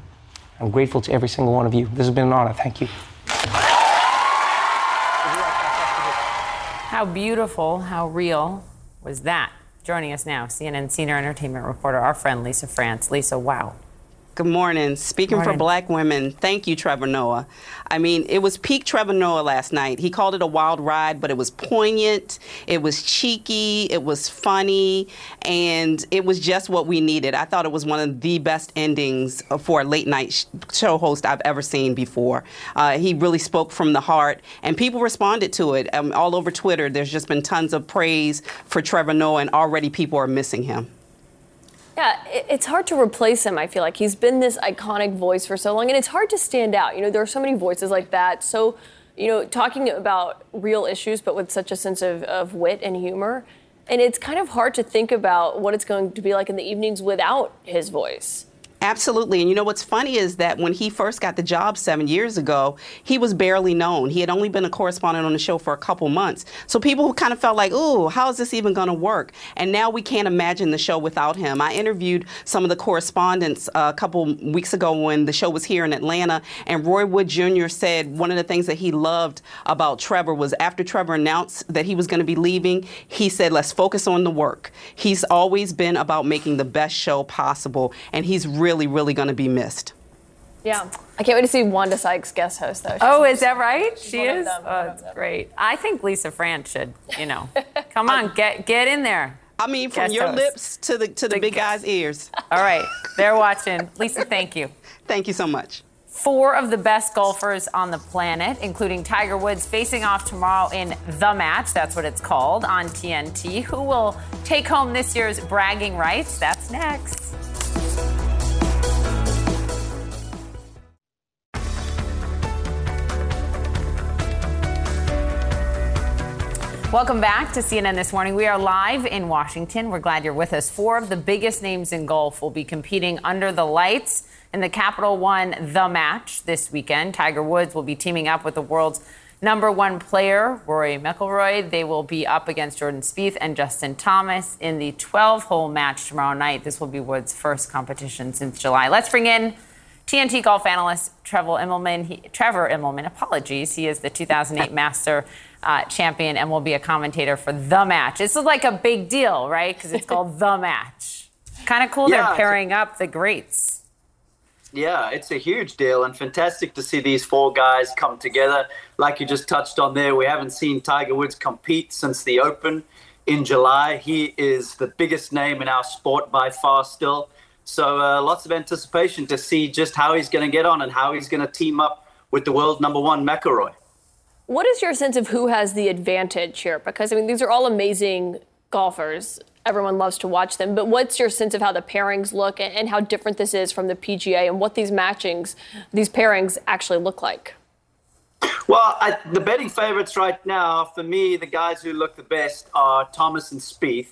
I'm grateful to every single one of you. This has been an honor. Thank you. How beautiful, how real was that? Joining us now, CNN senior entertainment reporter, our friend Lisa France. Lisa, wow. Good morning. Speaking Morning. for black women, thank you, Trevor Noah. I mean, it was peak Trevor Noah last night. He called it a wild ride, but it was poignant, it was cheeky, it was funny, and it was just what we needed. I thought it was one of the best endings for a late night show host I've ever seen before. Uh, he really spoke from the heart, and people responded to it. Um, all over Twitter, there's just been tons of praise for Trevor Noah, and already people are missing him. Yeah, it's hard to replace him. I feel like he's been this iconic voice for so long, and it's hard to stand out. You know, there are so many voices like that. So, you know, talking about real issues, but with such a sense of, of wit and humor. And it's kind of hard to think about what it's going to be like in the evenings without his voice. Absolutely. And you know what's funny is that when he first got the job seven years ago, he was barely known. He had only been a correspondent on the show for a couple months. So people kind of felt like, ooh, how is this even going to work? And now we can't imagine the show without him. I interviewed some of the correspondents uh, a couple weeks ago when the show was here in Atlanta, and Roy Wood Jr. said one of the things that he loved about Trevor was after Trevor announced that he was going to be leaving, he said, let's focus on the work. He's always been about making the best show possible, and he's really, really really going to be missed. Yeah. I can't wait to see Wanda Sykes guest host, though. Oh, is that right? She is. them, Oh, it's great. I think Lisa France should, you know, <laughs> come on, get get in there. I mean, from Guest your host. lips to the to the big guy's ears. All right, they're watching. Lisa, thank you. <laughs> Thank you so much. Four of the best golfers on the planet, including Tiger Woods, facing off tomorrow in The Match. That's what it's called on TNT. Who will take home this year's bragging rights? That's next. Welcome back to CNN This Morning. We are live in Washington. We're glad you're with us. Four of the biggest names in golf will be competing under the lights in the Capital One The Match this weekend. Tiger Woods will be teaming up with the world's number one player, Rory McIlroy. They will be up against Jordan Spieth and Justin Thomas in the 12-hole match tomorrow night. This will be Woods' first competition since July. Let's bring in TNT golf analyst Trevor Immelman. He, Trevor Immelman, apologies. He is the 2008 <laughs> Master uh, champion and will be a commentator for the match. This is like a big deal, right? Because it's called <laughs> the match. Kind of cool. Yeah, They're a- pairing up the greats. Yeah, it's a huge deal and fantastic to see these four guys come together. Like you just touched on there, we haven't seen Tiger Woods compete since the Open in July. He is the biggest name in our sport by far still. So uh, lots of anticipation to see just how he's going to get on and how he's going to team up with the world number one McIlroy. What is your sense of who has the advantage here? Because, I mean, these are all amazing golfers. Everyone loves to watch them. But what's your sense of how the pairings look and, how different this is from the PGA and what these matchings, these pairings actually look like? Well, I, the betting favorites right now, for me, the guys who look the best are Thomas and Spieth.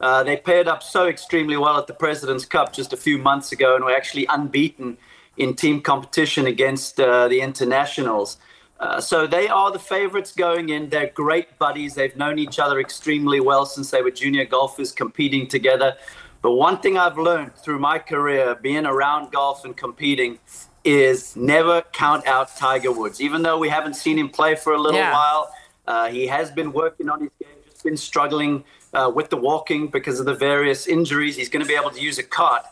Uh, they paired up so extremely well at the President's Cup just a few months ago and were actually unbeaten in team competition against uh, the internationals. Uh, so they are the favorites going in. They're great buddies. They've known each other extremely well since they were junior golfers competing together. But one thing I've learned through my career, being around golf and competing, is never count out Tiger Woods. Even though we haven't seen him play for a little Yeah. while, uh, he has been working on his game, just been struggling uh, with the walking because of the various injuries. He's going to be able to use a cart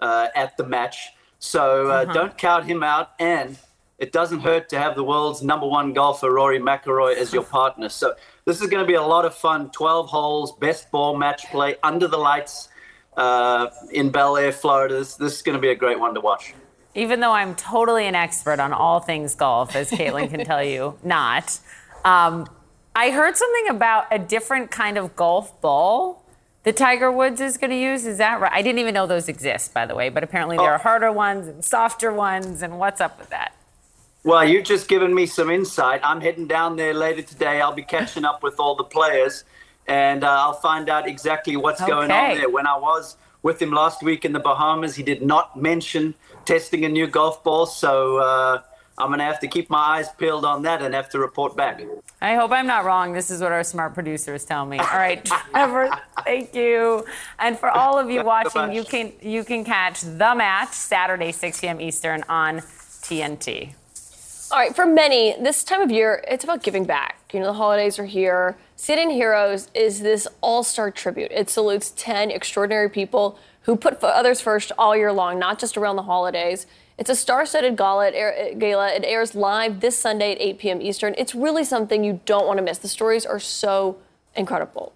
uh, at the match. So uh, Uh-huh. don't count him out. And it doesn't hurt to have the world's number one golfer, Rory McIlroy, as your partner. So this is going to be a lot of fun. 12 holes, best ball match play under the lights uh, in Belleair, Florida. This, this is going to be a great one to watch. Even though I'm totally an expert on all things golf, as Kaitlan can tell you, <laughs> not. Um, I heard something about a different kind of golf ball that Tiger Woods is going to use. Is that right? I didn't even know those exist, by the way, but apparently there are harder ones and softer ones. And what's up with that? Well, you've just given me some insight. I'm heading down there later today. I'll be catching up with all the players, and uh, I'll find out exactly what's going on there. When I was with him last week in the Bahamas, he did not mention testing a new golf ball, so uh, I'm going to have to keep my eyes peeled on that and have to report back. I hope I'm not wrong. This is what our smart producers tell me. All right, <laughs> Trevor, thank you. And for all of you watching, you can you can catch the match Saturday, 6 p.m. Eastern on TNT. All right, for many, this time of year, it's about giving back. You know, the holidays are here. CNN Heroes is this all star tribute. It salutes 10 extraordinary people who put others first all year long, not just around the holidays. It's a star studded gala. Gala. it airs live this Sunday at 8 p.m. Eastern. It's really something you don't want to miss. The stories are so incredible.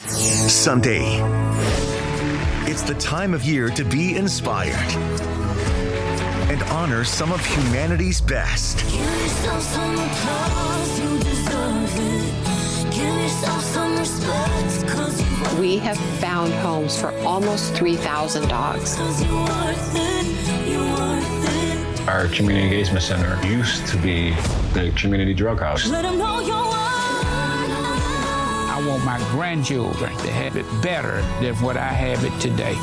Sunday. It's the time of year to be inspired and honor some of humanity's best. We have found homes for almost 3,000 dogs. Our community engagement center used to be the community drug house. I want my grandchildren to have it better than what I have it today.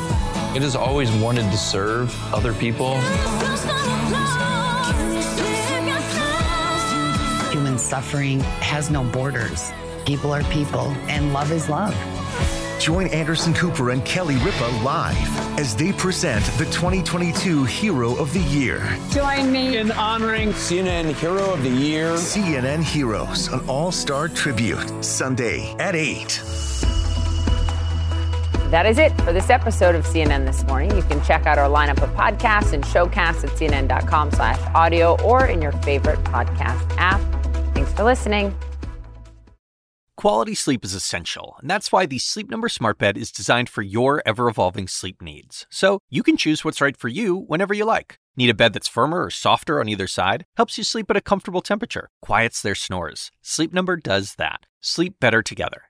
It has always wanted to serve other people. Human suffering has no borders. People are people, and love is love. Join Anderson Cooper and Kelly Ripa live as they present the 2022 Hero of the Year. Join me in honoring CNN Hero of the Year. CNN Heroes, an all star tribute, Sunday at 8. That is it for this episode of CNN This Morning. You can check out our lineup of podcasts and showcasts at cnn.com slash audio or in your favorite podcast app. Thanks for listening. Quality sleep is essential, and that's why the Sleep Number Smart Bed is designed for your ever evolving sleep needs. So you can choose what's right for you whenever you like. Need a bed that's firmer or softer on either side? Helps you sleep at a comfortable temperature, quiets their snores. Sleep Number does that. Sleep better together.